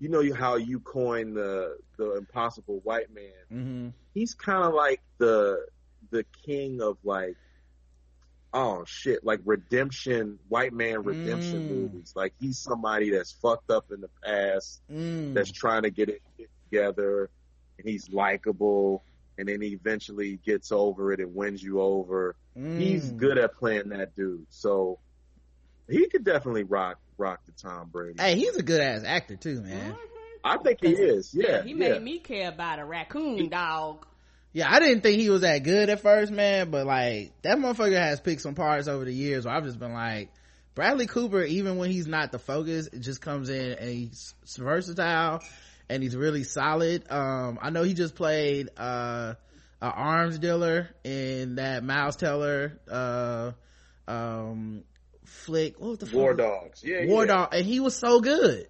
you know how you coined the the impossible white man. Mm-hmm. He's kind of like the the king of like oh shit, like redemption, white man redemption mm. movies. Like he's somebody that's fucked up in the past, mm. that's trying to get it together, and he's likable, and then he eventually gets over it and wins you over. Mm. He's good at playing that dude, so he could definitely rock rock the Tom Brady. Hey, he's a good ass actor too, man. I think he is. Yeah, he yeah. made me care about a raccoon dog. Yeah, I didn't think he was that good at first, man, but like that motherfucker has picked some parts over the years where I've just been like, Bradley Cooper, even when he's not the focus, it just comes in and he's versatile and he's really solid. Um, I know he just played, uh, an arms dealer in that Miles Teller, uh, um, flick. What was the War Dogs? Yeah, War yeah. Dog, and he was so good.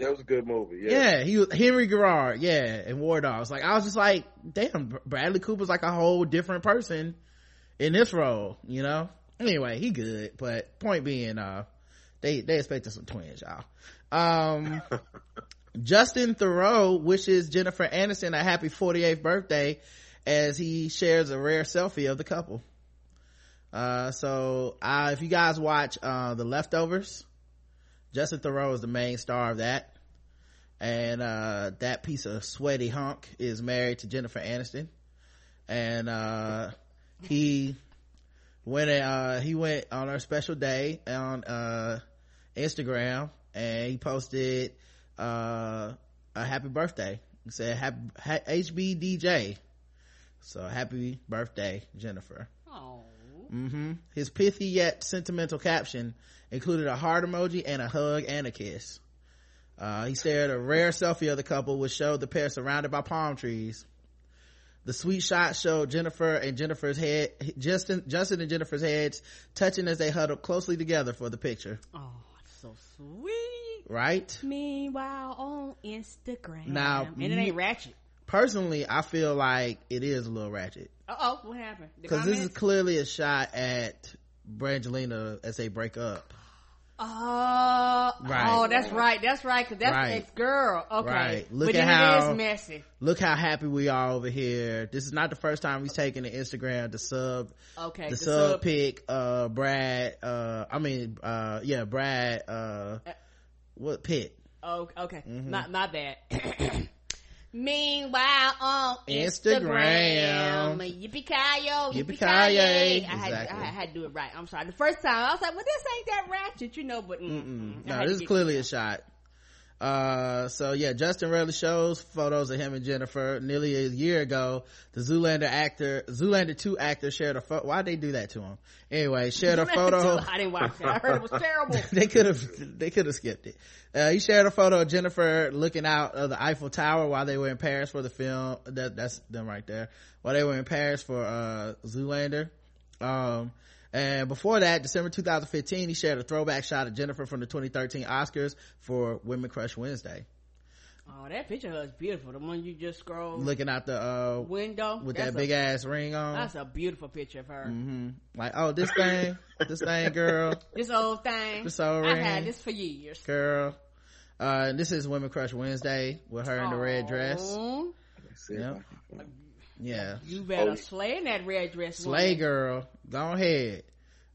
That was a good movie. Yeah, Yeah, he was Henry Girard. Yeah, and War Dogs. Like I was just like, damn, Bradley Cooper's like a whole different person in this role. You know. Anyway, he good, but point being, uh, they they expected some twins, y'all. Um, Justin Theroux wishes Jennifer Aniston a happy 48th birthday as he shares a rare selfie of the couple. Uh, so, uh, if you guys watch, uh, The Leftovers, Justin Theroux is the main star of that. And, uh, that piece of sweaty hunk is married to Jennifer Aniston. And, uh, he went, uh, he went on her special day on, uh, Instagram and he posted, uh, a happy birthday. He said, HBDJ. So happy birthday, Jennifer. Oh. Mm-hmm. His pithy yet sentimental caption included a heart emoji and a hug and a kiss. Uh, he shared a rare selfie of the couple, which showed the pair surrounded by palm trees. The sweet shot showed Jennifer and Jennifer's head, Justin, Justin and Jennifer's heads touching as they huddled closely together for the picture. Oh, it's so sweet. Right? Meanwhile, on Instagram. Now, and it ain't ratchet. Personally, I feel like it is a little ratchet. Uh oh, what happened? Because this is clearly a shot at Brangelina as they break up. Oh, Right. oh, that's right, that's right, cause that's Right. the ex girl. Okay, Right. Look but at how- it is messy. Look how happy we are over here. This is not the first time he's taken the Instagram to sub Okay, the, the sub, sub- pic uh Brad uh I mean uh yeah Brad uh what Pitt Oh, okay, Mhm. not my bad. Meanwhile, on Instagram. Instagram, yippee ki yo, yippee Yippee-ki-yay. ki I had, I had to do it right. I'm sorry. The first time I was like, "Well, this ain't that ratchet," you know. But mm, mm, no this is clearly a shot uh so yeah justin rarely shows photos of him and jennifer nearly a year ago. The zoolander actor zoolander 2 actor shared a photo. Why'd they do that to him? Anyway shared a photo. I didn't watch that. I heard it was terrible. they could have they could have skipped it. Uh, he shared a photo of jennifer looking out of the eiffel tower while they were in paris for the film. That that's them right there. While they were in paris for uh zoolander. Um and before that december 2015 he shared a throwback shot of jennifer from the 2013 oscars for women crush wednesday Oh, that picture was beautiful. The one you just scrolled looking out the uh window with That's that a- big ass ring on That's a beautiful picture of her. hmm like oh this thing this thing girl This old thing. This old I've ring. had this for years. girl uh and this is women crush wednesday with her in the red dress Aw. Yep. Yeah. You better slay in that red dress. Slay woman. girl. Go ahead.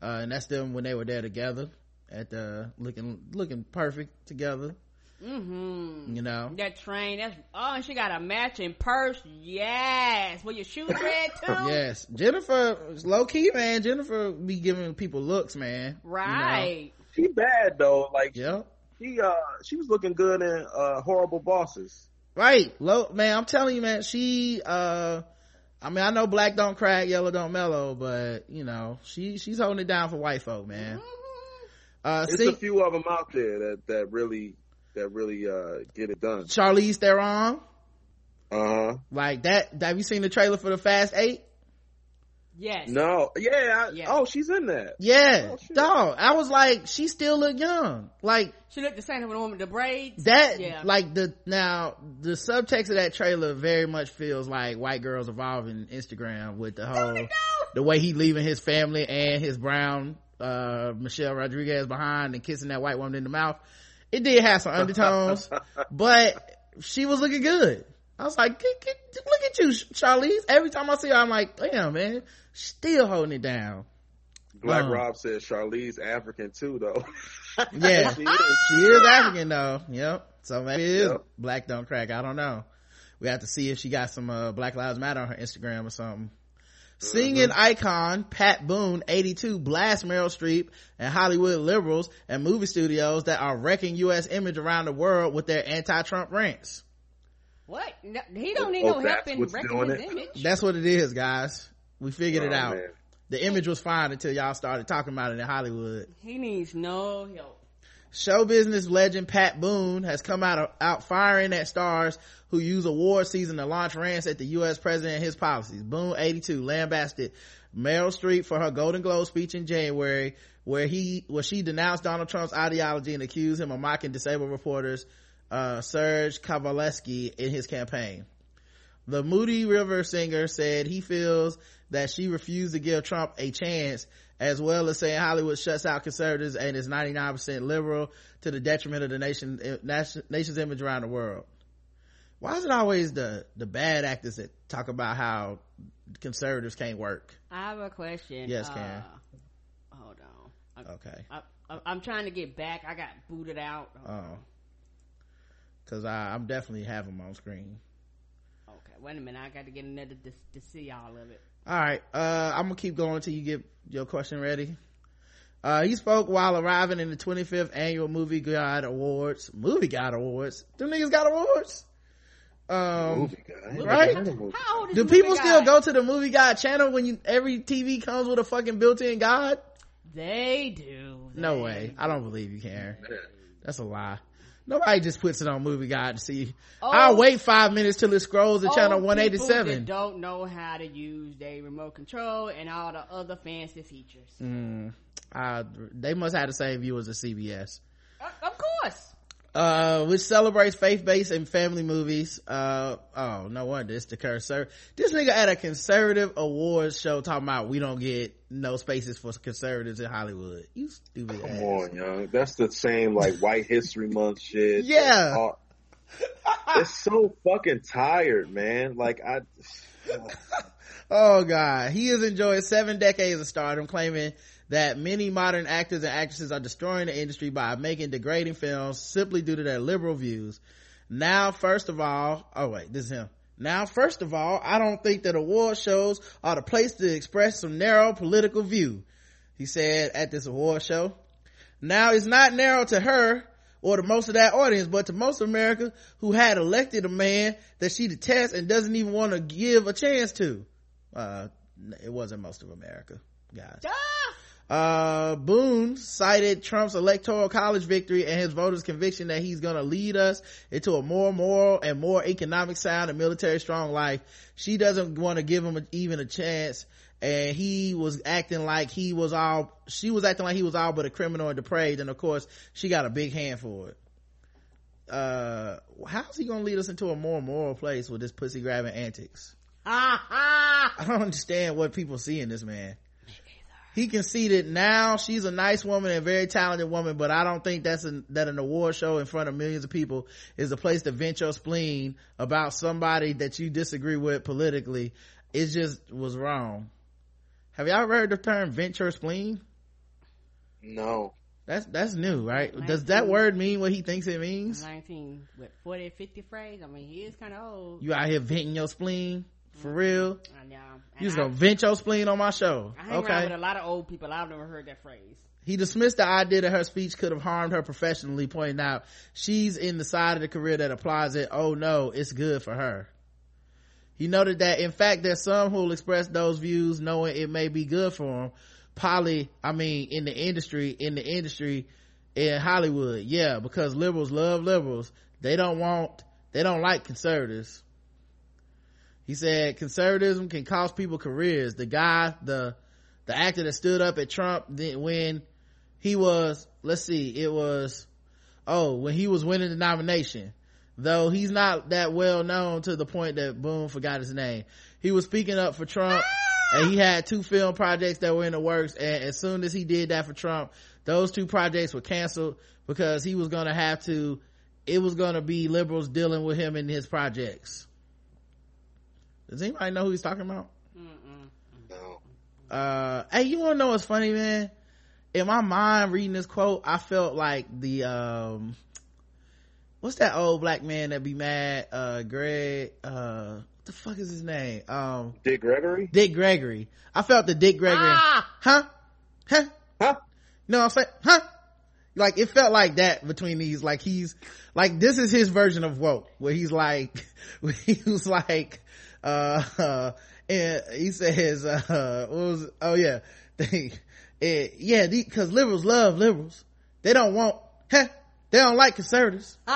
Uh, and that's them when they were there together at the looking, looking perfect together. Mm-hmm. You know? That train, that's, oh, and she got a matching purse. Yes. Were your shoes red too? Yes. Jennifer, low key, man. Jennifer be giving people looks, man. You know? Right. She bad though. Like Yep. she uh she was looking good in uh horrible bosses. Right. Low, man, I'm telling you, man, she, uh, I mean, I know black don't crack, yellow don't mellow, but, you know, she, she's holding it down for white folk, man. Uh, There's see, a few of them out there that that really that really uh get it done. Charlize Theron, Uh huh. like that, have you seen the trailer for the Fast Eight? Yes. No, yeah, I, Yeah. Oh, she's in that. Yeah, Oh, dog. I was like, she still look young. Like She looked the same with the woman with the braids. that, Yeah. like the, now, the subtext of that trailer very much feels like white girls evolving Instagram with the whole, the way he leaving his family and his brown, uh, Michelle Rodriguez behind and kissing that white woman in the mouth. It did have some undertones, but she was looking good. I was like, get, get, look at you, Charlize. Every time I see her, I'm like, damn, man, still holding it down. Black Uh. Rob said Charlize African too though. Yeah, she is. she is African though. Yep. So maybe it is Yep. black don't crack. I don't know. We have to see if she got some uh, Black Lives Matter on her Instagram or something. Singing icon Pat Boone, 82, blasts Meryl Streep and Hollywood liberals and movie studios that are wrecking U.S. image around the world with their anti-Trump rants. What? No, he don't need no help in wrecking his image. That's what it is, guys. We figured oh, it out. Man. The image was fine until y'all started talking about it in Hollywood. He needs no help. Show business legend Pat Boone has come out out firing at stars who use award season to launch rants at the U.S. president and his policies. Boone, 82, lambasted Meryl Streep for her Golden Globe speech in January, where he where she denounced Donald Trump's ideology and accused him of mocking disabled reporters uh, Serge Kovaleski in his campaign. The Moody River singer said he feels that she refused to give Trump a chance, as well as saying Hollywood shuts out conservatives and is 99% liberal to the detriment of the nation, nation's image around the world. Why is it always the, the bad actors that talk about how conservatives can't work? I have a question. Yes, Karen. Uh, hold on. I, okay. I, am trying to get back. I got booted out. Oh. Cause I, I'm definitely have them on screen. Okay, wait a minute. I got to get another to, to see all of it. All right. Uh, I'm gonna keep going until you get your question ready. Uh, he spoke while arriving in the 25th annual Movie Guide Awards. Movie Guide Awards. Them niggas got awards. Um, movie guide. right? How old is Do people still go to the Movie Guide channel when you every TV comes with a fucking built-in guide? They do. They no way. I don't believe you, Karen. That's a lie. Nobody just puts it on Movie Guide to see. Oh, I'll wait five minutes till it scrolls to channel 187. don't know how to use their remote control and all the other fancy features. Mm, uh, they must have the same view as a CBS. Uh, of course uh which celebrates faith-based and family movies. Uh oh no wonder it's the conservative this nigga at a conservative awards show talking about we don't get no spaces for conservatives in hollywood. You stupid come ass. on yo that's the same like white history month shit. Yeah. It's so fucking tired man. Like i oh god. He has enjoyed seven decades of stardom claiming that many modern actors and actresses are destroying the industry by making degrading films simply due to their liberal views. Now, first of all, oh wait, this is him. Now, first of all, I don't think that award shows are the place to express some narrow political view, he said at this award show. Now, it's not narrow to her or to most of that audience, but to most of America who had elected a man that she detests and doesn't even want to give a chance to. Uh, it wasn't most of America, guys. Ah! Uh, Boone cited Trump's electoral college victory and his voters' conviction that he's gonna lead us into a more moral and more economic sound and military strong life. She doesn't want to give him a, even a chance. And he was acting like he was all, she was acting like he was all but a criminal and depraved. And of course, she got a big hand for it. Uh, how's he gonna lead us into a more moral place with this pussy grabbing antics? I don't understand what people see in this man he conceded now she's a nice woman and very talented woman but i don't think that's an, that an award show in front of millions of people is a place to vent your spleen about somebody that you disagree with politically. It just was wrong. Have y'all heard the term vent your spleen? No. That's that's new right? 19, does that word mean what he thinks it means? 19 with 40 50 phrase? I mean he is kind of old. You out here venting your spleen for real? I know. You just gonna vent your spleen on my show. I hang okay. around with a lot of old people. I've never heard that phrase. He dismissed the idea that her speech could have harmed her professionally, pointing out she's in the side of the career that applies it. Oh no, it's good for her. He noted that in fact there's some who will express those views knowing it may be good for them. Polly, I mean, in the industry, in the industry, in Hollywood, yeah, because liberals love liberals. They don't want, they don't like conservatives he said conservatism can cost people careers. The guy the the actor that stood up at trump when he was let's see it was oh when he was winning the nomination. Though he's not that well known to the point that Boone forgot his name. He was speaking up for trump and he had two film projects that were in the works and as soon as he did that for trump those two projects were canceled because he was gonna have to it was gonna be liberals dealing with him in his projects does anybody know who he's talking about? No. Uh, hey, you wanna know what's funny, man? In my mind, reading this quote, I felt like the, um, what's that old black man that be mad? Uh, Greg, uh, what the fuck is his name? Um, Dick Gregory? Dick Gregory. I felt the Dick Gregory. Ah! Huh? Huh? Huh? You know what I'm saying? Huh? like it felt like that between these like he's like this is his version of woke where he's like he was like uh, uh and he says uh what was oh yeah. They it, yeah because liberals love liberals. They don't want heh, they don't like conservatives.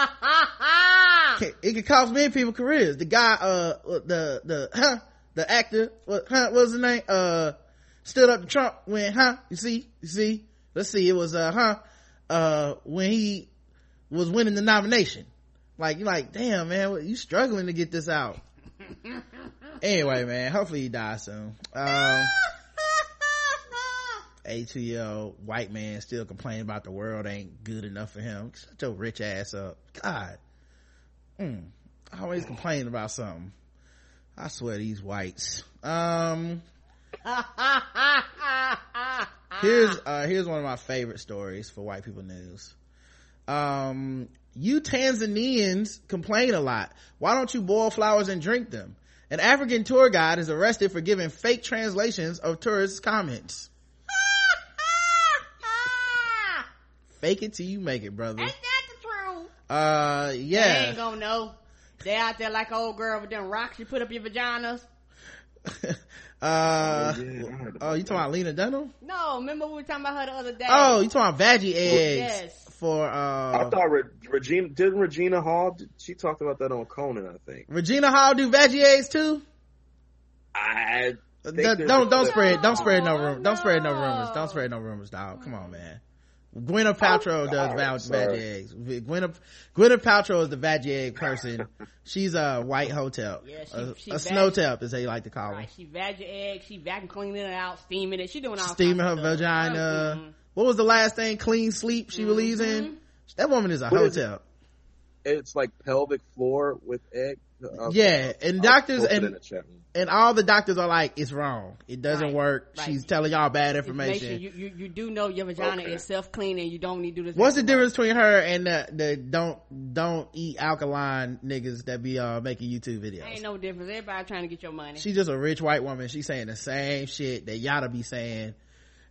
It could cost many people careers. The guy uh the the huh? The actor what huh? What was his name? Uh stood up to trump when huh? You see? You see? Let's see. It was uh huh? Uh when he was winning the nomination. Like you're like damn man you struggling to get this out anyway man hopefully he dies soon. Um 82 year old white man still complaining about the world ain't good enough for him. Shut your rich ass up. God. Mm, always complaining about something. I swear these whites. Um here's uh here's one of my favorite stories for white people news. Um you tanzanians complain a lot. Why don't you boil flowers and drink them? An african tour guide is arrested for giving fake translations of tourists comments. Fake it till you make it brother. Ain't that the truth? Uh yeah. They ain't gonna know. They out there like old girl with them rocks you put up your vaginas uh oh, yeah, oh you talking about lena dunham? No remember we were talking about her the other day. Oh you talking about veggie eggs yes for uh i thought Re- regina didn't regina hall she talked about that on conan i think. Regina hall do veggie eggs too? I don't don't, don't spread don't spread no rumors don't spread no rumors don't spread no rumors dog come on man Gwyneth Paltrow oh, does veg, eggs. Gwyneth, Gwyneth Paltrow is the veg egg person. She's a white hotel. Yeah, she, a, she a snow tap is how you like to call right, She veg egg. She vacuum cleaning it out, steaming it. She doing all steaming her vagina. Mm-hmm. What was the last thing? Clean sleep she mm-hmm. believes in. That woman is a what hotel. It? It's like pelvic floor with egg. Uh, yeah, and doctors and and all the doctors are like, it's wrong. It doesn't right, work. Right. She's telling y'all bad information. You, you, you, do know your vagina okay. is self cleaning. You don't need to do this. What's the difference between her and the, the don't don't eat alkaline niggas that be uh making YouTube videos? Ain't no difference. Everybody trying to get your money. She's just a rich white woman. She's saying the same shit that y'all to be saying,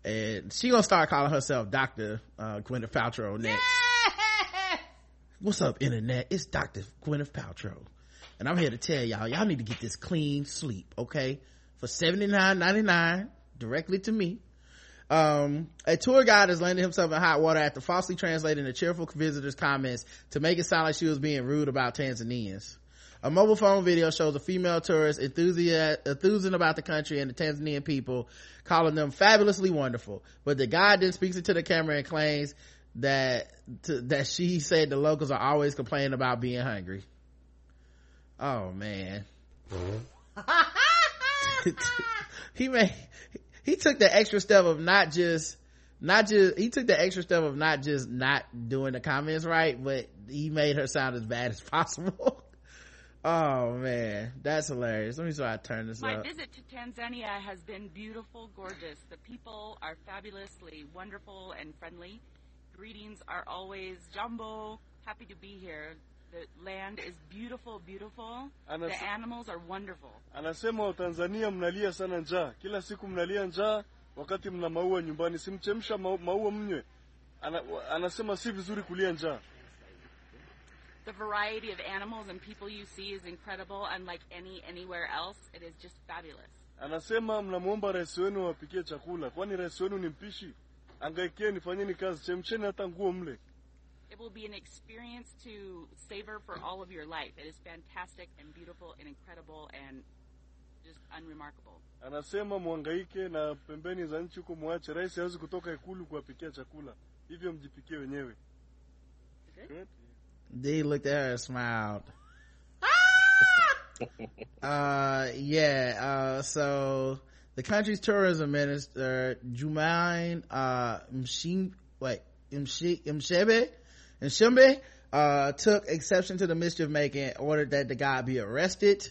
and she gonna start calling herself Doctor uh, Gwyneth Paltrow next. Yeah! What's up, internet? It's Doctor Gwyneth Paltrow and I'm here to tell y'all, y'all need to get this clean sleep, okay? For $79.99 directly to me. Um, a tour guide has landed himself in hot water after falsely translating a cheerful visitor's comments to make it sound like she was being rude about Tanzanians. A mobile phone video shows a female tourist enthusing about the country and the Tanzanian people, calling them fabulously wonderful. But the guide then speaks into the camera and claims that to, that she said the locals are always complaining about being hungry oh man. Mm-hmm. He made he took the extra step of not just not just he took the extra step of not just not doing the comments right but he made her sound as bad as possible. Oh man. That's hilarious. Let me try I turn this my up. my visit to tanzania has been beautiful gorgeous. The people are fabulously wonderful and friendly. Greetings are always jumbo. Happy to be here the land is beautiful, beautiful. Anas the animals are wonderful. Anasema Watanzania mnalia sana njaa. Kila siku mnalia njaa wakati mna maua nyumbani. Simchemsha maua mnywe. Ana, anasema si vizuri kulia njaa. The variety of animals and people you see is incredible, unlike any anywhere else. It is just fabulous. Anasema mnamwomba rais wenu awapikie chakula, kwani rais wenu ni mpishi. Angaikieni, fanyeni kazi, chemsheni hata nguo mle. It will be an experience to savor for all of your life. It is fantastic and beautiful and incredible and just unremarkable. Anasema mwangaike na pembeni za nchi huko mwache. Rais hawezi kutoka ikulu kuwapikia chakula, hivyo mjipikie wenyewe. They looked at her and smiled. uh, yeah, uh, so the country's tourism minister, Jumanne, uh, Mshim, wait, Mshebe, and Shimbe, uh, took exception to the mischief making, and ordered that the guy be arrested.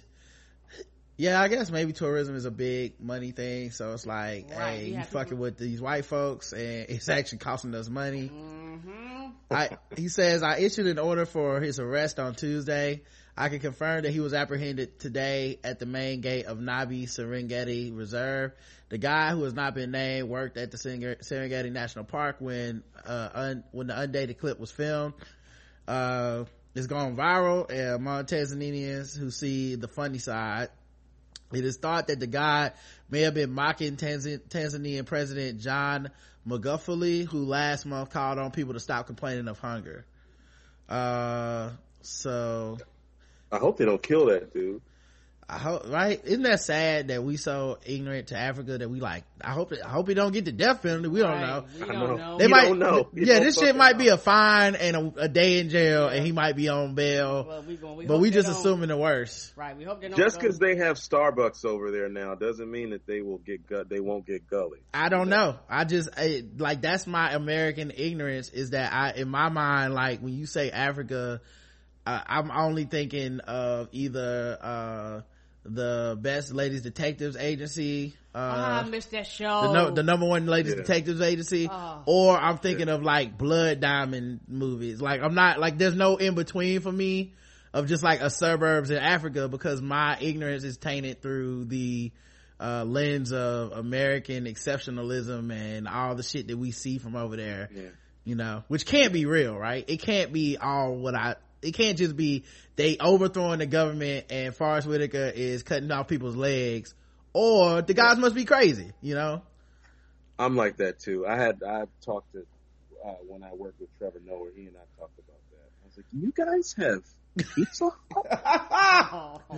Yeah, I guess maybe tourism is a big money thing. So it's like, right, hey, you, fucking with these white folks and it's actually costing us money. Mm-hmm. I, he says, I issued an order for his arrest on Tuesday. I can confirm that he was apprehended today at the main gate of Nabi Serengeti Reserve. The guy who has not been named worked at the Serengeti National Park when, uh, un, when the undated clip was filmed. Uh, it's gone viral among Tanzanians who see the funny side. It is thought that the guy may have been mocking Tanz- Tanzanian President John Magufuli, who last month called on people to stop complaining of hunger. Uh, so. I hope they don't kill that dude. I hope, right? Isn't that sad that we so ignorant to Africa that we like, I hope, I hope he don't get the death penalty. We don't know. We don't know. They You might, don't know. You yeah, don't this shit might know. be a fine and a, a day in jail and he might be on bail. Well, we gon- we but we they just assuming the worst. Right. We hope they don't. Just because they have Starbucks over there now doesn't mean that they will get gut. They won't get gully. I don't know. I just I, like that's my American ignorance is that I in my mind like when you say Africa, uh, I'm only thinking of either uh the best ladies detectives agency, Oh, uh, I missed that show. the, no, the number one ladies Yeah. detectives agency, Oh. or I'm thinking of like Blood Diamond movies. Like I'm not like there's no in between for me of just like a suburbs in Africa because my ignorance is tainted through the uh, lens of American exceptionalism and all the shit that we see from over there. Yeah. You know, which can't be real, right? It can't be all what I. It can't just be they overthrowing the government and Forest Whitaker is cutting off people's legs, or the guys must be crazy. You know. I'm like that too. I had I talked to uh, when I worked with Trevor Noah. He and I talked about that. I was like, "You guys have pizza?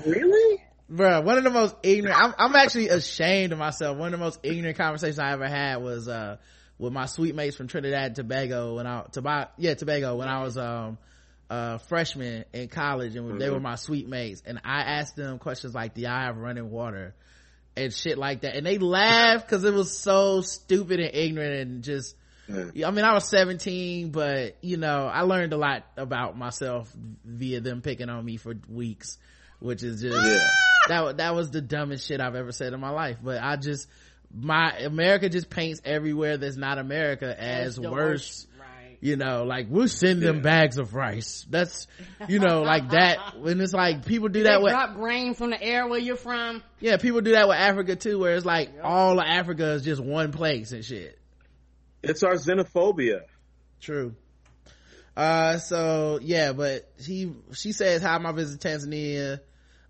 really? Bruh, one of the most ignorant, I'm, I'm actually ashamed of myself. One of the most ignorant conversations I ever had was, uh, with my suite mates from Trinidad and Tobago when I, Toba, yeah, Tobago, when I was, um, uh, freshman in college and they were my suite mates. And I asked them questions like, do y'all have running water? And shit like that. And they laughed cause it was so stupid and ignorant and just, Yeah. I mean, I was 17, but you know, I learned a lot about myself via them picking on me for weeks, which is just, Yeah. that, that was the dumbest shit I've ever said in my life. But I just, my, America just paints everywhere that's not America as the worse. Right. You know, like we'll send them Yeah. bags of rice. That's, you know, like that. When it's like people do They that with, drop grain from the air where you're from. yeah, people do that with Africa too, where it's like all of Africa is just one place and shit. It's our xenophobia. True. Uh, so yeah, but he, she says, hi, my visit to Tanzania,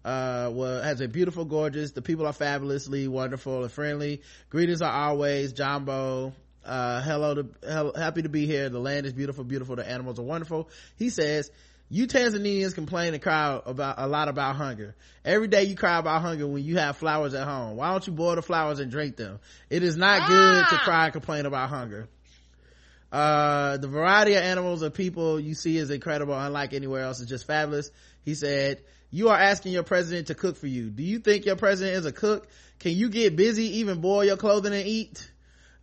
uh, well, has a beautiful, gorgeous. The people are fabulously wonderful and friendly. Greetings are always Jumbo. Uh, hello to, hel- happy to be here. The land is beautiful, beautiful. The animals are wonderful. He says, you Tanzanians complain and cry about a lot about hunger. Every day you cry about hunger when you have flowers at home. Why don't you boil the flowers and drink them? It is not good to cry and complain about hunger. Uh, the variety of animals or people you see is incredible, unlike anywhere else. It's just fabulous. He said, you are asking your president to cook for you. Do you think your president is a cook? Can you get busy, even boil your clothing and eat?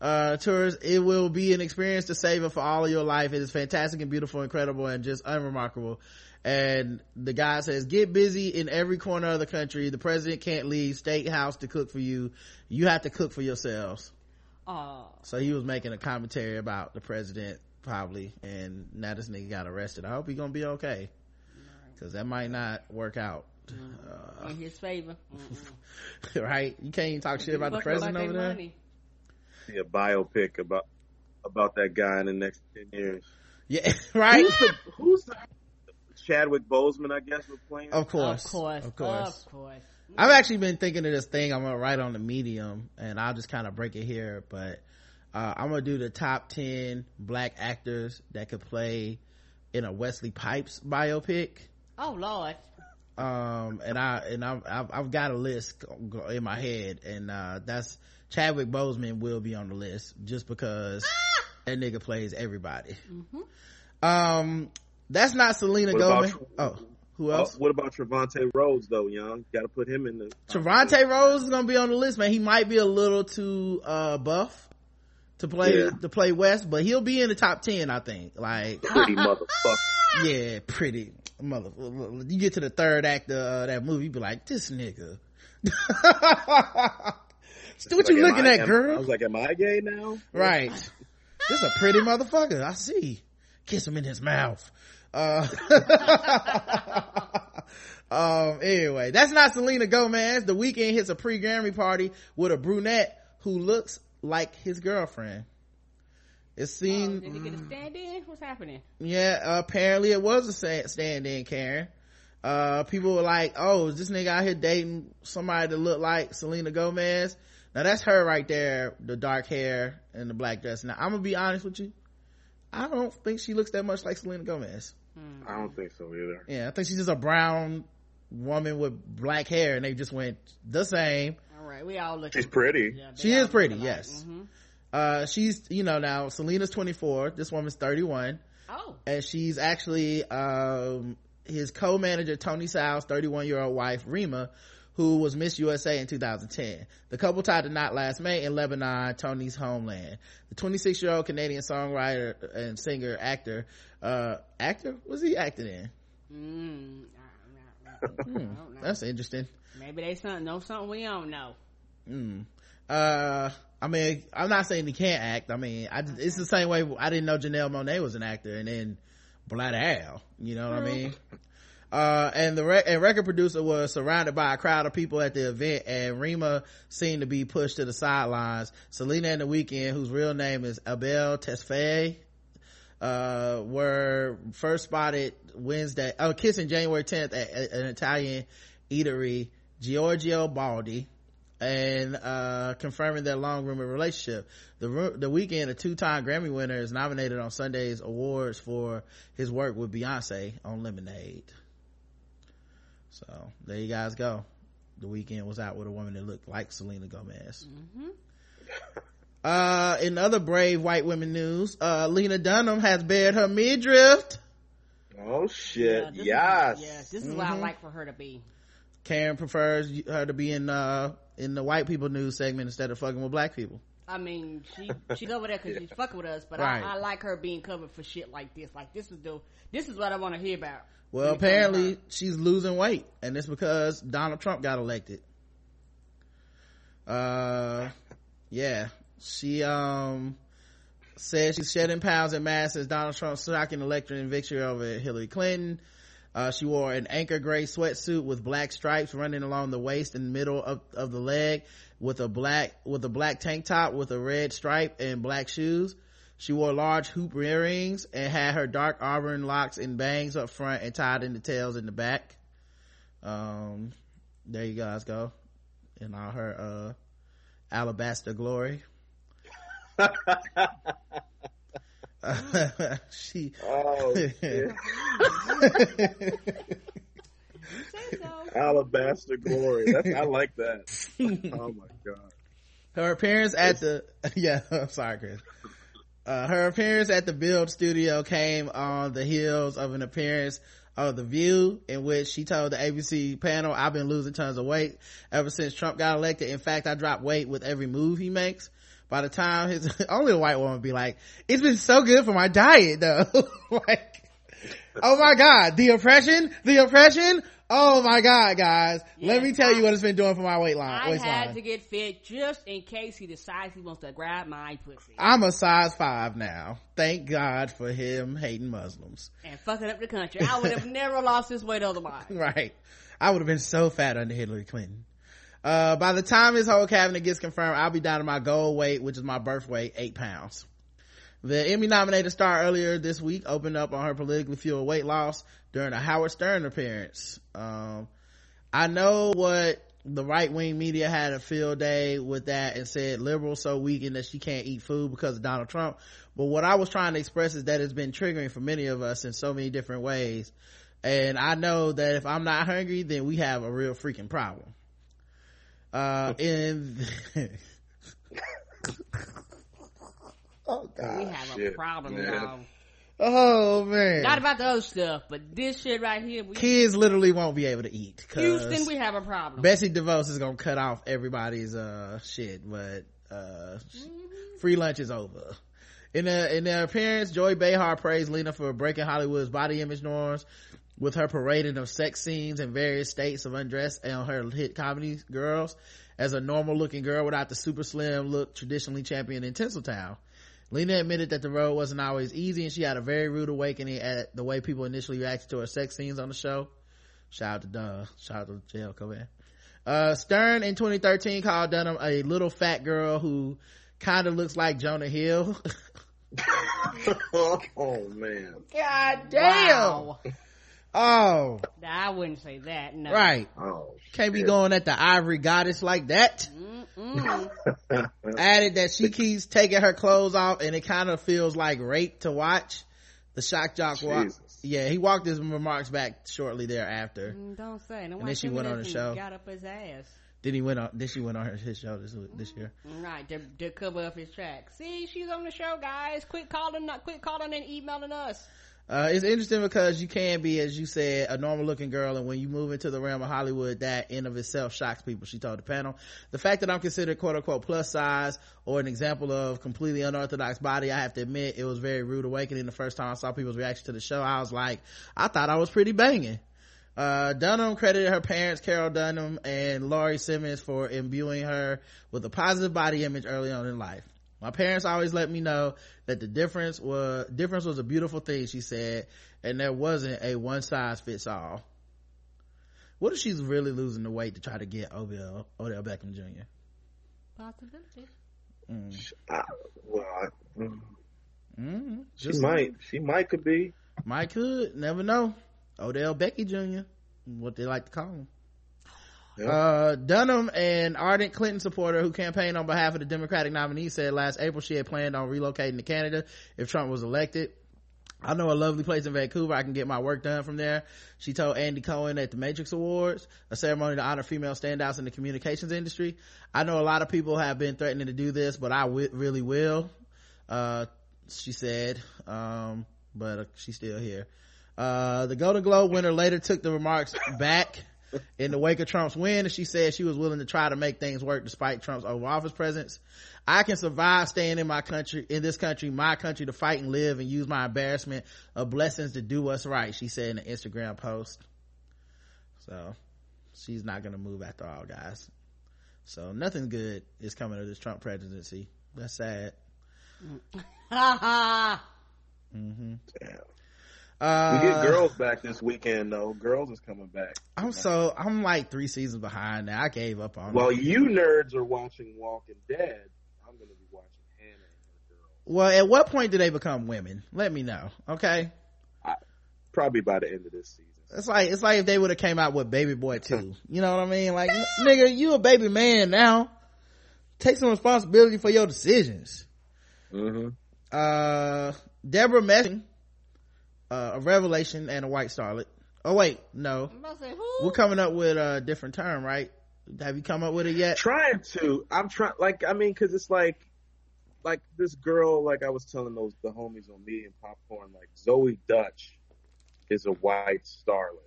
Uh, tourists, it will be an experience to savor for all of your life. It is fantastic and beautiful, incredible, and just unremarkable. And the guy says, get busy in every corner of the country. The president can't leave state house to cook for you. You have to cook for yourselves. Oh, So he was making a commentary about the president probably, and now this nigga got arrested. I hope he's gonna be okay, cause that might not work out. Uh, in his favor. Mm-mm. right? You can't even talk shit about the president about over there. money. See a biopic about about that guy in the next ten years. Yeah, right. Who's the, who's the Chadwick Boseman? I guess was playing. Of course, Of course. of course. Of course. I've actually been thinking of this thing I'm gonna write on the medium, and I'll just kind of break it here. But uh, I'm gonna do the top ten black actors that could play in a Wesley Snipes biopic. Oh Lord. um and i and I've, I've i've got a list in my head and uh that's chadwick boseman will be on the list just because that nigga plays everybody um that's not selena What gomez Tr- oh who Uh, else what about Trevante Rhodes though, young? Got to put him in the. Trevante Rhodes is gonna be on the list, man. He might be a little too uh buff to play Yeah. to play Wes, but he'll be in the top ten, I think. Like Pretty motherfucker. yeah, pretty mother. You get to the third act of uh, that movie, you be like, this nigga. what you Like, am looking I- at, am- girl? I was like, am I gay now? right. This is a pretty motherfucker. I see. kiss him in his mouth. Uh, um, anyway, that's not Selena Gomez. The Weeknd hits a pre-Grammy party with a brunette who looks like his girlfriend. It seemed. Oh, did he get a stand in? What's happening? Yeah, uh, apparently it was a stand in, Karen. Uh, people were like, oh, is this nigga out here dating somebody that looked like Selena Gomez? Now that's her right there, the dark hair and the black dress. Now I'm gonna be honest with you. I don't think she looks that much like Selena Gomez. I don't think so either. Yeah, I think she's just a brown woman with black hair and they just went the same. All right, we all look. She's pretty. Yeah, She is pretty, look alike. yes. Mhm. Uh, she's, you know, now Selena's 24. This woman's 31. Oh. And she's actually, um, his co-manager, Tony Sal's 31 year old wife, Rima, who was Miss USA in 2010. The couple tied the knot last May in Lebanon, Tony's homeland. The 26 year old Canadian songwriter and singer, actor, uh, actor? Was he acting in? Mm, Hmm, that's interesting. maybe they something know something we don't know. Mm. Uh, I mean, I'm not saying he can't act. I mean, I, it's the same way I didn't know Janelle Monáe was an actor and then Al, you know what I mean? Uh, and the re- and record producer was surrounded by a crowd of people at the event and Rima seemed to be pushed to the sidelines. Selena and the Weeknd, whose real name is Abel Tesfaye, uh, were first spotted Wednesday, oh, kissing January 10th at, at an Italian eatery, Giorgio Baldi, and, uh, confirming their long rumored relationship. The, the Weeknd, a two-time Grammy winner is nominated on Sunday's awards for his work with Beyonce on Lemonade. So, there you guys go. The Weeknd was out with a woman that looked like Selena Gomez. Mm-hmm. Uh, in other brave white women news, uh, Lena Dunham has bared her midriff. Oh shit! this is- yes. this is what I Mhm. like for her to be. Karen prefers her to be in, uh, in the white people news segment instead of fucking with black people. I mean, she she's over there because she's fucking with us, but Right. I, I like her being covered for shit like this. Like this is the this is what I want to hear about. Well, When it comes to apparently she's losing weight and it's because Donald Trump got elected. Uh, yeah, she, um, said she's shedding pounds and mass as Donald Trump's shocking election victory over Hillary Clinton. Uh, she wore an anchor gray sweatsuit with black stripes running along the waist and middle of, of the leg with a black, with a black tank top with a red stripe and black shoes. She wore large hoop earrings and had her dark auburn locks and bangs up front and tied in the tails in the back. Um, there you guys go. In all her, uh, alabaster glory. she Oh, shit. Alabaster glory. That's, I like that. Oh my god. her appearance at the yeah i'm sorry chris uh, her appearance at the build studio came on the heels of an appearance of the view in which she told the abc panel i've been losing tons of weight ever since trump got elected in fact i dropped weight with every move he makes by the time his only a white woman would be like it's been so good for my diet though like oh my god the oppression the oppression oh my god guys let me tell you what it's been doing for my weight line I waistline. had to get fit just in case he decides he wants to grab my pussy I'm a size five now. Thank God for him hating Muslims. and fucking up the country. I would have never lost this weight otherwise. Right. I would have been so fat under Hillary Clinton. Uh, by the time his whole cabinet gets confirmed, I'll be down to my goal weight, which is my birth weight, eight pounds. The Emmy nominated star earlier this week opened up on her politically fueled weight loss during a Howard Stern appearance. Um, I know what the right wing media had a field day with that and said liberals so weakened that she can't eat food because of Donald Trump. But what I was trying to express is that it's been triggering for many of us in so many different ways. And I know that if I'm not hungry, then we have a real freaking problem. Uh, in, oh god. we have a problem, man. y'all. Oh man. Not about the other stuff, but this shit right here. We, Kids literally won't be able to eat. Houston, we have a problem. Betsy DeVos is gonna cut off everybody's uh shit, but uh free lunch is over. In a, in their appearance, Joy Behar praised Lena for breaking Hollywood's body image norms with her parading of sex scenes in various states of undress on her hit comedy Girls as a normal looking girl without the super slim look traditionally championed in Tinseltown. Lena admitted that the road wasn't always easy and she had a very rude awakening at the way people initially reacted to her sex scenes on the show. Shout out to Dunn. Shout out to JL Cauvin. Uh, Stern in 2013 called Dunham a little fat girl who kind of looks like Jonah Hill. oh man. God damn. Wow. Oh. I wouldn't say that, no. Right. Oh. Can't be going at the ivory goddess like that. Added that she keeps taking her clothes off and it kind of feels like rape to watch. The shock jock walk. Yeah, he walked his remarks back shortly thereafter. Mm, don't say. No and then she went on the show. Got up his ass. Then he went on. Then she went on his show this this year. Right to, to cover up his tracks. See, she's on the show, guys. Quit calling, not quit calling and emailing us. Uh, it's interesting because you can be, as you said, a normal looking girl. And when you move into the realm of Hollywood, that in of itself shocks people. She told the panel, the fact that I'm considered quote unquote plus size or an example of completely unorthodox body, I have to admit it was very rude awakening. The first time I saw people's reaction to the show, I was like, I thought I was pretty banging. Uh, Dunham credited her parents, Carroll Dunham and Laurie Simmons for imbuing her with a positive body image early on in life. My parents always let me know that the difference was, difference was a beautiful thing, she said, and there wasn't a one size fits all. What if she's really losing the weight to try to get Odell, Odell Beckham Jr.? Possibility. Mm. Uh, well, I, mm. Mm-hmm. she might. She might could be. Might could. Never know. Odell Becky Jr. What they like to call him. Uh, Dunham, an ardent Clinton supporter who campaigned on behalf of the Democratic nominee, said last April she had planned on relocating to Canada if Trump was elected. I know a lovely place in Vancouver. I can get my work done from there. She told Andy Cohen at the Matrix Awards, a ceremony to honor female standouts in the communications industry. I know a lot of people have been threatening to do this, but I w- really will. Uh, she said, um, but uh, she's still here. Uh, the Golden Globe winner later took the remarks back in the wake of Trump's win, she said she was willing to try to make things work despite Trump's Oval Office presence. I can survive staying in my country, in this country, my country to fight and live and use my embarrassment of blessings to do us right, she said in an Instagram post. So, she's not gonna move after all, guys. So, nothing good is coming of this Trump presidency. That's sad. mm-hmm. Damn. Uh, we get girls back this weekend though. Girls is coming back. I'm so I'm like three seasons behind now. I gave up on. Well, it. you nerds are watching Walking Dead. I'm gonna be watching Hannah and her girls. Well, at what point do they become women? Let me know, okay? I, probably by the end of this season. It's like it's like if they would have came out with Baby Boy two. You know what I mean? Like, nigga, you a baby man now. Take some responsibility for your decisions. Mm-hmm. Uh, Debra Messing uh, a revelation and a white starlet. Oh wait, no. Say, We're coming up with a different term, right? Have you come up with it yet? Trying to. I'm trying. Like, I mean, because it's like, like this girl. Like I was telling those the homies on me and popcorn. Like Zoey Deutch is a white starlet.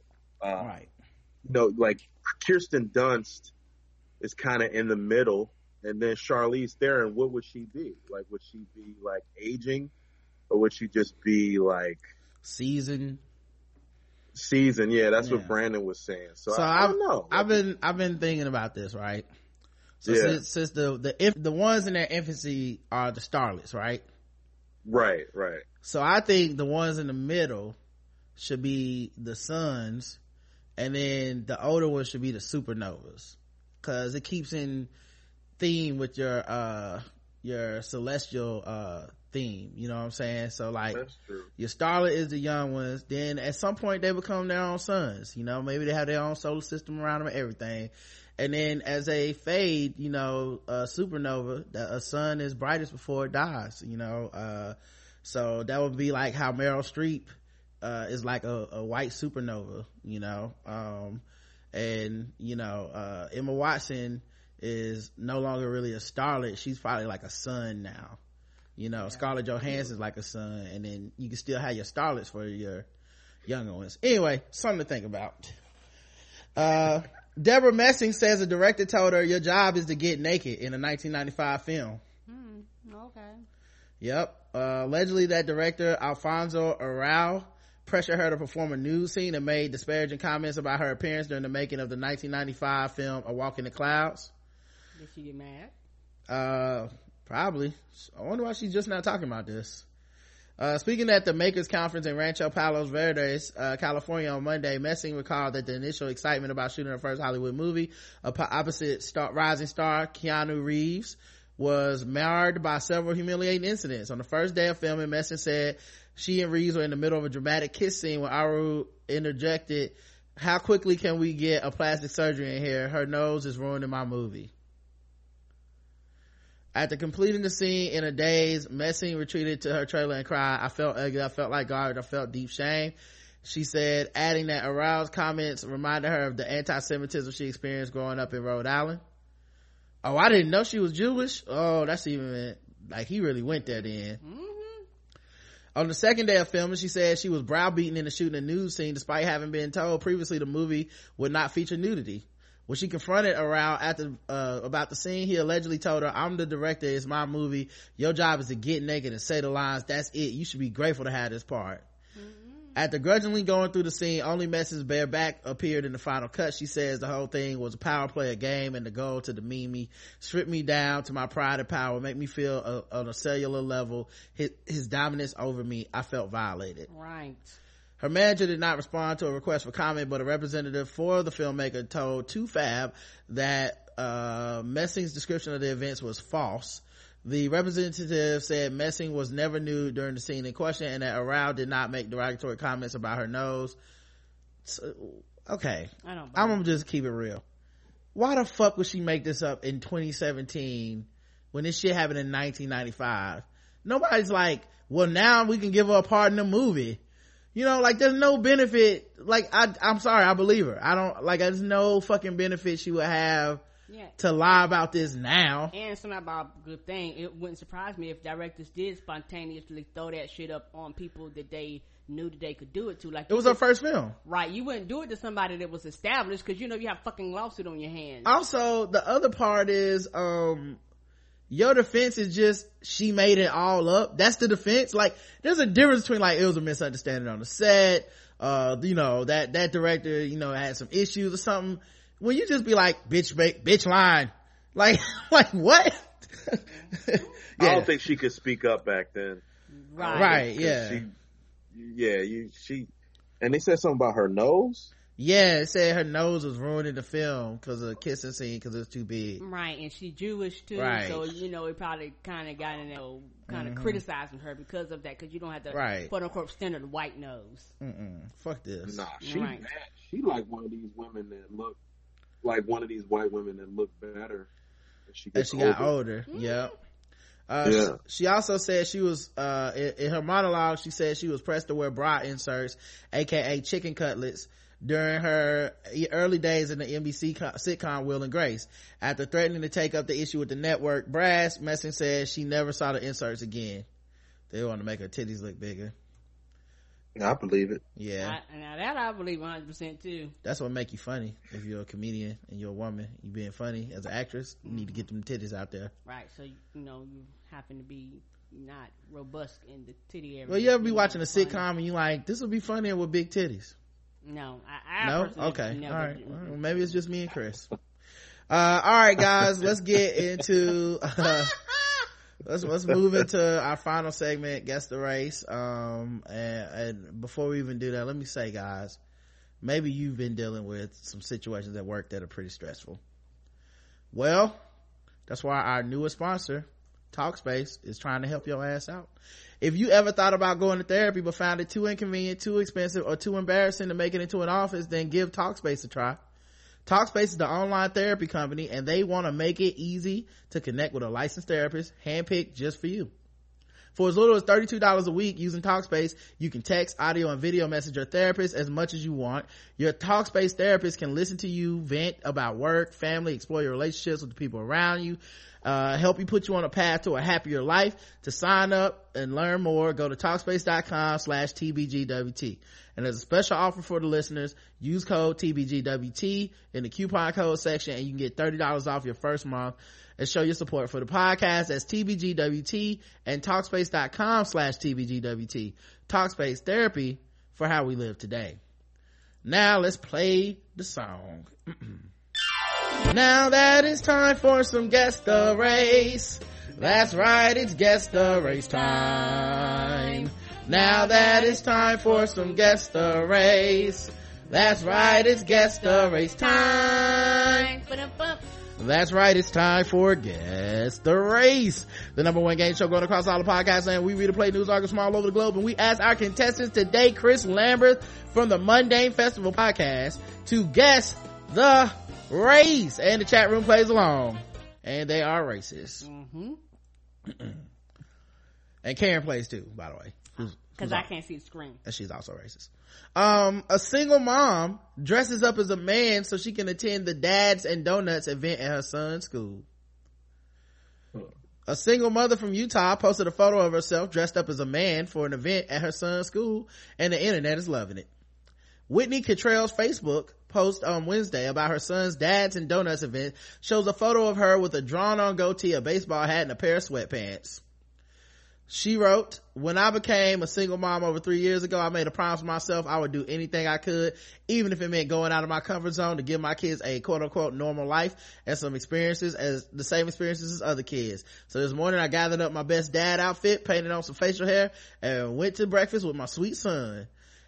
Uh, right. You know, like Kirsten Dunst is kind of in the middle, and then Charlize Theron. What would she be? Like, would she be like aging, or would she just be like? Season. Season yeah that's yeah. what brandon was saying. So, so I, I, don't know. I've been i've been thinking about this right? So yeah. since, since the the if the ones in their infancy are the starlets right? Right right. So i think the ones in the middle should be the suns and then the older ones should be the supernovas. Because it keeps in theme with your uh your celestial uh theme you know what i'm saying? So like your starlet is the young ones. Then at some point they become their own sons you know? Maybe they have their own solar system around them and everything. And then as they fade you know a supernova a sun is brightest before it dies you know? Uh, so that would be like how meryl streep uh, is like a, a, white supernova you know? Um, and you know uh, emma watson is no longer really a starlet. She's probably like a sun now you know, yeah. Scarlett Johansson's like a son, and then you can still have your starlets for your younger ones. Anyway, something to think about. Uh, Debra Messing says a director told her, your job is to get naked in a 1995 film. Hmm, okay. Yep. Uh, allegedly that director, Alfonso Arau, pressured her to perform a nude scene and made disparaging comments about her appearance during the making of the 1995 film A Walk in the Clouds. Did she get mad? Uh, Probably. I wonder why she's just not talking about this. Uh, speaking at the Makers Conference in Rancho Palos Verdes, uh, California on Monday, Messing recalled that the initial excitement about shooting her first Hollywood movie, opposite star, rising star Keanu Reeves, was marred by several humiliating incidents. On the first day of filming, Messing said she and Reeves were in the middle of a dramatic kiss scene when Arau interjected, how quickly can we get a plastic surgery in here? Her nose is ruining my movie. After completing the scene in a daze, Messing retreated to her trailer and cried. I felt ugly. I felt like God. I felt deep shame. She said, adding that Arau's comments reminded her of the anti-Semitism she experienced growing up in Rhode Island. Oh, I didn't know she was Jewish. Oh, that's even, like, he really went there then. Mm-hmm. On the second day of filming, she said she was browbeaten into shooting a nude scene despite having been told previously the movie would not feature nudity. When she confronted Arau after, uh, about the scene, he allegedly told her, I'm the director, it's my movie. Your job is to get naked and say the lines. That's it. You should be grateful to have this part. After grudgingly going through the scene, only Mess's bare back appeared in the final cut. She says the whole thing was a power play, a game, and the goal to demean me, strip me down to my pride and power, make me feel a, on a cellular level his, his dominance over me. I felt violated. Right. Her manager did not respond to a request for comment, but a representative for the filmmaker told TooFab that uh, Messing's description of the events was false. The representative said Messing was never nude during the scene in question and that Arau did not make derogatory comments about her nose. So, okay. I don't I'm gonna just keep it real. Why the fuck would she make this up in 2017 when this shit happened in 1995? Nobody's like, well now we can give her a part in the movie you know like there's no benefit like i i'm sorry i believe her. I don't like there's no fucking benefit she would have yeah. to lie about this now. And it's not about a good thing. It wouldn't surprise me if directors did spontaneously throw that shit up on people that they knew that they could do it to like it was her first film. Right you wouldn't do it to somebody that was established because you know you have fucking lawsuit on your hands. Also the other part is um your defense is just she made it all up. That's the defense. Like there's a difference between like it was a misunderstanding on the set uh you know that that director you know had some issues or something. When you just be like bitch bitch line like like what? Yeah. i don't think she could speak up back then. Right. Right yeah she, yeah you she and they said something about her nose yeah, it said her nose was ruining the film because of the kissing scene because it was too big. Right, and she's Jewish too, right. so you know it probably kind of got in there, kind of mm-hmm. criticizing her because of that because you don't have the right. quote unquote standard white nose. Mm-mm. Fuck this. Nah, she right. she like one of these women that look like one of these white women that look better as she, as she older. got older. Mm-hmm. Yep. Uh, yeah. she, she also said she was uh, in, in, her monologue she said she was pressed to wear bra inserts aka chicken cutlets during her early days in the NBC sitcom Will and Grace. After threatening to take up the issue with the network brass, Messing says she never saw the inserts again. They want to make her titties look bigger. I believe it. Yeah. I, now that I believe 100% too. That's what make you funny. If you're a comedian and you're a woman, you being funny as an actress, you need to get them titties out there. Right. So, you know, you happen to be not robust in the titty area. Well, you ever be watching a sitcom and you like, this would be funnier with big titties. No, I, I no. Okay, all right. Well, maybe it's just me and Chris. Uh, all right, guys, let's get into. Uh, let's let's move into our final segment, guess the race. Um, and, and before we even do that, let me say, guys, maybe you've been dealing with some situations at work that are pretty stressful. Well, that's why our newest sponsor, Talkspace, is trying to help your ass out. If you ever thought about going to therapy but found it too inconvenient, too expensive, or too embarrassing to make it into an office, then give Talkspace a try. Talkspace is the online therapy company and they want to make it easy to connect with a licensed therapist handpicked just for you. For as little as $32 a week using Talkspace, you can text, audio, and video message your therapist as much as you want. Your Talkspace therapist can listen to you vent about work, family, explore your relationships with the people around you, uh, help you put you on a path to a happier life. To sign up and learn more, go to talkspace.com slash TBGWT. And there's a special offer for the listeners. Use code TBGWT in the coupon code section and you can get $30 off your first month and show your support for the podcast. That's TBGWT and talkspace.com slash TBGWT. Talkspace therapy for how we live today. Now let's play the song. Now that it's time for some guess the race. That's right, it's guess the race time. Now that it's time for some guess the race. That's right, it's guess the race time. That's right, it's time for Guess the Race. The number one game show going across all the podcasts and we read and play news articles from all over the globe and we ask our contestants today, Chris Lamberth from the Mundane Festival podcast to guess the race. And the chat room plays along. And they are racist. Mm-hmm. and Karen plays too, by the way. Cause I can't see the screen. And she's also racist. Um, a single mom dresses up as a man so she can attend the dads and donuts event at her son's school. A single mother from Utah posted a photo of herself dressed up as a man for an event at her son's school and the internet is loving it. Whitney Cottrell's Facebook post on Wednesday about her son's dads and donuts event shows a photo of her with a drawn on goatee, a baseball hat, and a pair of sweatpants. She wrote, when I became a single mom over three years ago, I made a promise to myself I would do anything I could, even if it meant going out of my comfort zone to give my kids a quote unquote normal life and some experiences as the same experiences as other kids. So this morning I gathered up my best dad outfit, painted on some facial hair, and went to breakfast with my sweet son.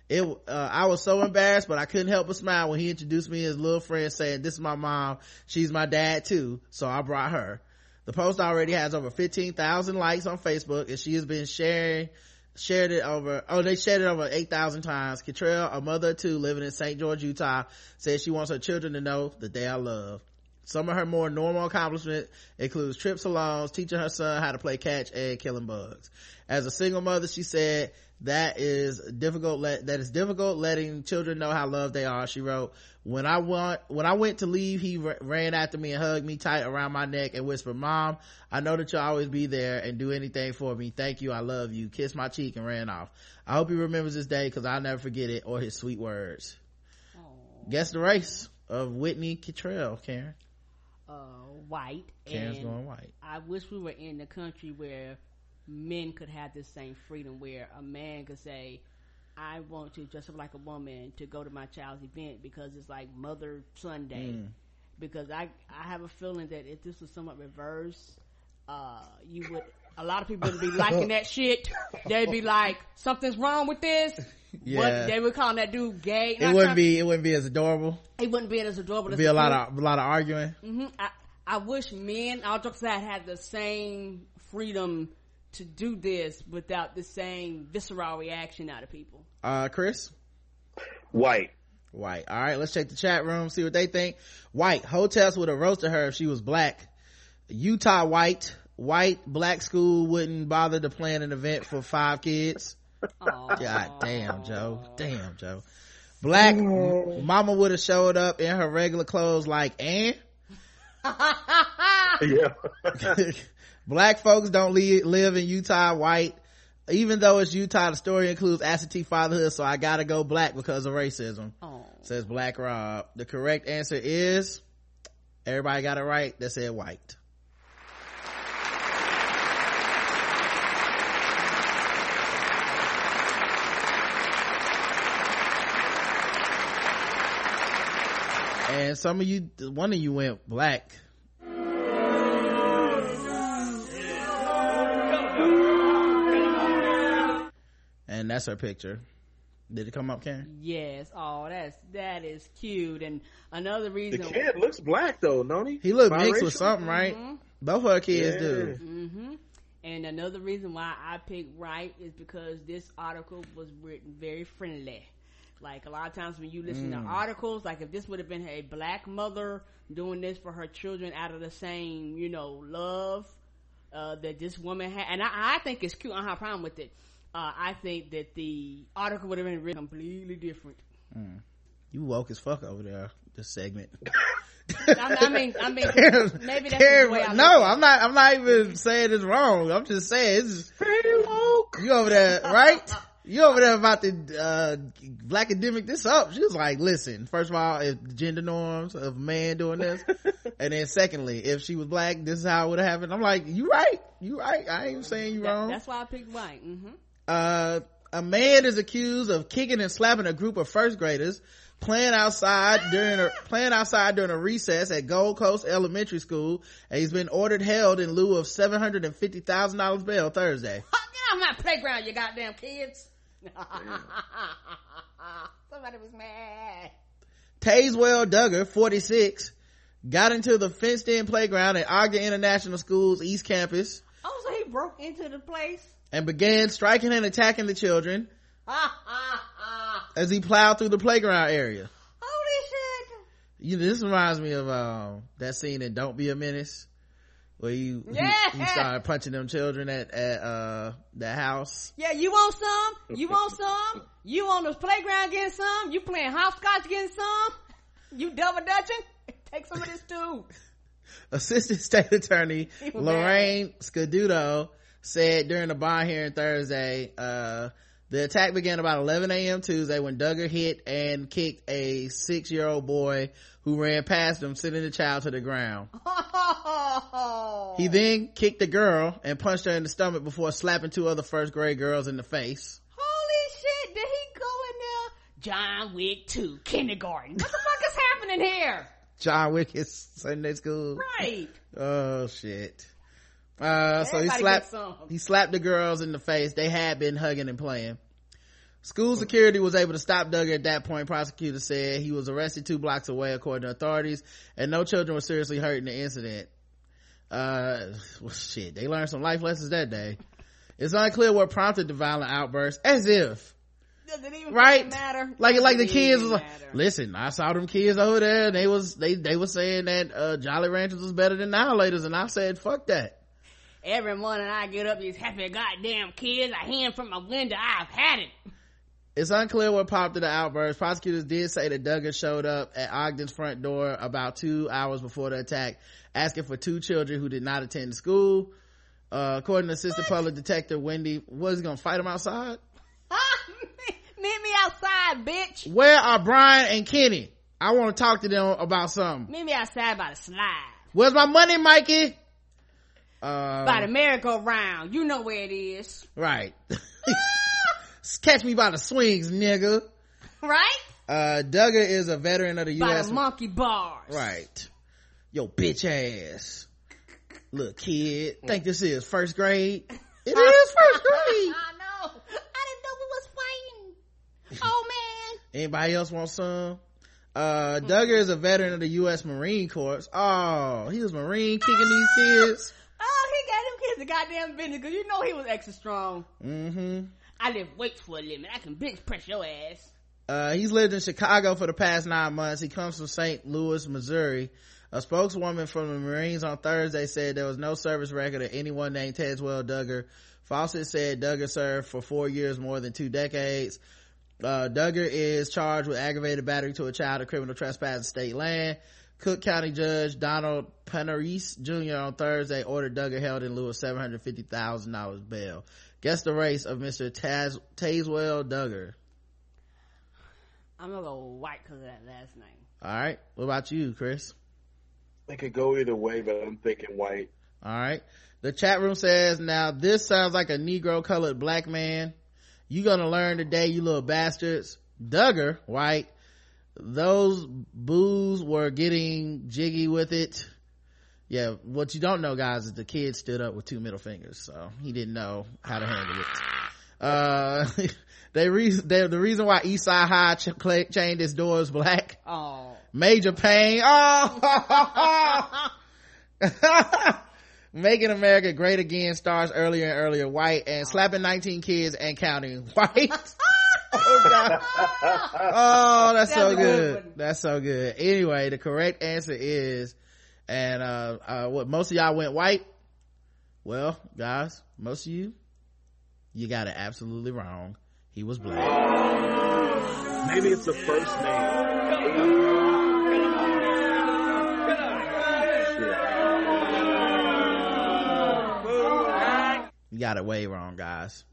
It, uh, I was so embarrassed, but I couldn't help but smile when he introduced me as little friend saying, this is my mom. She's my dad too. So I brought her. The post already has over 15,000 likes on Facebook and she has been sharing, shared it over, oh, they shared it over 8,000 times. Cottrell, a mother of two living in St. George, Utah, says she wants her children to know that they are loved. Some of her more normal accomplishments includes trips alone, teaching her son how to play catch and killing bugs. As a single mother, she said that is difficult, that is difficult letting children know how loved they are. She wrote, when I want, when I went to leave, he ran after me and hugged me tight around my neck and whispered, mom, I know that you'll always be there and do anything for me. Thank you. I love you. Kissed my cheek and ran off. I hope he remembers this day because I'll never forget it or his sweet words. Aww. Guess the race of Whitney Cottrell, Karen. Uh, white. Karen's going white. I wish we were in the country where men could have the same freedom where a man could say, I want to dress up like a woman to go to my child's event because it's like Mother Sunday. Mm. Because I I have a feeling that if this was somewhat reversed, uh, you would a lot of people would be liking that shit. They'd be like, something's wrong with this. Yeah. What, they would call that dude gay. It wouldn't be. It wouldn't be as adorable. It wouldn't be as adorable. It'd be a lot of a lot of arguing. Mm-hmm. I, I wish men, all jokes aside, had the same freedom to do this without the same visceral reaction out of people. Uh, Chris? White. White. All right, let's check the chat room, see what they think. White. Hotels would have roasted her if she was black. Utah white. White black school wouldn't bother to plan an event for five kids. Aww. God damn, Joe. Damn, Joe. Black mm. mama would have showed up in her regular clothes like Ann. yeah. Black folks don't live in Utah white. Even though it's Utah, the story includes absentee fatherhood, so I gotta go black because of racism. Aww. Says Black Rob. The correct answer is, everybody got it right, that said white. And some of you one of you went black and that's her picture did it come up Karen? Yes. Oh, that's that is cute. And another reason the kid looks black though, don't he? He look mixed with something, right? Mm-hmm. Both of our kids yeah. do. Mm-hmm. And another reason why I picked right is because this article was written very friendly. Like a lot of times when you listen mm. to articles, like if this would have been a black mother doing this for her children out of the same, you know, love uh, that this woman had, and I, I think it's cute. I don't have a problem with it uh, I think that the article would have been written completely different. Mm. You woke as fuck over there. This segment. I, I mean, I mean, maybe that's Karen, the way I No, I'm not. I'm not even saying it's wrong. I'm just saying it's you over there, right? you over there about to uh black academic this up. She was like, listen, first of all, if gender norms of man doing this, and then secondly, if she was black, this is how it would have happened. I'm like, you right, you right. I ain't saying you that, wrong. That's why I picked white. Mm-hmm uh a man is accused of kicking and slapping a group of first graders playing outside during a playing outside during a recess at Gold Coast Elementary School, and he's been ordered held in lieu of seven hundred and fifty thousand dollars bail Thursday. Get off my playground, you goddamn kids! Somebody was mad. Tazewell Duggar, forty six, got into the fenced in playground at Ogden International School's East Campus. Oh, so he broke into the place and began striking and attacking the children as he plowed through the playground area. Holy shit! You this reminds me of um, that scene in Don't Be a Menace where you yeah. he, started punching them children at at uh that house. Yeah, you want some? You want some? You on the playground getting some? You playing hopscotch getting some? You double dutching? Take some of this too. Assistant State Attorney Lorraine Scaduto said during the bond hearing Thursday, uh, the attack began about 11 a.m. Tuesday when Duggar hit and kicked a six year old boy who ran past him, sending the child to the ground. He then kicked the girl and punched her in the stomach before slapping two other first grade girls in the face. Holy shit, did he go in there? John Wick 2, kindergarten. What the fuck is happening here? John Wick is Sunday school. Right. Oh shit. Uh, so he slapped, he slapped the girls in the face. They had been hugging and playing. School security was able to stop Duggar at that point. Prosecutors said he was arrested two blocks away, according to authorities, and no children were seriously hurt in the incident. Uh, well, shit, they learned some life lessons that day. It's unclear what prompted the violent outburst, as if. right? matter. Like, like the kids was like, listen, I saw them kids over there, and they was, they, they were saying that, uh, Jolly Ranchers was better than Annihilators, and I said, fuck that. Every morning I get up, these happy goddamn kids, I hand from my window, I've had it. It's unclear what prompted the outburst. Prosecutors did say that Duggar showed up at Ogden's front door about two hours before the attack, asking for two children who did not attend school. Uh, according to Assistant what? Public Detective Wendy, was he gonna fight him outside? Meet me outside, bitch. Where are Brian and Kenny? I want to talk to them about something. Meet me outside by the slide. Where's my money, Mikey? Uh, by the merry-go-round. You know where it is. Right. Catch me by the swings, nigga. Right? Uh, Duggar is a veteran of the by U.S. the monkey bars. Right. Yo, bitch ass. Look, kid. Think this is first grade? It is first grade. I know. I didn't know we was fighting. Oh man. Anybody else want some? Uh, Duggar is a veteran of the U.S. Marine Corps. Oh, he was Marine kicking these kids. Oh, he got them kids a goddamn business because you know he was extra strong. Mm-hmm. I lift weights for a living. I can bench press your ass. Uh, he's lived in Chicago for the past nine months. He comes from St. Louis, Missouri. A spokeswoman from the Marines on Thursday said there was no service record of anyone named Tazewell Duggar. Fawcett said Duggar served for four years, more than two decades. Uh, Duggar is charged with aggravated battery to a child, a criminal trespass in state land. Cook County Judge Donald Panarese Jr. on Thursday ordered Duggar held in lieu of $750,000 bail. Guess the race of Mr. Taz, Tazewell Duggar. I'm gonna go white because of that last name. All right. What about you, Chris? It could go either way, but I'm thinking white. All right. The chat room says, now this sounds like a Negro colored black man. You gonna learn today, you little bastards. Duggar, white. Those boos were getting jiggy with it yeah what you don't know guys is the kid stood up with two middle fingers so he didn't know how to handle it. Uh they reason they, the reason why eastside high ch- chained its doors black. Oh. Major Payne. Oh. Making america great again stars earlier and earlier. White and slapping 19 kids and counting white. Oh god. Oh that's, that's so good, good. that's so good. Anyway the correct answer is and uh, uh what most of y'all went white? Well guys most of you you got it absolutely wrong. He was black. Maybe it's the first name. You got it way wrong guys.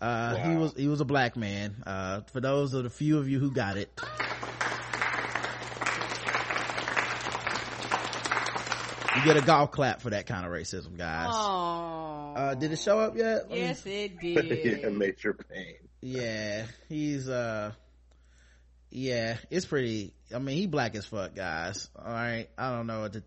Uh wow. he was he was a black man. Uh for those of the few of you who got it You get a golf clap for that kind of racism, guys. Oh. Uh, did it show up yet? Yes, it did. yeah, Major Payne. yeah he's uh yeah it's pretty i mean he black as fuck guys all right i don't know what to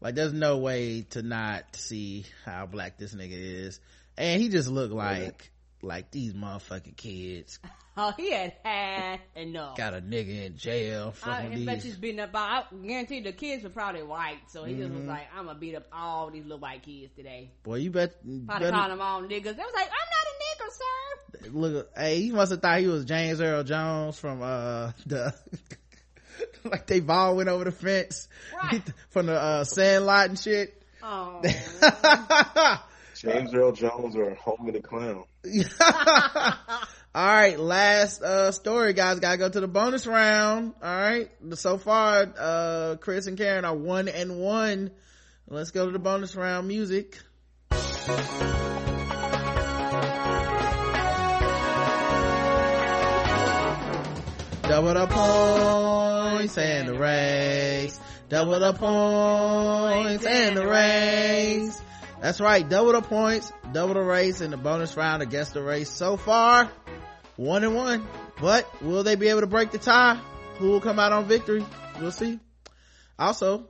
like there's no way to not see how black this nigga is and he just looked like like these motherfucking kids Oh, he had had enough. got a nigga in jail I fucking bet these he's beating up. I guarantee the kids are probably white, so he just was Mhm. like, "I'm gonna beat up all these little white kids today." boy you bet Probably better- calling them all niggas. They was like, "I'm not a nigger, sir." look hey he must have thought he was james earl jones from uh the like they all went over the fence from the uh sandlot and shit Oh, James Earl Jones or Homie the Clown. All right last uh story guys. Gotta go to the bonus round. All right so far uh chris and karen are one and one. Let's go to the bonus round music. Double the points and the race. Double the points and the race. That's right double the points double the race in the bonus round against the race so far one and one. But will they be able to break the tie? Who will come out on victory? We'll see. Also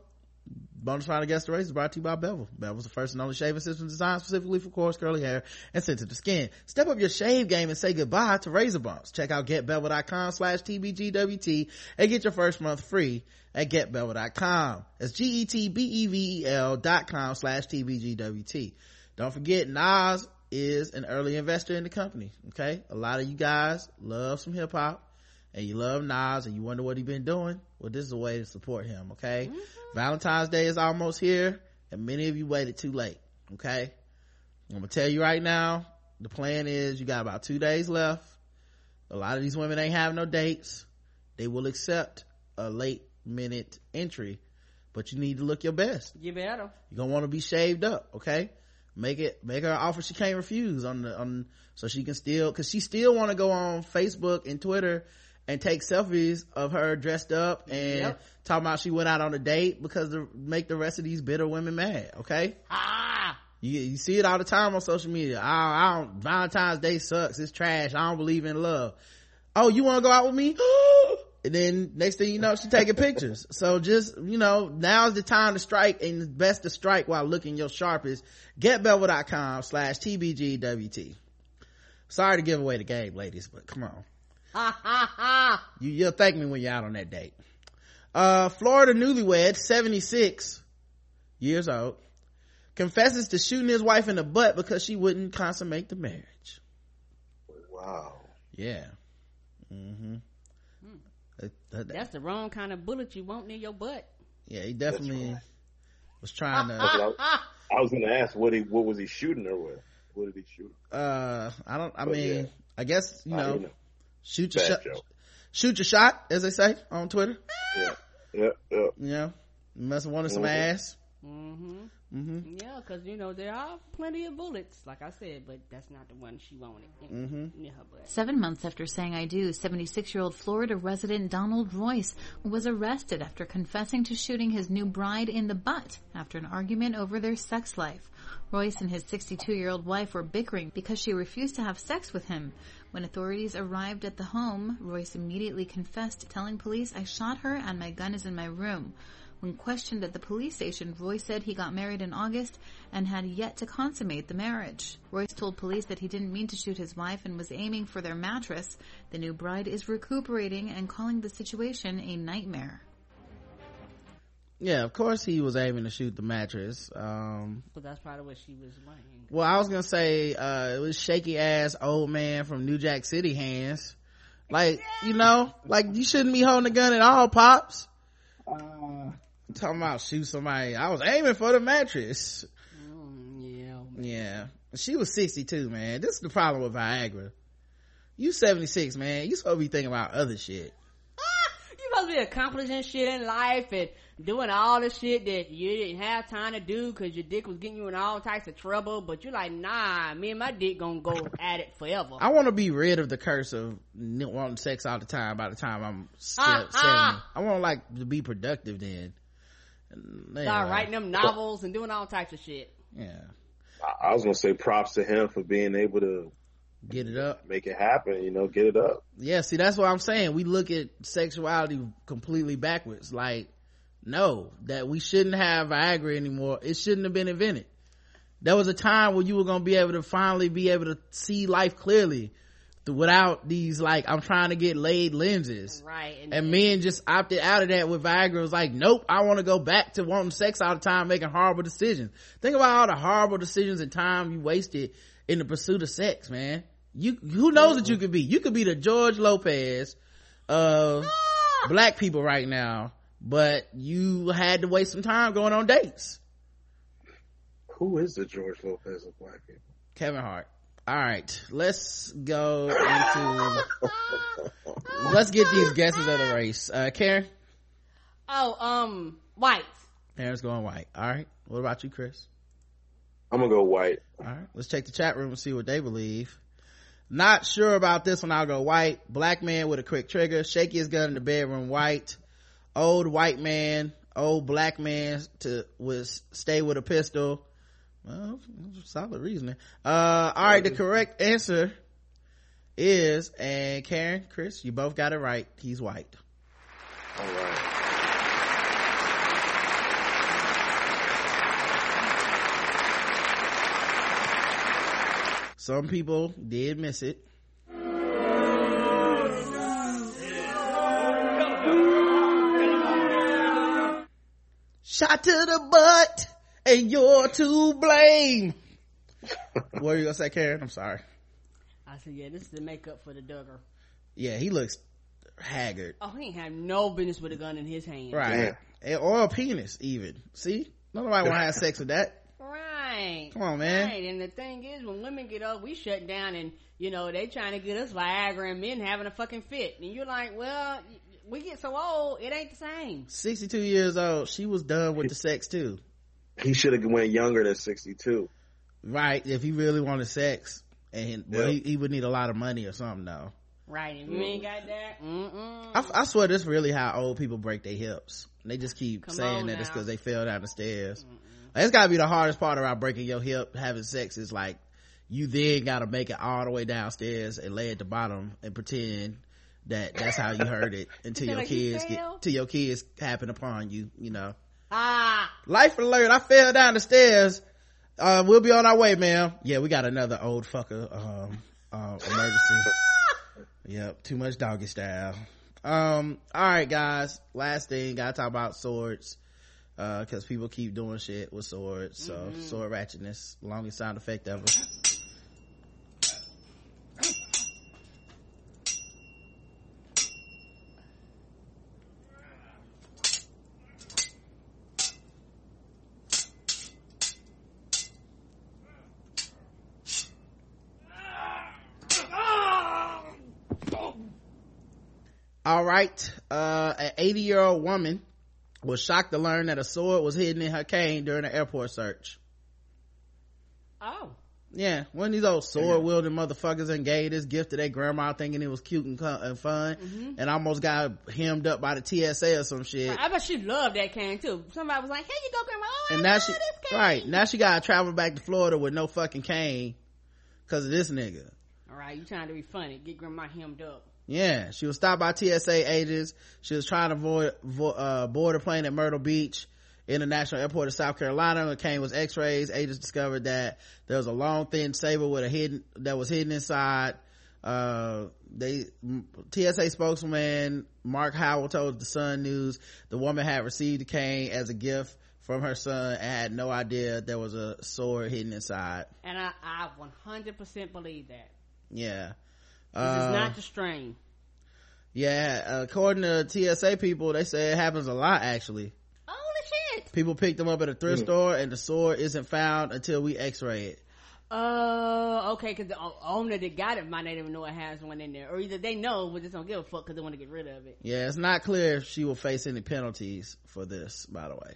bonus round against the race is brought to you by bevel. Bevel's the first and only shaving system designed specifically for coarse curly hair and sensitive skin. Step up your shave game and say goodbye to razor bumps. Check out getbevel.com slash tbgwt and get your first month free at getbevel.com that's g-e-t-b-e-v-e-l dot com slash tbgwt don't forget nas is an early investor in the company okay a lot of you guys love some hip-hop and you love Nas and you wonder what he been doing, well, this is a way to support him, okay? Mm-hmm. Valentine's Day is almost here and many of you waited too late, okay? I'm gonna tell you right now, the plan is you got about two days left. A lot of these women ain't have no dates. They will accept a late minute entry, but you need to look your best. You better. You're gonna want to be shaved up, okay? Make it, make her an offer she can't refuse on the, on, so she can still, cause she still want to go on Facebook and Twitter and take selfies of her dressed up and Yep. talking about she went out on a date because to make the rest of these bitter women mad, okay? Ah, You, you see it all the time on social media. I, I don't, Valentine's Day sucks. It's trash. I don't believe in love. Oh, you want to go out with me? and then next thing you know, she's taking pictures. So just, you know, now's the time to strike and it's best to strike while looking your sharpest. Getbevel.com slash TBGWT. Sorry to give away the game, ladies, but come on. ha ha ha. You, you'll thank me when you're out on that date. Uh, Florida newlywed, 76 years old, confesses to shooting his wife in the butt because she wouldn't consummate the marriage. Wow. Yeah. Mm-hmm. That- that- That's the wrong kind of bullet you want near your butt. yeah, he definitely was trying to, I, I was gonna ask what he what was he shooting her with? What did he shoot? uh, I don't, I But mean, yeah. I guess, you know, know. shoot your shot, shoot your shot, as they say on Twitter. Yeah. Yeah. Yeah. You you must have wanted some ass. Mm-hmm. Mm-hmm. Yeah, because you know there are plenty of bullets, like I said, but that's not the one she wanted. Mhm. Near her butt. Seven months after saying I do, 76 year old Florida resident Donald Royce was arrested after confessing to shooting his new bride in the butt after an argument over their sex life. Royce and his 62 year old wife were bickering because she refused to have sex with him. When authorities arrived at the home, Royce immediately confessed, telling police, I shot her and my gun is in my room. When questioned at the police station, Roy said he got married in August and had yet to consummate the marriage. Royce told police that he didn't mean to shoot his wife and was aiming for their mattress. The new bride is recuperating and calling the situation a nightmare. Yeah, of course he was aiming to shoot the mattress. Um, But that's probably what she was wearing. well, I was gonna say, uh, it was shaky ass old man from New Jack City hands. Like, you know, like you shouldn't be holding a gun at all, pops. Uh, talking about shoot somebody. I was aiming for the mattress. Mm, yeah. Yeah. She was 62, man. This is the problem with Viagra. You 76, man. You supposed to be thinking about other shit. You supposed to be accomplishing shit in life and doing all the shit that you didn't have time to do because your dick was getting you in all types of trouble. But you're like, nah, me and my dick gonna go at it forever. I want to be rid of the curse of wanting sex all the time by the time I'm Ah, 70. ah. I want to like to be productive then. Anyway, Start writing them novels and doing all types of shit. Yeah. I, I was gonna say props to him for being able to get it up. make it happen you know get it up. Yeah see that's what i'm saying. We look at sexuality completely backwards. Like no that we shouldn't have viagra anymore. It shouldn't have been invented. There was a time where you were going to be able to finally be able to see life clearly without these like i'm trying to get laid lenses. Right and, and men just opted out of that with viagra it was like nope i want to go back to wanting sex all the time making horrible decisions. Think about all the horrible decisions and time you wasted in the pursuit of sex man. You who knows what you could be? You could be the george lopez of ah! black people right now but you had to waste some time going on dates. Who is the george lopez of black people? Kevin hart all right let's go into let's get these guesses of the race. Uh karen? Oh um white. Karen's going white. All right what about you chris? I'm gonna go white. All right let's check the chat room and see what they believe. Not sure about this one i'll go white. Black man with a quick trigger. Shaky his gun in the bedroom white. Old white man old black man to was stay with a pistol well, solid reasoning. Uh, all right, the correct answer is, and Karen, Chris, you both got it right. He's white. All right. Some people did miss it. Shot to the butt and you're to blame. what are you gonna say, Karen? I'm sorry. I said, yeah, this is the makeup for the Duggar. Yeah, he looks haggard. Oh, he ain't have no business with a gun in his hand. Right. Yeah. Or a penis, even. See? Nobody want to have sex with that. Right. Come on, man. Right. And the thing is, when women get up, we shut down and, you know, they trying to get us Viagra and men having a fucking fit. And you're like, well, we get so old, it ain't the same. 62 years old. She was done with the sex too. He should have went younger than 62. Right. If he really wanted sex. And well, he, he, would need a lot of money or something though. Right. If you ain't got that, I, I, swear this really how old people break their hips. They just keep Come saying that now. it's because they fell down the stairs. Mm-mm. It's gotta be the hardest part about breaking your hip, having sex is like, you then gotta make it all the way downstairs and lay at the bottom and pretend that that's how you heard it until your like kids get, till your kids happen upon you, you know. Ah. Life alert. I fell down the stairs. Uh, we'll be on our way, ma'am. Yeah, we got another old fucker, um, uh, emergency. yep. Too much doggy style. Um, all right, guys. Last thing, gotta talk about swords. Uh, cause people keep doing shit with swords. So, mm-hmm. sword ratchetness, longest sound effect ever. All right. Uh, an 80 year old woman was shocked to learn that a sword was hidden in her cane during an airport search. Oh. Yeah one of these old sword wielding motherfuckers and gave this gift to their grandma thinking it was cute and, and fun mm-hmm. and almost got hemmed up by the tsa or some shit. I bet she loved that cane too. Somebody was like here you go grandma. Oh, and now she right now she gotta travel back to florida with no fucking cane because of this nigga. All right you trying to be funny. Get grandma hemmed up yeah, she was stopped by TSA agents. She was trying to avoid, uh, board a plane at Myrtle Beach International Airport of South Carolina. When came was x-rays. Agents discovered that there was a long thin saber with a hidden, that was hidden inside. Uh, they, TSA spokesman Mark Howell told the Sun News the woman had received the cane as a gift from her son and had no idea there was a sword hidden inside. And I, I 100% believe that. Yeah. This uh, is not the strain. Yeah, according to TSA people, they say it happens a lot actually. Holy shit! People pick them up at a thrift mm. store and the sword isn't found until we x-ray it. Uh, okay, because the owner that got it might not even know it has one in there. Or either they know, but just don't give a fuck because they want to get rid of it. Yeah, it's not clear if she will face any penalties for this, by the way.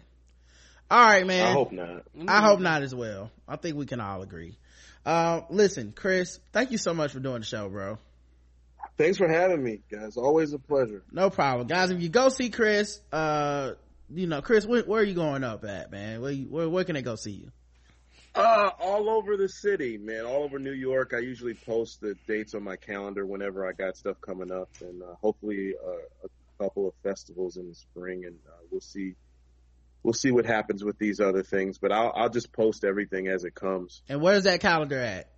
All right, man. I hope not. I hope not as well. I think we can all agree. Uh, listen, Chris, thank you so much for doing the show, bro. Thanks for having me, guys. Always a pleasure. No problem, guys. If you go see Chris, uh, you know, Chris, where, where are you going up at, man? Where, you, where, where can they go see you? Uh, all over the city, man. All over New York. I usually post the dates on my calendar whenever I got stuff coming up, and uh, hopefully uh, a couple of festivals in the spring, and uh, we'll see. We'll see what happens with these other things, but I'll I'll just post everything as it comes. And where's that calendar at?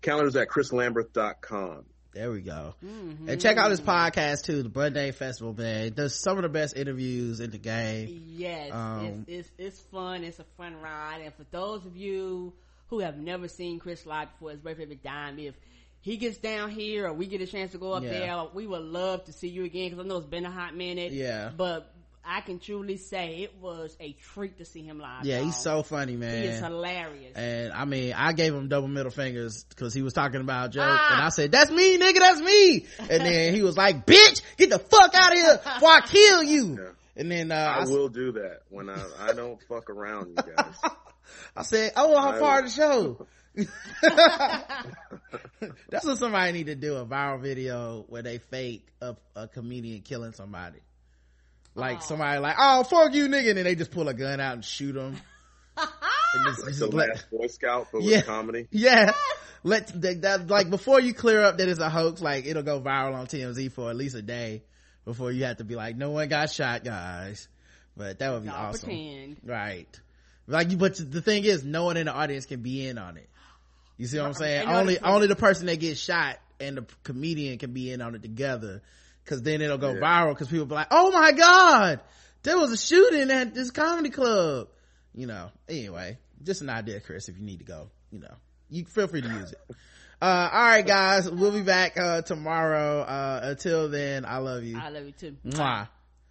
Calendar's at chrislamberth.com. There we go. Mm-hmm. And check out his podcast too, the Bud Day Festival, man. Does some of the best interviews in the game. Yes, um, it's, it's, it's fun. It's a fun ride. And for those of you who have never seen Chris live before, it's my favorite dime. If he gets down here or we get a chance to go up yeah. there, we would love to see you again because I know it's been a hot minute. Yeah. But I can truly say it was a treat to see him live. Yeah, he's so funny, man. He is hilarious. And I mean, I gave him double middle fingers because he was talking about Joe, ah. and I said, "That's me, nigga. That's me." And then he was like, "Bitch, get the fuck out of here before I kill you." Yeah. And then uh, I, I will do that when I I don't fuck around, you guys. I said, "Oh, how far of the show?" That's what somebody need to do a viral video where they fake a, a comedian killing somebody. Like oh. somebody like, oh fuck you nigga, and then they just pull a gun out and shoot them. and just, like the let, last Boy Scout, but yeah, with comedy. Yeah. Let that like before you clear up that it's a hoax, like it'll go viral on TMZ for at least a day before you have to be like, no one got shot, guys. But that would be awesome, pretend. right? Like, but the thing is, no one in the audience can be in on it. You see what I'm saying? Only, only the person that gets shot and the comedian can be in on it together Cause then it'll go yeah. viral cause people be like, oh my God, there was a shooting at this comedy club. You know, anyway, just an idea, Chris, if you need to go, you know, you feel free to use it. Uh, all right, guys, we'll be back, uh, tomorrow. Uh, until then, I love you. I love you too. Mwah.